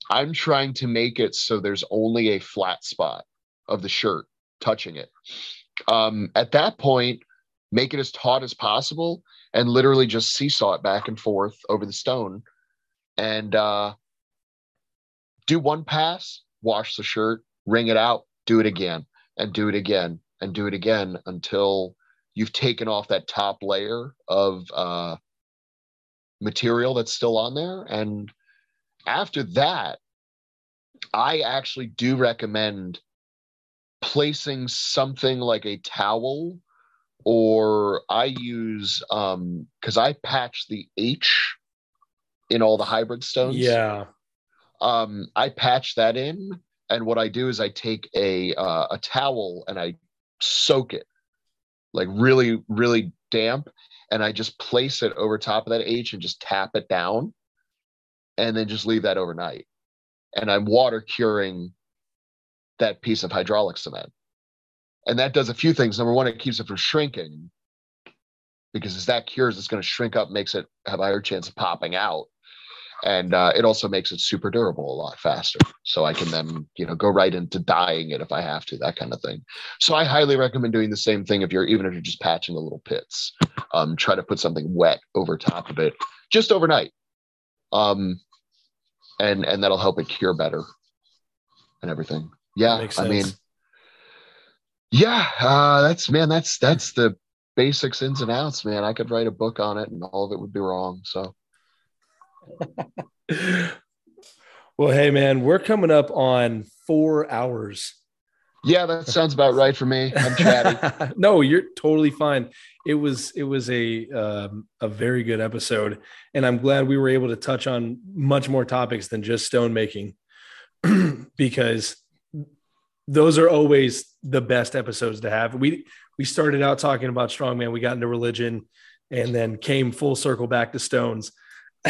I'm trying to make it so there's only a flat spot of the shirt touching it. Um, at that point, make it as taut as possible and literally just seesaw it back and forth over the stone and uh, do one pass, wash the shirt, wring it out, do it again, and do it again, and do it again until you've taken off that top layer of uh, material that's still on there. And after that, I actually do recommend placing something like a towel or I use um because I patch the H in all the hybrid stones. Yeah. Um, I patch that in, and what I do is I take a uh, a towel and I soak it like really, really damp, and I just place it over top of that H and just tap it down, and then just leave that overnight. And I'm water curing that piece of hydraulic cement. And that does a few things. Number one, it keeps it from shrinking because as that cures, it's going to shrink up, makes it have a higher chance of popping out. And uh, it also makes it super durable a lot faster. So I can then, you know, go right into dyeing it if I have to, that kind of thing. So I highly recommend doing the same thing if you're even if you're just patching the little pits. Um, try to put something wet over top of it just overnight. Um, and and that'll help it cure better and everything. Yeah, I mean, yeah, uh, that's man, that's that's the basics ins and outs, man. I could write a book on it, and all of it would be wrong. So, well, hey, man, we're coming up on four hours. Yeah, that sounds about right for me. I'm chatty. no, you're totally fine. It was it was a um, a very good episode, and I'm glad we were able to touch on much more topics than just stone making, because those are always the best episodes to have. We we started out talking about strongman, we got into religion, and then came full circle back to stones.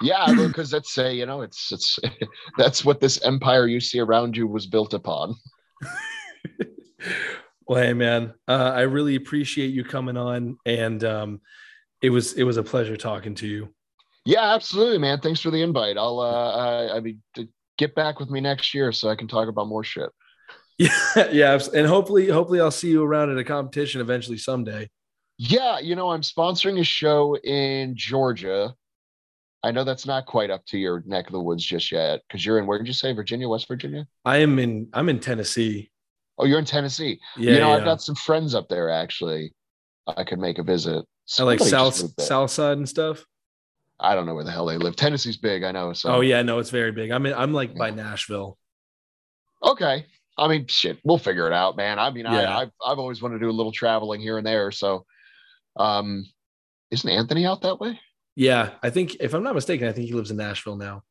yeah, because that's say you know it's it's that's what this empire you see around you was built upon. well, hey man, uh, I really appreciate you coming on, and um, it was it was a pleasure talking to you. Yeah, absolutely, man. Thanks for the invite. I'll uh, I, I mean get back with me next year so I can talk about more shit. Yeah, yeah, and hopefully, hopefully, I'll see you around at a competition eventually someday. Yeah, you know, I'm sponsoring a show in Georgia. I know that's not quite up to your neck of the woods just yet, because you're in where did you say Virginia, West Virginia? I am in. I'm in Tennessee. Oh, you're in Tennessee. Yeah, you know, yeah. I've got some friends up there actually. I could make a visit. Somebody I like South South Side and stuff. I don't know where the hell they live. Tennessee's big, I know. So. Oh yeah, no, it's very big. I mean, I'm like yeah. by Nashville. Okay, I mean, shit, we'll figure it out, man. I mean, yeah. I, I've I've always wanted to do a little traveling here and there. So, um, isn't Anthony out that way? Yeah, I think if I'm not mistaken, I think he lives in Nashville now.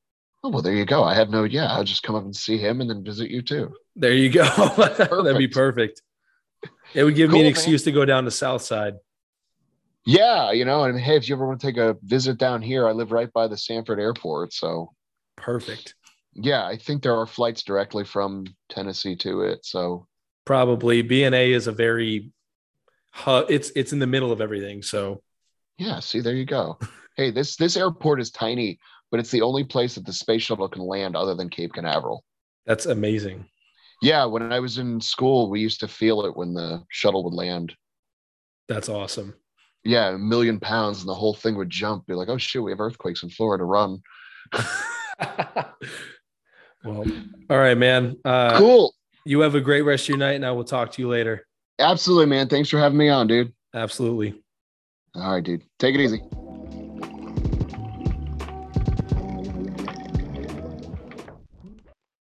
Oh well, there you go. I had no. Yeah, I'll just come up and see him and then visit you too. There you go. That'd be perfect. It would give cool, me an excuse man. to go down to South Side. Yeah, you know, and hey, if you ever want to take a visit down here, I live right by the Sanford Airport, so perfect. Yeah, I think there are flights directly from Tennessee to it. So probably BNA is a very it's it's in the middle of everything. So yeah, see, there you go. hey, this this airport is tiny, but it's the only place that the space shuttle can land other than Cape Canaveral. That's amazing. Yeah, when I was in school, we used to feel it when the shuttle would land. That's awesome yeah, a million pounds and the whole thing would jump. Be like, oh shit, we have earthquakes in Florida. Run. well, all right, man. Uh, cool. You have a great rest of your night, and I will talk to you later. Absolutely, man. Thanks for having me on, dude. Absolutely. All right, dude. Take it easy.